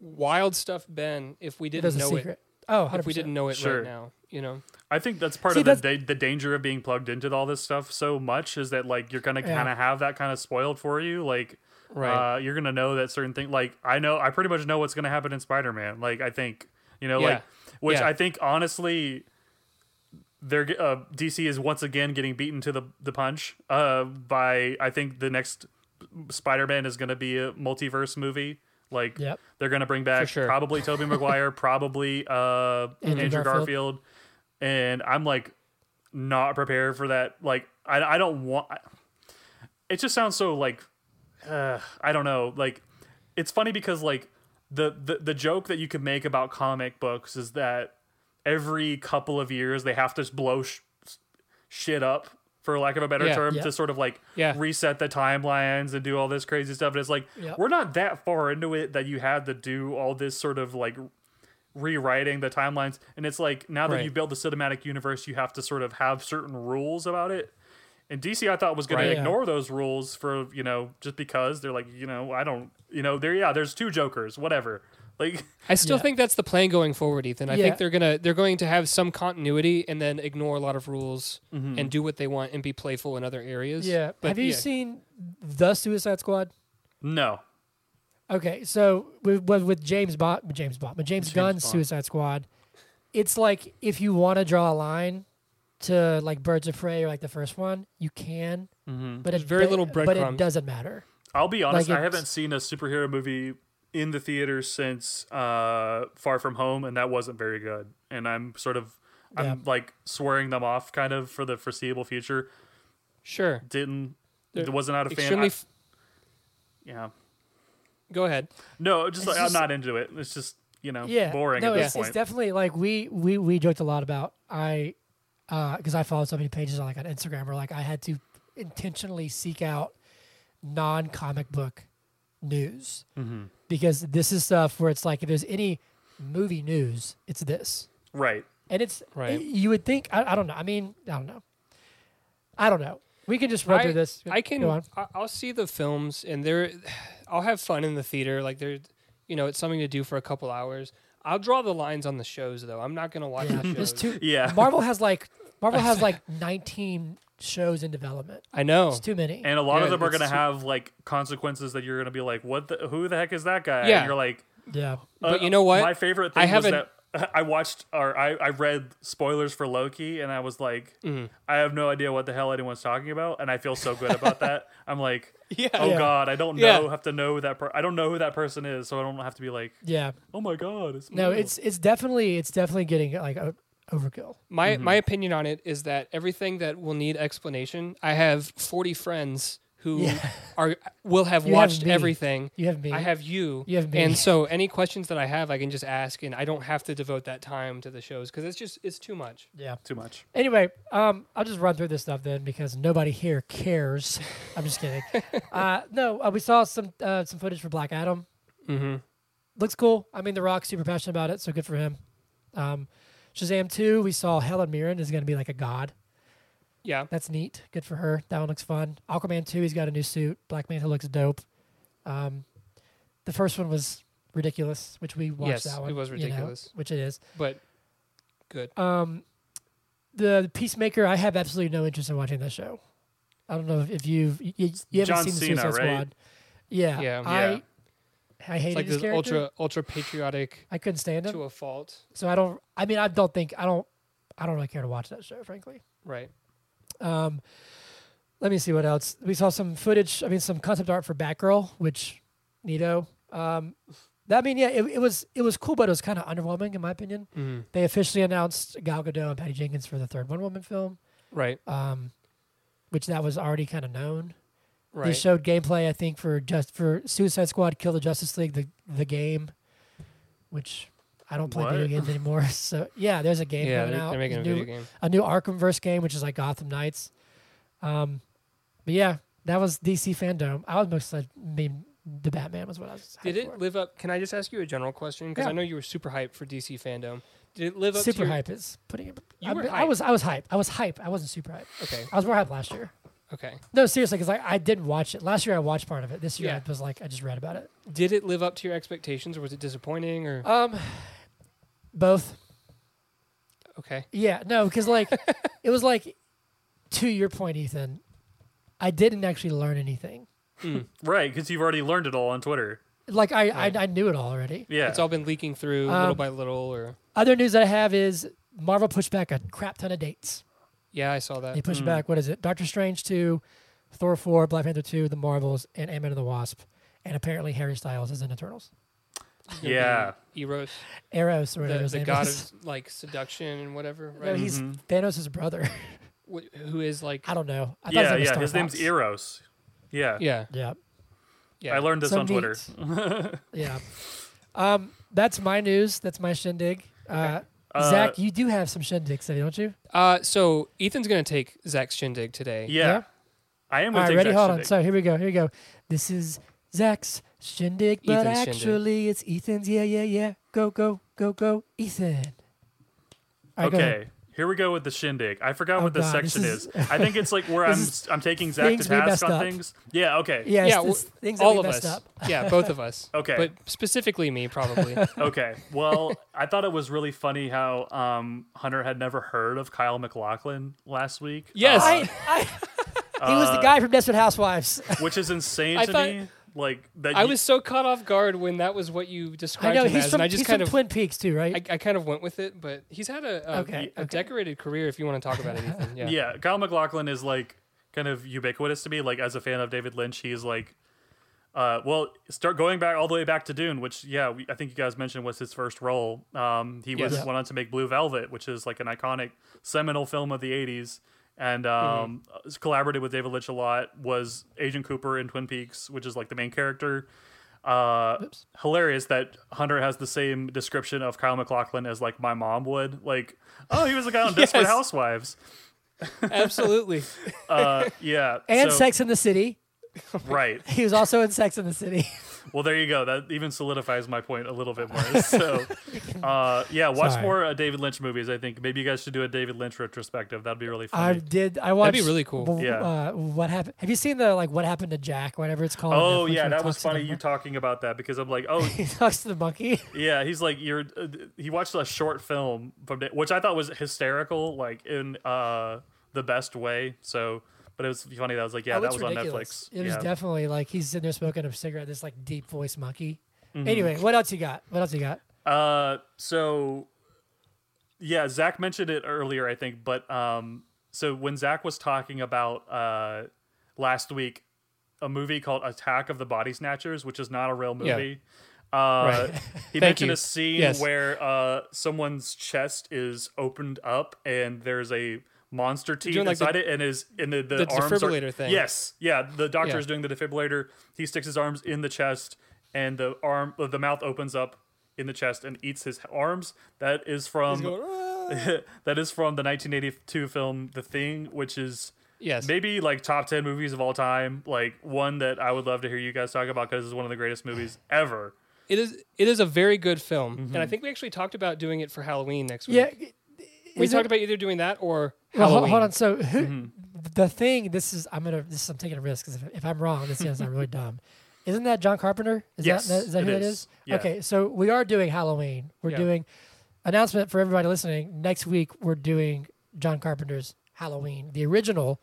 B: wild stuff been if we didn't know
A: secret. Oh, 100%.
B: it? If we didn't know it
C: Sure.
B: right now, you know.
C: I think that's part
A: See,
C: of the da- the danger of being plugged into all this stuff so much is that like you're gonna
A: Yeah.
C: kind of have that kind of spoiled for you. Like,
B: Right.
C: uh, you're gonna know that certain thing. Like, I know, I pretty much know what's gonna happen in Spider Man. Like, I think you know, like, which
B: Yeah.
C: I think honestly, they're uh, DC is once again getting beaten to the the punch. Uh, by I think the next Spider Man is gonna be a multiverse movie. Like,
A: Yep.
C: they're gonna bring back
B: sure.
C: probably Tobey Maguire, probably uh,
A: Andrew
C: Andrew,
A: Garfield.
C: Garfield. and I'm like not prepared for that. Like, I I don't want. It just sounds so like uh, I don't know. Like, it's funny because like the, the the joke that you could make about comic books is that every couple of years they have to blow sh- shit up for lack of a better
B: Yeah.
C: term
A: Yeah.
C: to sort of like
B: Yeah.
C: reset the timelines and do all this crazy stuff. And it's like
A: Yep.
C: we're not that far into it that you had to do all this sort of like rewriting the timelines. And it's like now that
B: Right.
C: you built the cinematic universe, you have to sort of have certain rules about it. And DC, I thought was going
B: Right.
C: to
A: Yeah.
C: ignore those rules for you know just because they're like you know I don't you know there yeah there's two Jokers whatever like
B: I still
A: Yeah.
B: think that's the plan going forward, Ethan. I
A: Yeah.
B: think they're gonna they're going to have some continuity and then ignore a lot of rules and do what they want and be playful in other areas.
A: Yeah.
B: But
A: Have you
B: yeah.
A: seen the Suicide Squad?
C: no
A: Okay, so with with, with James Bond, James Bond, with James,
C: James
A: Gunn's
C: Bond.
A: Suicide Squad, it's like if you want to draw a line to like Birds of Prey or like the first one, you can,
C: mm-hmm.
A: but it's
B: very
A: do-
B: little
A: But it doesn't matter.
C: I'll be honest
A: Like,
C: I haven't seen a superhero movie in the theaters since uh Far From Home and that wasn't very good and I'm sort of I'm
A: Yeah.
C: like swearing them off kind of for the foreseeable future
B: Sure.
C: didn't
B: They're
C: wasn't out a fan
B: Extremely.
C: I-
B: f-
C: yeah
B: go ahead.
C: no just
A: It's
C: like
A: just-
C: I'm not into it it's just you know
A: Yeah,
C: boring
A: No,
C: at this
A: it's,
C: point
A: it's definitely like we we we joked a lot about I because I follow so many pages on like on Instagram where like I had to intentionally seek out non comic book news
C: mm-hmm.
A: because this is stuff where it's like if there's any movie news, it's this.
C: right
A: And it's
B: Right.
A: You would think I, I don't know. I mean, I don't know. I don't know. We can just run
B: I-
A: through this.
B: I can.
A: Go on.
B: I- I'll see the films, and they're. I'll have fun in the theater. Like they're, you know, it's something to do for a couple hours. I'll draw the lines on the shows, though. I'm not gonna watch
A: Yeah,
B: the shows.
A: too.
C: yeah
A: Marvel has like Marvel has like 19 shows in development.
B: I know.
A: It's too many.
C: and a lot of them are going to have like consequences that you're going to be like what the, who the heck is that guy
B: Yeah.
C: and you're like
A: yeah.
B: But
C: Uh,
B: you know what?
C: My favorite thing
B: I
C: was that I watched or I, I read spoilers for Loki and I was like,
B: Mhm.
C: I have no idea what the hell anyone's talking about, and I feel so good about that. I'm like,
B: Yeah.
C: oh
A: Yeah.
C: god, I don't
B: Yeah.
C: know, have to know that. Per- I don't know who that person is, so I don't have to be like,
A: Yeah.
C: oh my god, it's
A: No, it's it's definitely it's definitely getting like o- overkill.
B: My
C: Mm-hmm.
B: my opinion on it is that everything that will need explanation. I have 40 friends who
A: Yeah.
B: are will have
A: You
B: watched
A: me.
B: everything.
A: You have me.
B: I have you.
A: You have me.
B: And so any questions that I have, I can just ask, and I don't have to devote that time to the shows because it's just it's too much.
A: yeah.
C: too much.
A: Anyway, um, I'll just run through this stuff then because nobody here cares. I'm just kidding. uh, no, uh, we saw some uh, some footage for Black Adam.
B: Mm-hmm.
A: Looks cool. I mean, The Rock's super passionate about it, so good for him. Um, Shazam 2, we saw Helen Mirren is going to be like a god.
B: Yeah.
A: That's neat. Good for her. That one looks fun. Aquaman 2, he's got a new suit. Black Manta looks dope. Um, the first one was ridiculous, which we watched
B: Yes,
A: that one.
B: it
A: one.
B: was
A: you know,
B: ridiculous.
A: which it is.
B: But good.
A: Um, the Peacemaker, I have absolutely no interest in watching that show. I don't know if you've you, you, you haven't
C: John
A: seen the
C: Cena,
A: Suicide
C: right?
A: Squad. Yeah,
B: Yeah.
A: I
C: Yeah.
A: I hated
B: It's like
A: his
B: this
A: character.
B: ultra ultra patriotic
A: I couldn't stand him,
B: to a fault.
A: so I don't. I mean, I don't think I don't. I don't really care to watch that show, frankly.
B: Right.
A: Um, let me see what else. We saw some footage. I mean, some concept art for Batgirl, which Nito. Um, that, I mean, yeah, it, it was it was cool, but it was kind of underwhelming in my opinion.
B: Mm-hmm.
A: They officially announced Gal Gadot and Patty Jenkins for the third Wonder Woman film,
B: Right.
A: um, which that was already kind of known. They showed gameplay, I think, for just for Suicide Squad, Kill the Justice League, the the game, which I don't play video games anymore. So yeah, there's a game
B: yeah,
A: coming
B: they're,
A: out.
B: they're making a
A: new,
B: video game.
A: a new Arkhamverse game, which is like Gotham Knights. Um, but yeah, that was DC FanDome. I was most like, I mean, the Batman was what I was.
B: Did it
A: for.
B: live up? Can I just ask you a general question? Because
A: Yeah.
B: I know you were super hyped for DC FanDome. Did it live up
A: super hype is putting it.
B: You
A: I,
B: were
A: I
B: hype.
A: was I was hype. I was hype. I wasn't super hype.
B: Okay.
A: I was more hype last year.
B: Okay.
A: No, seriously, because I, I didn't watch it last year. I watched part of it. This year,
B: Yeah.
A: I was like, I just read about it.
B: Did it live up to your expectations, or was it disappointing? Or
A: Um, both.
B: okay.
A: Yeah, no, because like it was like to your point, Ethan. I didn't actually learn anything.
B: Mm.
C: Right, because you've already learned it all on Twitter.
A: Like I,
B: Right.
A: I, I knew it all already.
C: Yeah.
B: It's all been leaking through little
A: Um,
B: by little, or
A: Other news that I have is Marvel pushed back a crap ton of dates.
B: Yeah, I saw that.
A: He pushed
C: Mm.
A: back what is it? Doctor Strange two, Thor four, Black Panther two, The Marvels, and Ant Man and the Wasp, and apparently Harry Styles is in Eternals.
B: It's
C: Yeah.
B: Eros,
A: Eros or whatever
B: the,
A: his
B: the
A: name
B: god
A: is.
B: of like seduction and whatever,
A: No,
B: right?
A: he's
C: Mhm.
A: Thanos' brother.
B: Wh- Who is like
A: I don't know. I thought
C: yeah,
A: his name
C: yeah. His name's Eros. Yeah.
B: yeah,
A: Yeah,
B: yeah.
C: I learned this
A: So
C: on Twitter.
A: yeah. Um, that's my news. That's my shindig. Uh,
C: Uh,
A: Zach, you do have some shindigs, today, don't you?
B: Uh, so Ethan's gonna take Zach's shindig today.
C: Yeah.
A: Yeah.
C: I am
A: All
C: going
A: right,
C: to take
A: ready?
C: Zach's
A: Hold on.
C: shindig.
A: So here we go. Here we go. This is Zach's shindig, but
B: Ethan's shindig.
A: actually it's Ethan's. Yeah, yeah, yeah. Go, go, go, go, Ethan. All right, go ahead.
C: Okay. Here we go with the shindig. I forgot
A: Oh,
C: what this
A: God, this
C: section
A: is-
C: is. I think it's like where I'm
A: is
C: I'm taking Zach to
A: things
C: task on
A: up.
C: things. Yeah. Okay.
A: Yeah,
B: Yeah,
A: it's, it's things
B: all of us.
A: up.
B: Yeah, both of us.
C: Okay.
B: But specifically me, probably.
C: Okay. Well, I thought it was really funny how um, Hunter had never heard of Kyle MacLachlan last week.
B: Yes.
C: Uh,
A: I, I, he was the
C: Uh,
A: guy from Desperate Housewives.
C: which is insane
B: I
C: to
B: thought-
C: me. Like that.
B: I
C: you-
B: was so caught off guard when that was what you
A: I
B: described
A: know
B: him
A: he's
B: as,
A: from,
B: and I just
A: he's
B: kind
A: from
B: of
A: Twin Peaks too, right?
B: I, I kind of went with it, but he's had a, a,
A: Okay,
B: a
A: okay.
B: decorated career. If you want to talk about it, Ethan. Yeah.
C: Yeah. Kyle MacLachlan is like kind of ubiquitous to me. Like as a fan of David Lynch, he's like. Uh, well, start going back all the way back to Dune, which yeah, we, I think you guys mentioned was his first role. Um, he was
B: Yes.
C: went on to make Blue Velvet, which is like an iconic seminal film of the '80s, and um, collaborated with David Lynch a lot. Was Agent Cooper in Twin Peaks, which is like the main character. Uh,
A: Oops.
C: hilarious that Hunter has the same description of Kyle MacLachlan as like my mom would. Like, oh, he was the guy on Desperate
B: Yes.
C: Housewives.
B: Absolutely.
C: Uh, yeah,
A: and
C: so-
A: Sex in the City.
C: right.
A: He was also in Sex in the City.
C: Well, there you go. That even solidifies my point a little bit more. So, uh, yeah, watch
A: Sorry.
C: more uh, David Lynch movies. I think maybe you guys should do a David Lynch retrospective. That'd be really
A: fun.
C: I
A: did. I watched.
B: That'd be really cool.
A: w-
C: Yeah.
A: Uh, what happened? Have you seen the like what happened to Jack? Whatever it's called.
C: oh yeah, that was
A: talks to the
C: funny. You
A: mon-
C: talking about that because I'm like, oh
A: he talks to the monkey.
C: yeah, he's like you're. Uh, he watched a short film from which I thought was hysterical, like in uh, the best way. So, but it was funny. That I was like, yeah,
A: Oh,
C: that was on. Netflix.
A: It was
C: yeah.
A: definitely like he's sitting there smoking a cigarette. This like deep voice monkey.
C: Mm-hmm.
A: Anyway, what else you got? What else you got?
C: Uh, so yeah, Zach mentioned it earlier, I think, but um, so when Zach was talking about uh last week a movie called Attack of the Body Snatchers, which is not a real
B: Yeah.
C: movie. Uh,
B: Right.
C: he mentioned
B: you.
C: a scene
B: Yes.
C: where uh, someone's chest is opened up and there's a monster teeth
B: doing, like, the-
C: inside it, and is in the the,
B: the
C: arms are-
B: defibrillator thing.
C: Yes, yeah. The doctor
B: Yeah.
C: is doing the defibrillator. He sticks his arms in the chest, and the arm, the mouth opens up in the chest and eats his arms. That is from
B: going,
C: that is from the 1982 film The Thing, which is
B: yes.
C: maybe like top 10 movies of all time. Like one that I would love to hear you guys talk about because it's one of the greatest movies ever.
B: It is. It is a very good film,
C: Mm-hmm.
B: and I think we actually talked about doing it for Halloween next week.
A: Yeah.
B: We talked
A: it-
B: about either doing that or
A: Well, ho-
B: Halloween.
A: hold on. So who,
C: Mm-hmm.
A: the thing? This is I'm gonna. This I'm taking a risk because if, if I'm wrong, this is not really dumb. Isn't that John Carpenter? Is
C: Yes,
A: that, is that who
C: it
A: that
C: is.
A: is?
C: Yeah.
A: Okay, so we are doing Halloween. We're
B: Yeah.
A: doing announcement for everybody listening. Next week we're doing John Carpenter's Halloween, the original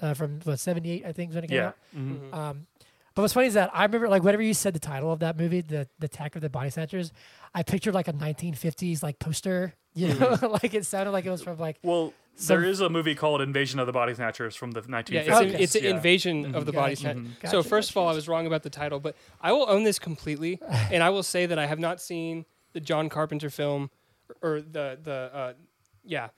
A: uh, from what '78, I think, is when it came
C: Yeah.
A: out.
C: Mhm.
A: Um, but what's funny is that I remember, like, whenever you said the title of that movie, the the Attack of the Body Snatchers, I pictured like a 1950s like poster. You know,
C: Mm-hmm.
A: like it sounded like it was from like
C: Well,
A: So-
C: there is a movie called Invasion of the Body Snatchers from the 1950s.
B: Yeah, it's,
A: Okay.
B: an, it's an
C: Yeah.
B: invasion of the body
A: Gotcha.
B: snatch.
C: Mhm.
B: So
A: Gotcha,
B: first of all, I was wrong about the title, but I will own this completely, and I will say that I have not seen the John Carpenter film or, or the the uh, yeah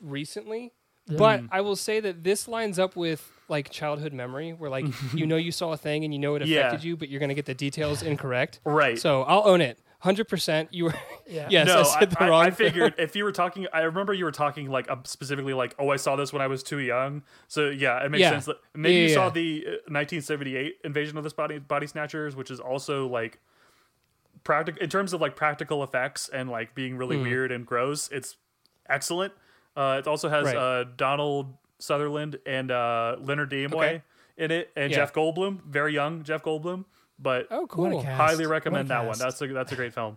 B: recently. But I will say that this lines up with like childhood memory, where like you know you saw a thing and you know it
C: Yeah.
B: affected you, but you're gonna get the details incorrect.
C: Right.
B: So I'll own it, hundred percent. You were
A: yeah.
B: yes,
C: no,
B: I said the
C: I,
B: wrong.
C: I
B: thing.
C: figured if you were talking, I remember you were talking like uh, specifically like, oh, I saw this when I was too young. So yeah, it makes
B: Yeah.
C: sense. That maybe
B: Yeah,
C: you
B: yeah,
C: saw the uh, 1978 invasion of the body body snatchers, which is also like practical in terms of like practical effects and like being really
B: Mm.
C: weird and gross. It's excellent. Uh, it also has
B: Right.
C: uh, Donald Sutherland and uh, Leonard Nimoy
B: Okay.
C: in it, and
B: Yeah.
C: Jeff Goldblum, very young Jeff Goldblum, but
B: Oh, cool.
C: highly recommend that one. That's a that's a great film.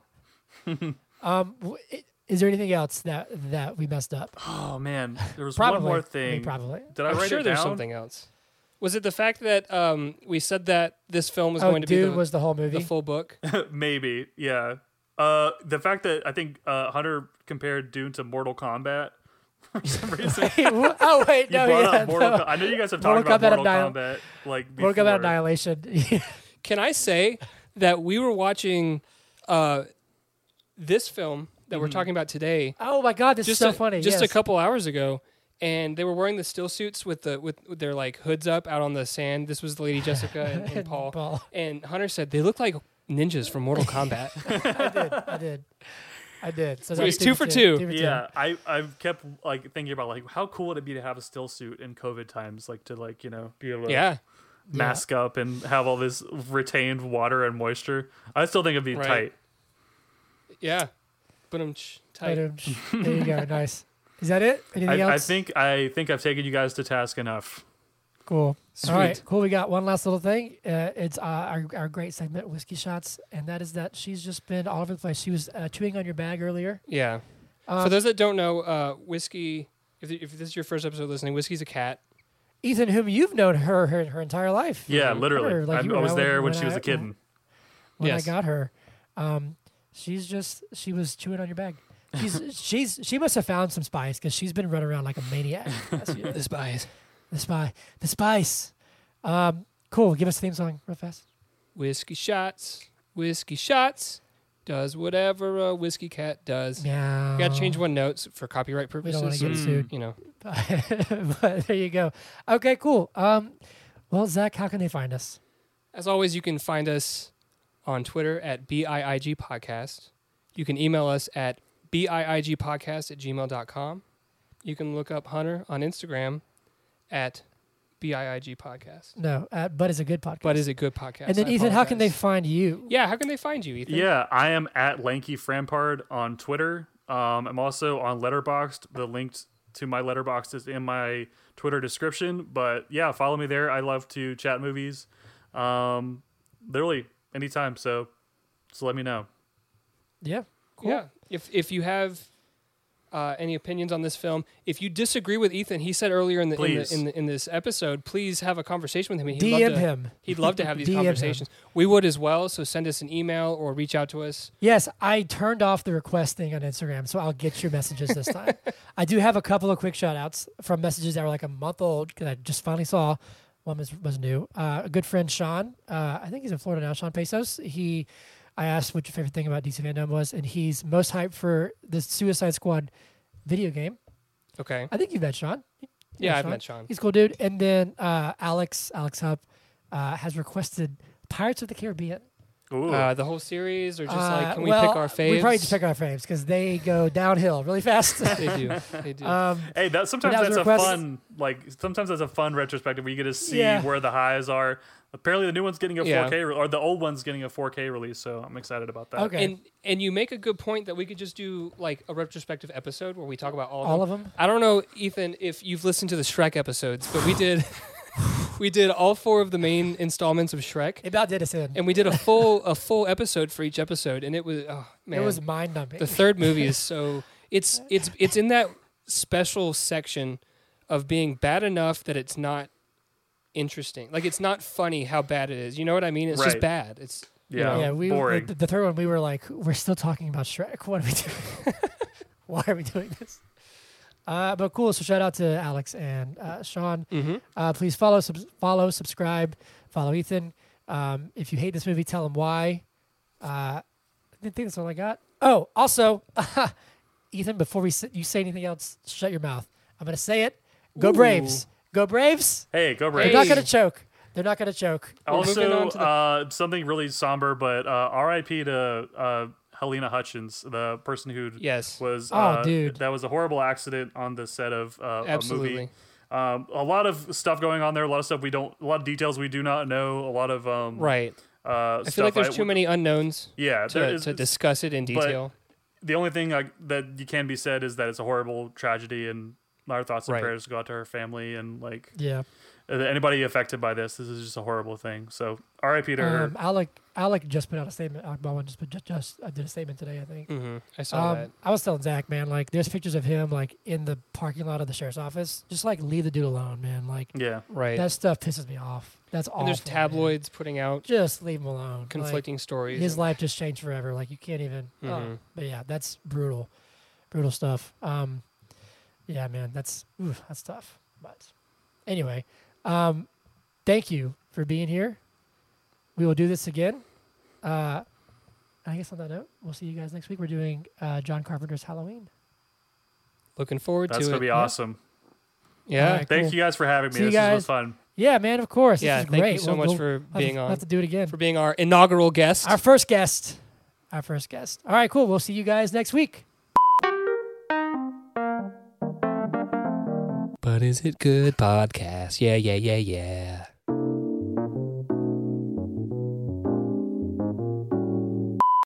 A: Um, w- i- is there anything else that that we messed up?
C: Oh man, there was
A: Probably.
C: one more
A: I mean,
C: thing.
A: probably.
C: Did I
B: I'm
C: write
B: sure
C: it
B: there's
C: down?
B: something else. Was it the fact that um, we said that this film was
A: Oh,
B: going to be
A: dude
B: the,
A: was the whole movie, the
B: full book?
C: Maybe, yeah. Uh, the fact that I think uh, Hunter compared Dune to Mortal Kombat for some reason.
A: oh wait, no,
C: brought
A: yeah,
C: Mortal
A: no.
C: Kom- I know you guys have
A: Mortal
C: talked about
A: Kombat
C: Mortal
A: Annihil-
C: Kombat like before.
A: Mortal Kombat Annihilation.
B: Can I say that we were watching uh, this film that we're talking about today
A: oh my god, this
B: just
A: is so
B: a,
A: funny.
B: just
A: yes.
B: a couple hours ago, and they were wearing the still suits with the with, with their like hoods up out on the sand. This was Lady Jessica and, and Paul.
A: Paul.
B: And Hunter said they look like ninjas from Mortal Kombat.
A: I did. I did. I did. So,
B: So
A: that's
B: it's two for two.
A: for
C: Yeah, I I've kept like thinking about like how cool would it be to have a still suit in COVID times, like to like you know be able to
B: yeah,
C: mask up and have all this retained water and moisture. I still think it'd be
B: Right.
C: tight.
B: yeah. But I'm tight.
A: Ba-dum. There you go. Nice. Is that it? Anything
C: I, I think I think I've taken you guys to task enough.
A: Cool.
B: Sweet.
A: All right. Cool. We got one last little thing. Uh, it's uh, our, our great segment, Whiskey Shots. And that is that she's just been all over the place. She was uh, chewing on your bag earlier.
B: Yeah.
A: Um,
B: For those that don't know, uh, whiskey. If, if this is your first episode listening, whiskey's a cat.
A: Ethan, whom you've known her her, her entire life.
C: Yeah, literally.
A: Or, like,
C: I,
A: you
C: I was
A: out
C: there
A: when-
C: when,
A: when
C: she was
A: I-
C: a kitten.
A: when
B: Yes.
A: I got her. Um, she's just she was chewing on your bag. She's she's she must have found some spice because she's been running around like a maniac. last year.
B: The spies.
A: the spy, the spice. Um, cool. Give us a theme song real fast.
B: Whiskey shots. Whiskey shots. Does whatever a whiskey cat does.
A: Yeah.
B: Got to change one note for copyright purposes.
A: We don't want to get
C: Mm.
A: sued.
B: You know.
A: but there you go. Okay, cool. Um, well, Zach, how can they find us?
B: As always, you can find us on Twitter at BIIG Podcast. You can email us at BIIGpodcast at gmail.com. You can look up Hunter on Instagram at BIIG Podcast.
A: No, uh, but it's a good podcast.
B: But is a good podcast?
A: and then
B: I
A: Ethan, how can they
B: apologize.
A: find you?
B: Yeah, how can they find you, Ethan?
C: Yeah, I am at Lanky Frampard on Twitter. Um, I'm also on Letterboxd. The link to my Letterboxd is in my Twitter description. But yeah, follow me there. I love to chat movies, um, literally anytime. So, so let me know.
A: Yeah. Cool.
B: Yeah. If if you have uh, any opinions on this film, if you disagree with Ethan, he said earlier in the, in, the, in, the in this episode, please have a conversation with him. He'd love
A: DM
B: to,
A: him.
B: He'd love to have these
A: DM him.
B: conversations. We would as well. So send us an email or reach out to us.
A: Yes, I turned off the request thing on Instagram, so I'll get your messages this time. I do have a couple of quick shout outs from messages that were like a month old because I just finally saw. One was, was new. Uh, a good friend, Sean, uh, I think he's in Florida now, Sean Pesos. He, I asked what your favorite thing about DC FanDome was, and he's most hyped for the Suicide Squad video game.
B: Okay.
A: I think you've met Sean. You
B: Yeah,
A: know
B: I've
A: Sean.
B: met Sean.
A: He's a cool dude. And then uh, Alex, Alex Hupp, uh, has requested Pirates of the Caribbean.
C: Ooh.
B: Uh, the whole series, or just
A: Uh,
B: like, can we
A: well,
B: pick our faves?
A: We probably just pick our faves because they go downhill really fast.
B: they do. They do.
A: um,
C: hey, that sometimes
A: that
C: that's
A: a
C: a fun like sometimes that's a fun retrospective where you get to see
A: Yeah.
C: where the highs are. Apparently, the new one's getting a
B: Yeah.
C: 4K re- or the old one's getting a 4K release. So I'm excited about that.
A: Okay.
B: and and you make a good point that we could just do like a retrospective episode where we talk about all of
A: all
B: them.
A: of them.
B: I don't know, Ethan, if you've listened to the Shrek episodes, but we did we did all four of the main installments of Shrek,
A: It about did us in.
B: and we did a full a full episode for each episode, and it was oh man,
A: it was mind numbing.
B: the third movie is so it's it's it's in that special section of being bad enough that it's not interesting. Like it's not funny how bad it is. You know what I mean? It's just bad. It's you
C: Yeah.
B: know,
A: yeah, we
C: boring.
A: The, the third one we were like, we're still talking about Shrek. What are we doing? Why are we doing this? Uh, but cool. So shout out to Alex and uh, Sean.
B: mhm.
A: Uh, please follow, sub- follow, subscribe, follow Ethan. Um, if you hate this movie, tell him why. Uh, I think that's all I got. Oh, also, Ethan, before we s- you say anything else, shut your mouth. I'm gonna say it. Go
B: Ooh.
A: Braves. Go Braves.
C: Hey, go Braves!
A: They're
B: not
A: gonna choke. They're not gonna choke.
B: We're
C: Also,
B: the-
C: uh, something really somber, but uh, R.I.P. to uh, Halyna Hutchins, the person who
B: Yes.
C: was.
A: Oh,
C: uh,
A: dude.
C: that was a horrible accident on the set of uh, a movie.
B: Absolutely.
C: Um, a lot of stuff going on there. A lot of stuff we don't. A lot of details we do not know. A lot of um,
B: Right.
C: Uh,
B: I feel like there's too many unknowns
C: Yeah,
B: to,
C: is-
B: to discuss it in detail.
C: the only thing like, that you can be said is that it's a horrible tragedy, and our thoughts and
B: Right.
C: prayers go out to her family and like
A: Yeah.
C: uh, anybody affected by this. This is just a horrible thing. So R.I.P. to her.
A: Um, Alec Alec just put out a statement. Alec Baldwin just put, just, just uh, did a statement today, I think.
B: hmm I saw
A: Um,
B: that.
A: I was telling Zach, man, like there's pictures of him like in the parking lot of the sheriff's office. Just like leave the dude alone, man. Like
C: Yeah,
B: Right.
A: that stuff pisses me off. That's all.
B: there's tabloids putting out
A: Just leave him alone. Like,
B: conflicting stories.
A: his
B: and-
A: life just changed forever. Like you can't even. oh.
B: Mhm.
A: but yeah, that's brutal, brutal stuff. Um, yeah, man, that's ooh, that's tough. But anyway, um, thank you for being here. We will do this again. Uh, I guess on that note, we'll see you guys next week. We're doing uh, John Carpenter's Halloween.
B: Looking forward
C: that's
B: to it.
C: That's
A: gonna be
C: awesome.
B: yeah.
A: All right,
C: Thank
A: cool.
C: you guys for having me.
A: See
C: this
A: guys.
C: was fun.
A: Yeah, man, of course. This
B: Yeah.
A: is
B: Thank
A: great.
B: you so
A: We'll-
B: much
A: we'll
B: for being
A: we'll
B: on.
A: have to do it again.
B: For being our inaugural guest.
A: Our first guest. Our first guest. All right, cool. We'll see you guys next week.
B: Is it good podcast? Yeah, yeah, yeah, yeah.